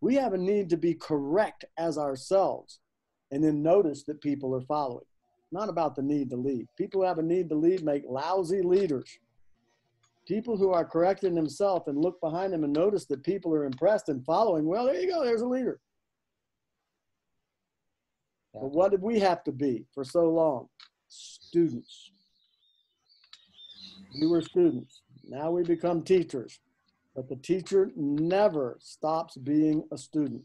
We have a need to be correct as ourselves and then notice that people are following. Not about the need to lead. People who have a need to lead make lousy leaders. People who are correcting themselves and look behind them and notice that people are impressed and following, well, there you go, there's a leader. Yeah. But what did we have to be for so long? Students. We were students. Now we become teachers. But the teacher never stops being a student,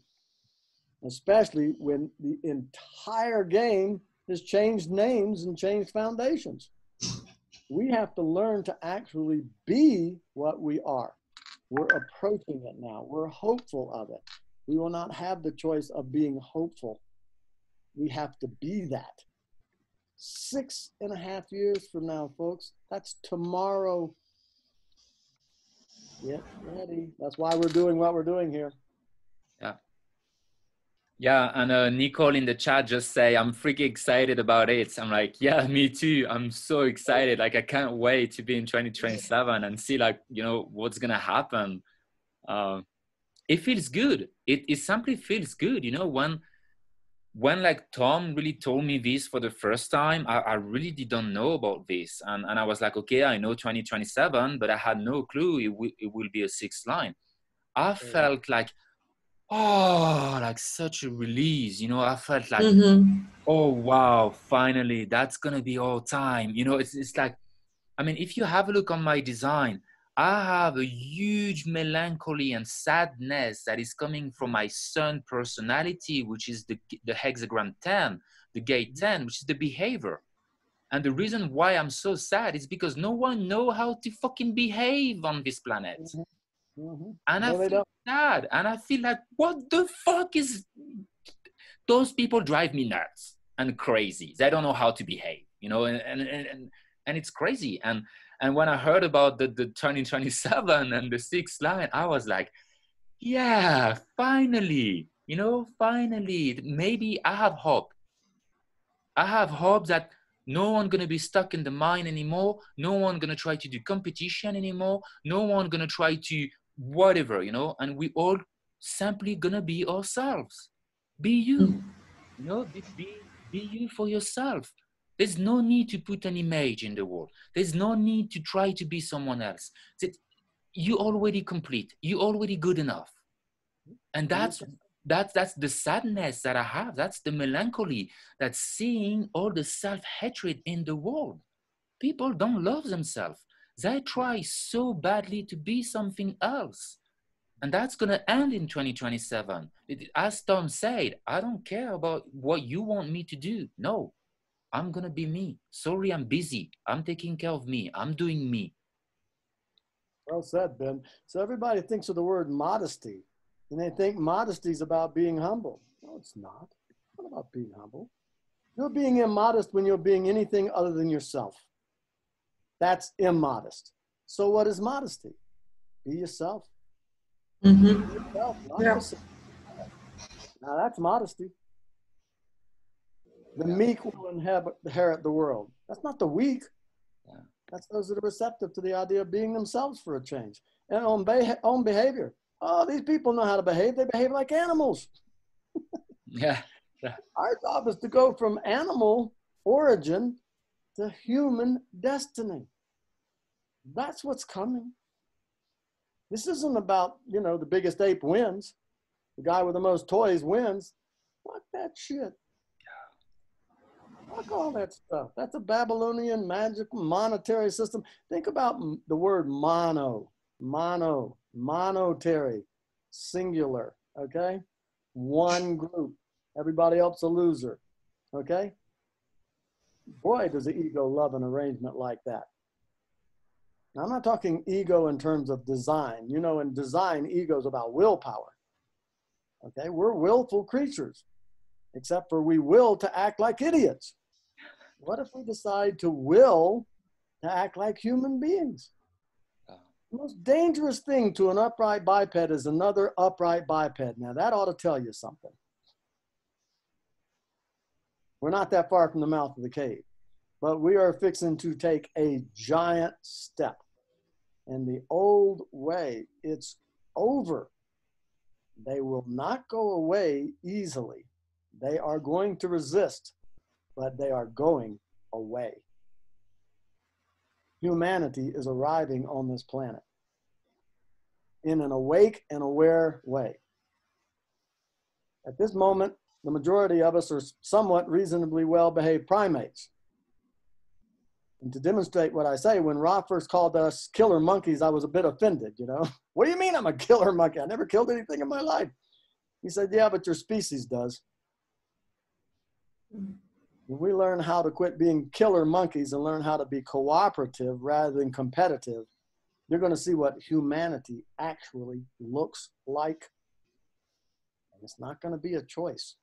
especially when the entire game has changed names and changed foundations. We have to learn to actually be what we are. We're approaching it now. We're hopeful of it. We will not have the choice of being hopeful. We have to be that. Six and a half years from now, folks, that's tomorrow. Get ready. That's why we're doing what we're doing here. Yeah. Yeah, and uh, Nicole in the chat just say, I'm freaking excited about it. I'm like, yeah, me too. I'm so excited. Like, I can't wait to be in 2027 and see, like, you know, what's to happen. Uh, it feels good. It, it simply feels good. You know, when, when like Tom really told me this for the first time, I, I really didn't know about this. And, and I was like, okay, I know 2027, but I had no clue it, w- it will be a sixth line. I felt like, oh like such a release you know i felt like mm-hmm. oh wow finally that's gonna be all time you know it's, it's like i mean if you have a look on my design i have a huge melancholy and sadness that is coming from my sun personality which is the, the hexagram 10 the gate mm-hmm. 10 which is the behavior and the reason why i'm so sad is because no one know how to fucking behave on this planet mm-hmm. Mm-hmm. And no, I feel sad. And I feel like, what the fuck is those people drive me nuts and crazy. They don't know how to behave, you know, and and and, and it's crazy. And and when I heard about the, the 2027 and the sixth line, I was like, yeah, finally, you know, finally, maybe I have hope. I have hope that no one gonna be stuck in the mine anymore. No one gonna try to do competition anymore. No one gonna try to whatever, you know, and we all simply gonna be ourselves. Be you, mm. you know, be, be, be you for yourself. There's no need to put an image in the world. There's no need to try to be someone else. That You already complete. You already good enough. And that's that's that's the sadness that I have. That's the melancholy. That's seeing all the self-hatred in the world. People don't love themselves. They try so badly to be something else. And that's going to end in 2027. As Tom said, I don't care about what you want me to do. No, I'm going to be me. Sorry, I'm busy. I'm taking care of me. I'm doing me. Well said, Ben. So everybody thinks of the word modesty, and they think modesty is about being humble. No, it's not. It's not about being humble. You're being immodest when you're being anything other than yourself. That's immodest. So what is modesty? Be yourself. Mm-hmm. Be yourself yeah. Yourself. Now that's modesty. The meek will inherit the world. That's not the weak. Yeah. That's those that are receptive to the idea of being themselves for a change and on, be- on behavior. Oh, these people know how to behave. They behave like animals. yeah. yeah. Our job is to go from animal origin to human destiny. That's what's coming. This isn't about, you know, the biggest ape wins. The guy with the most toys wins. Fuck that shit. Fuck all that stuff. That's a Babylonian magic monetary system. Think about the word mono, mono, monetary, singular, okay? One group. Everybody else a loser, okay? boy, does the ego love an arrangement like that. Now, I'm not talking ego in terms of design. You know, in design, ego is about willpower. Okay, we're willful creatures, except for we will to act like idiots. What if we decide to will to act like human beings? Uh-huh. The most dangerous thing to an upright biped is another upright biped. Now, that ought to tell you something. We're not that far from the mouth of the cave, but we are fixing to take a giant step. And the old way, it's over. They will not go away easily. They are going to resist, but they are going away. Humanity is arriving on this planet in an awake and aware way. At this moment, the majority of us are somewhat reasonably well behaved primates. And to demonstrate what I say, when Ra first called us killer monkeys, I was a bit offended, you know. what do you mean I'm a killer monkey? I never killed anything in my life. He said, Yeah, but your species does. When we learn how to quit being killer monkeys and learn how to be cooperative rather than competitive, you're going to see what humanity actually looks like. And it's not going to be a choice.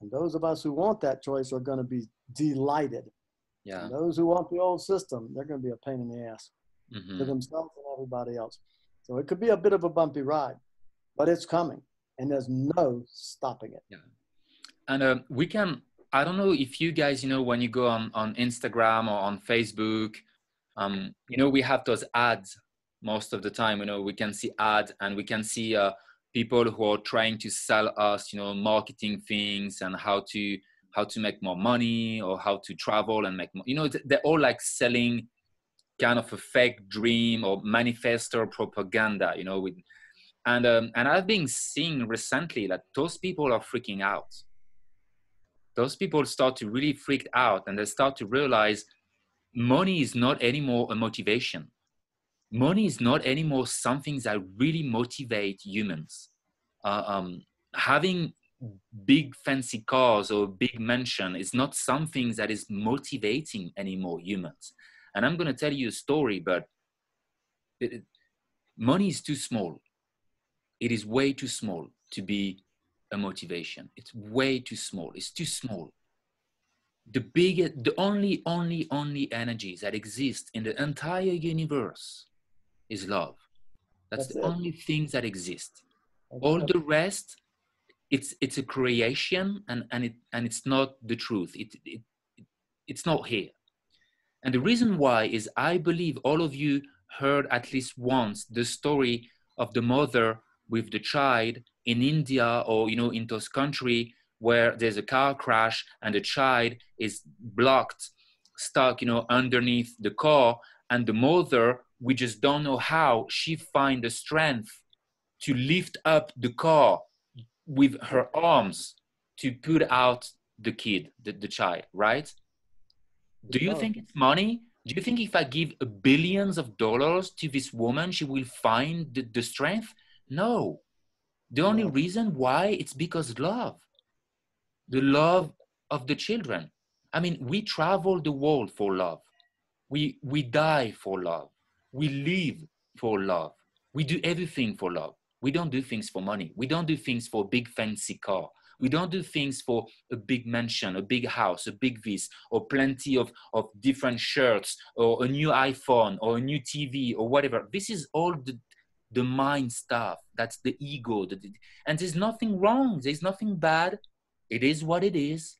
And those of us who want that choice are going to be delighted. Yeah. And those who want the old system, they're going to be a pain in the ass mm-hmm. for themselves and everybody else. So it could be a bit of a bumpy ride, but it's coming, and there's no stopping it. Yeah. And uh, we can. I don't know if you guys, you know, when you go on on Instagram or on Facebook, um, you know, we have those ads most of the time. You know, we can see ads and we can see uh, people who are trying to sell us, you know, marketing things and how to how to make more money or how to travel and make more. You know, they're all like selling kind of a fake dream or manifesto propaganda. You know, with and um, and I've been seeing recently that those people are freaking out. Those people start to really freak out and they start to realize money is not anymore a motivation. Money is not anymore something that really motivate humans. Uh, um, having big fancy cars or big mansion is not something that is motivating anymore humans and i'm going to tell you a story but it, money is too small it is way too small to be a motivation. It's way too small. It's too small. The biggest the only only only energies that exist in the entire universe is love. That's, that's the it. only things that exist that's all it. the rest it's it's a creation and and it and it's not the truth. It, it it's not here. And the reason why is i believe all of you heard at least once the story of the mother with the child in india or you know in those country where there's a car crash and a child is blocked stuck you know underneath the car and the mother we just don't know how she find the strength to lift up the car with her arms to put out the kid, the, the child, right? Do you think it's money? Do you think if I give billions of dollars to this woman, she will find the, the strength? No. The only reason why it's because love, the love of the children. I mean, we travel the world for love. We, we die for love. We live for love. We do everything for love. We don't do things for money. We don't do things for a big fancy car. We don't do things for a big mansion, a big house, a big this, or plenty of, of different shirts, or a new iPhone, or a new TV, or whatever. This is all the, the mind stuff. That's the ego. And there's nothing wrong. There's nothing bad. It is what it is.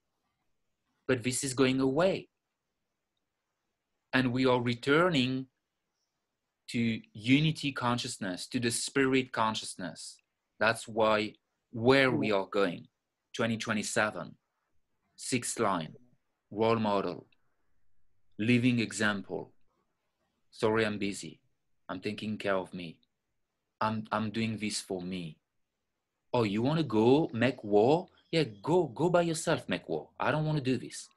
But this is going away. And we are returning to unity consciousness, to the spirit consciousness. That's why where we are going. 2027, sixth line, role model, living example. Sorry, I'm busy. I'm taking care of me. I'm, I'm doing this for me. Oh, you want to go make war? Yeah, go, go by yourself, make war. I don't want to do this.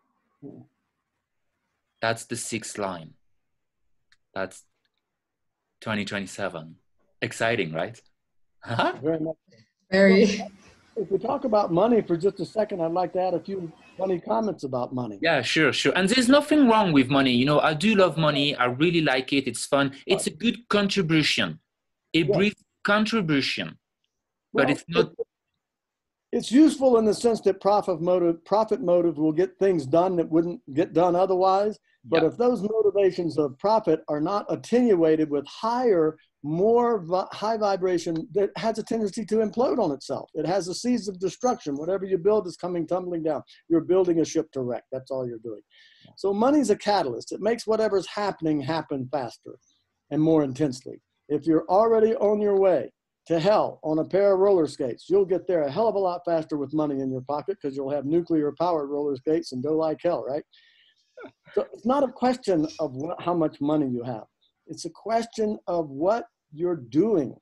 That's the sixth line. That's 2027. Exciting, right? Huh? Very much. Very. If we talk about money for just a second, I'd like to add a few funny comments about money. Yeah, sure, sure. And there's nothing wrong with money. You know, I do love money. I really like it. It's fun. It's a good contribution, a brief contribution, but well, it's not. It's useful in the sense that profit motive, profit motive will get things done that wouldn't get done otherwise. But yeah. if those motivations of profit are not attenuated with higher, more vi- high vibration, that has a tendency to implode on itself. It has the seeds of destruction. Whatever you build is coming tumbling down. You're building a ship to wreck. That's all you're doing. Yeah. So money's a catalyst. It makes whatever's happening happen faster and more intensely. If you're already on your way to hell on a pair of roller skates, you'll get there a hell of a lot faster with money in your pocket because you'll have nuclear powered roller skates and go like hell, right? So it's not a question of what, how much money you have. It's a question of what you're doing.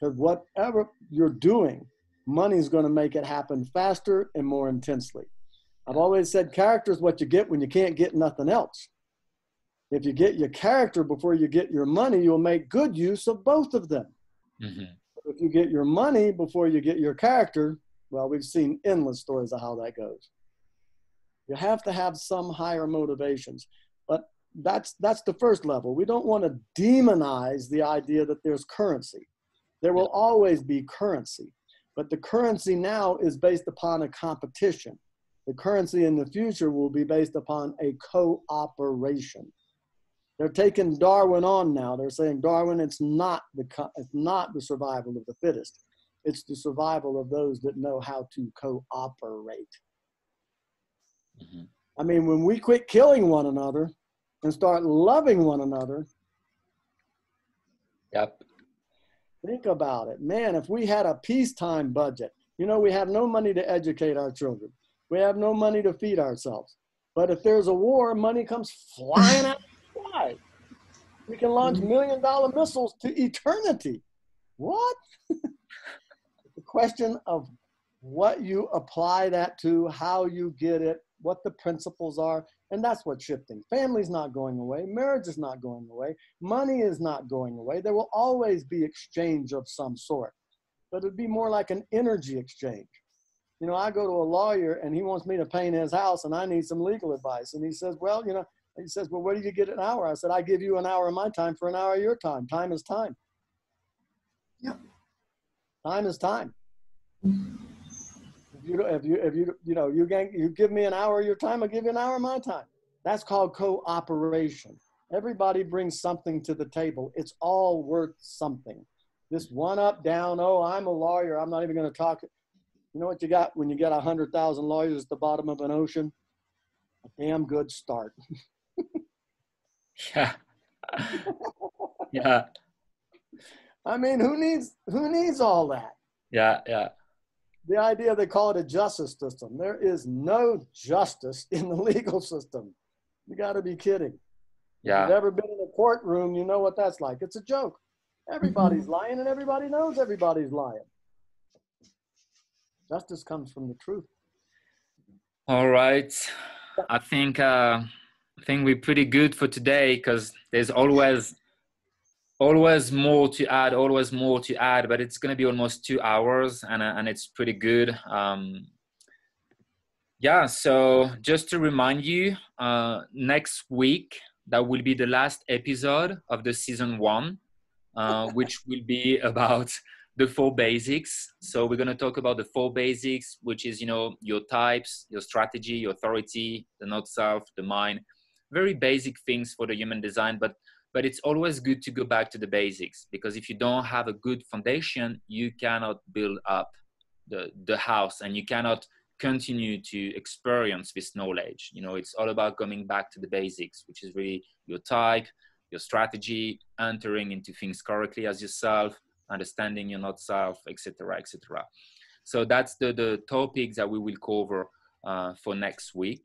Because whatever you're doing, money is going to make it happen faster and more intensely. I've always said character is what you get when you can't get nothing else. If you get your character before you get your money, you'll make good use of both of them. Mm-hmm. If you get your money before you get your character, well, we've seen endless stories of how that goes. You have to have some higher motivations. But that's that's the first level. We don't want to demonize the idea that there's currency. There will always be currency, but the currency now is based upon a competition. The currency in the future will be based upon a cooperation. They're taking Darwin on now. They're saying Darwin, it's not the it's not the survival of the fittest. It's the survival of those that know how to cooperate. Mm-hmm. I mean, when we quit killing one another and start loving one another. Yep. Think about it. Man, if we had a peacetime budget, you know, we have no money to educate our children. We have no money to feed ourselves. But if there's a war, money comes flying out why? We can launch mm-hmm. million dollar missiles to eternity. What? the question of what you apply that to, how you get it, what the principles are, and that's what's shifting. Family's not going away, marriage is not going away, money is not going away. There will always be exchange of some sort, but it'd be more like an energy exchange. You know, I go to a lawyer and he wants me to paint his house and I need some legal advice. And he says, Well, you know, he says, Well, what do you get an hour? I said, I give you an hour of my time for an hour of your time. Time is time. Yeah. Time is time. If you, if you, if you, you know, you, gang, you give me an hour of your time, I'll give you an hour of my time. That's called cooperation. Everybody brings something to the table. It's all worth something. This one up, down, oh, I'm a lawyer. I'm not even going to talk. You know what you got when you get a 100,000 lawyers at the bottom of an ocean? A damn good start. yeah. Yeah. I mean who needs who needs all that? Yeah yeah. The idea they call it a justice system. There is no justice in the legal system. You got to be kidding. Yeah if you've ever been in a courtroom you know what that's like. It's a joke. Everybody's mm-hmm. lying and everybody knows everybody's lying. Justice comes from the truth. All right. I think uh I think we're pretty good for today because there's always always more to add, always more to add, but it's going to be almost two hours and, uh, and it's pretty good. Um, yeah, so just to remind you, uh, next week, that will be the last episode of the season one, uh, which will be about the four basics. So we're going to talk about the four basics, which is, you know, your types, your strategy, your authority, the not self, the mind, very basic things for the human design but but it's always good to go back to the basics because if you don't have a good foundation you cannot build up the the house and you cannot continue to experience this knowledge. You know it's all about coming back to the basics which is really your type your strategy entering into things correctly as yourself understanding your not self etc etc so that's the the topics that we will cover uh, for next week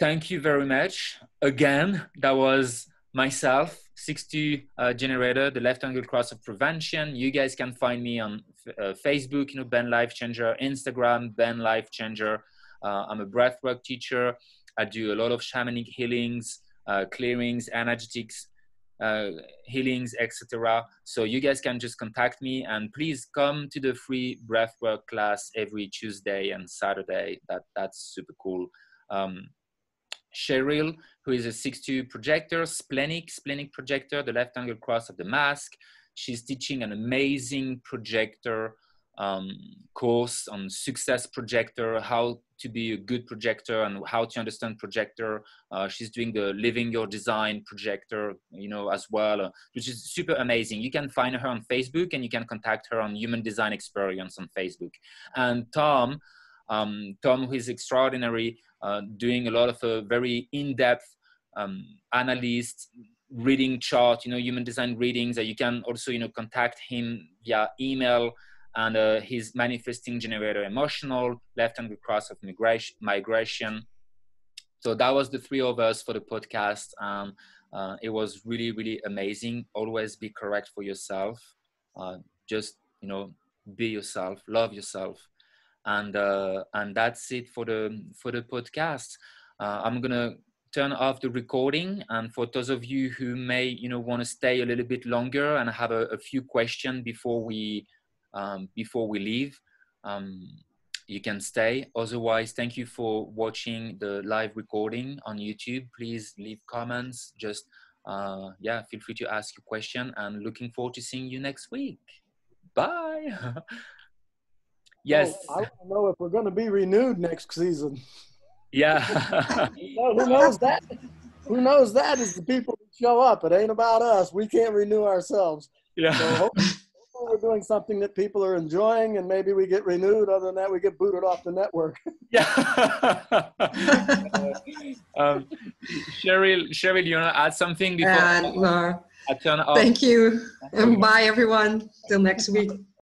thank you very much again. That was myself, 62 uh, generator, the left angle cross of prevention. You guys can find me on uh, Facebook, you know, Ben Life Changer, Instagram, Ben Life Changer. Uh, I'm a breathwork teacher. I do a lot of shamanic healings, uh, clearings, energetics, uh, healings, etc. So you guys can just contact me and please come to the free breathwork class every Tuesday and Saturday. That that's super cool. Um, Cheryl, who is a 6-2 projector, splenic, splenic projector, the left angle cross of the mask. She's teaching an amazing projector um, course on success projector, how to be a good projector and how to understand projector. Uh, she's doing the living your design projector, you know, as well, uh, which is super amazing. You can find her on Facebook and you can contact her on Human Design Experience on Facebook. And Tom, um, Tom, who is extraordinary, uh, doing a lot of uh, very in-depth um, analysis, reading chart, you know, human design readings. That you can also, you know, contact him via email and uh, his manifesting generator emotional left hand cross of migration migration. So that was the three of us for the podcast um, uh, it was really really amazing. Always be correct for yourself. Uh, just you know be yourself love yourself and uh, and that's it for the for the podcast. Uh, I'm gonna turn off the recording. And for those of you who may, you know, want to stay a little bit longer and have a, a few questions before we um, before we leave, um, you can stay. Otherwise, thank you for watching the live recording on YouTube. Please leave comments. Just uh, yeah, feel free to ask your question. And looking forward to seeing you next week. Bye. yes. I don't know if we're going to be renewed next season. Yeah. who knows that? Who knows that is the people who show up. It ain't about us. We can't renew ourselves. Yeah. So hopefully, we're doing something that people are enjoying and maybe we get renewed. Other than that, we get booted off the network. yeah. um, Cheryl, Cheryl, you want to add something before uh, I turn off? Thank you. And bye, everyone. Till next week.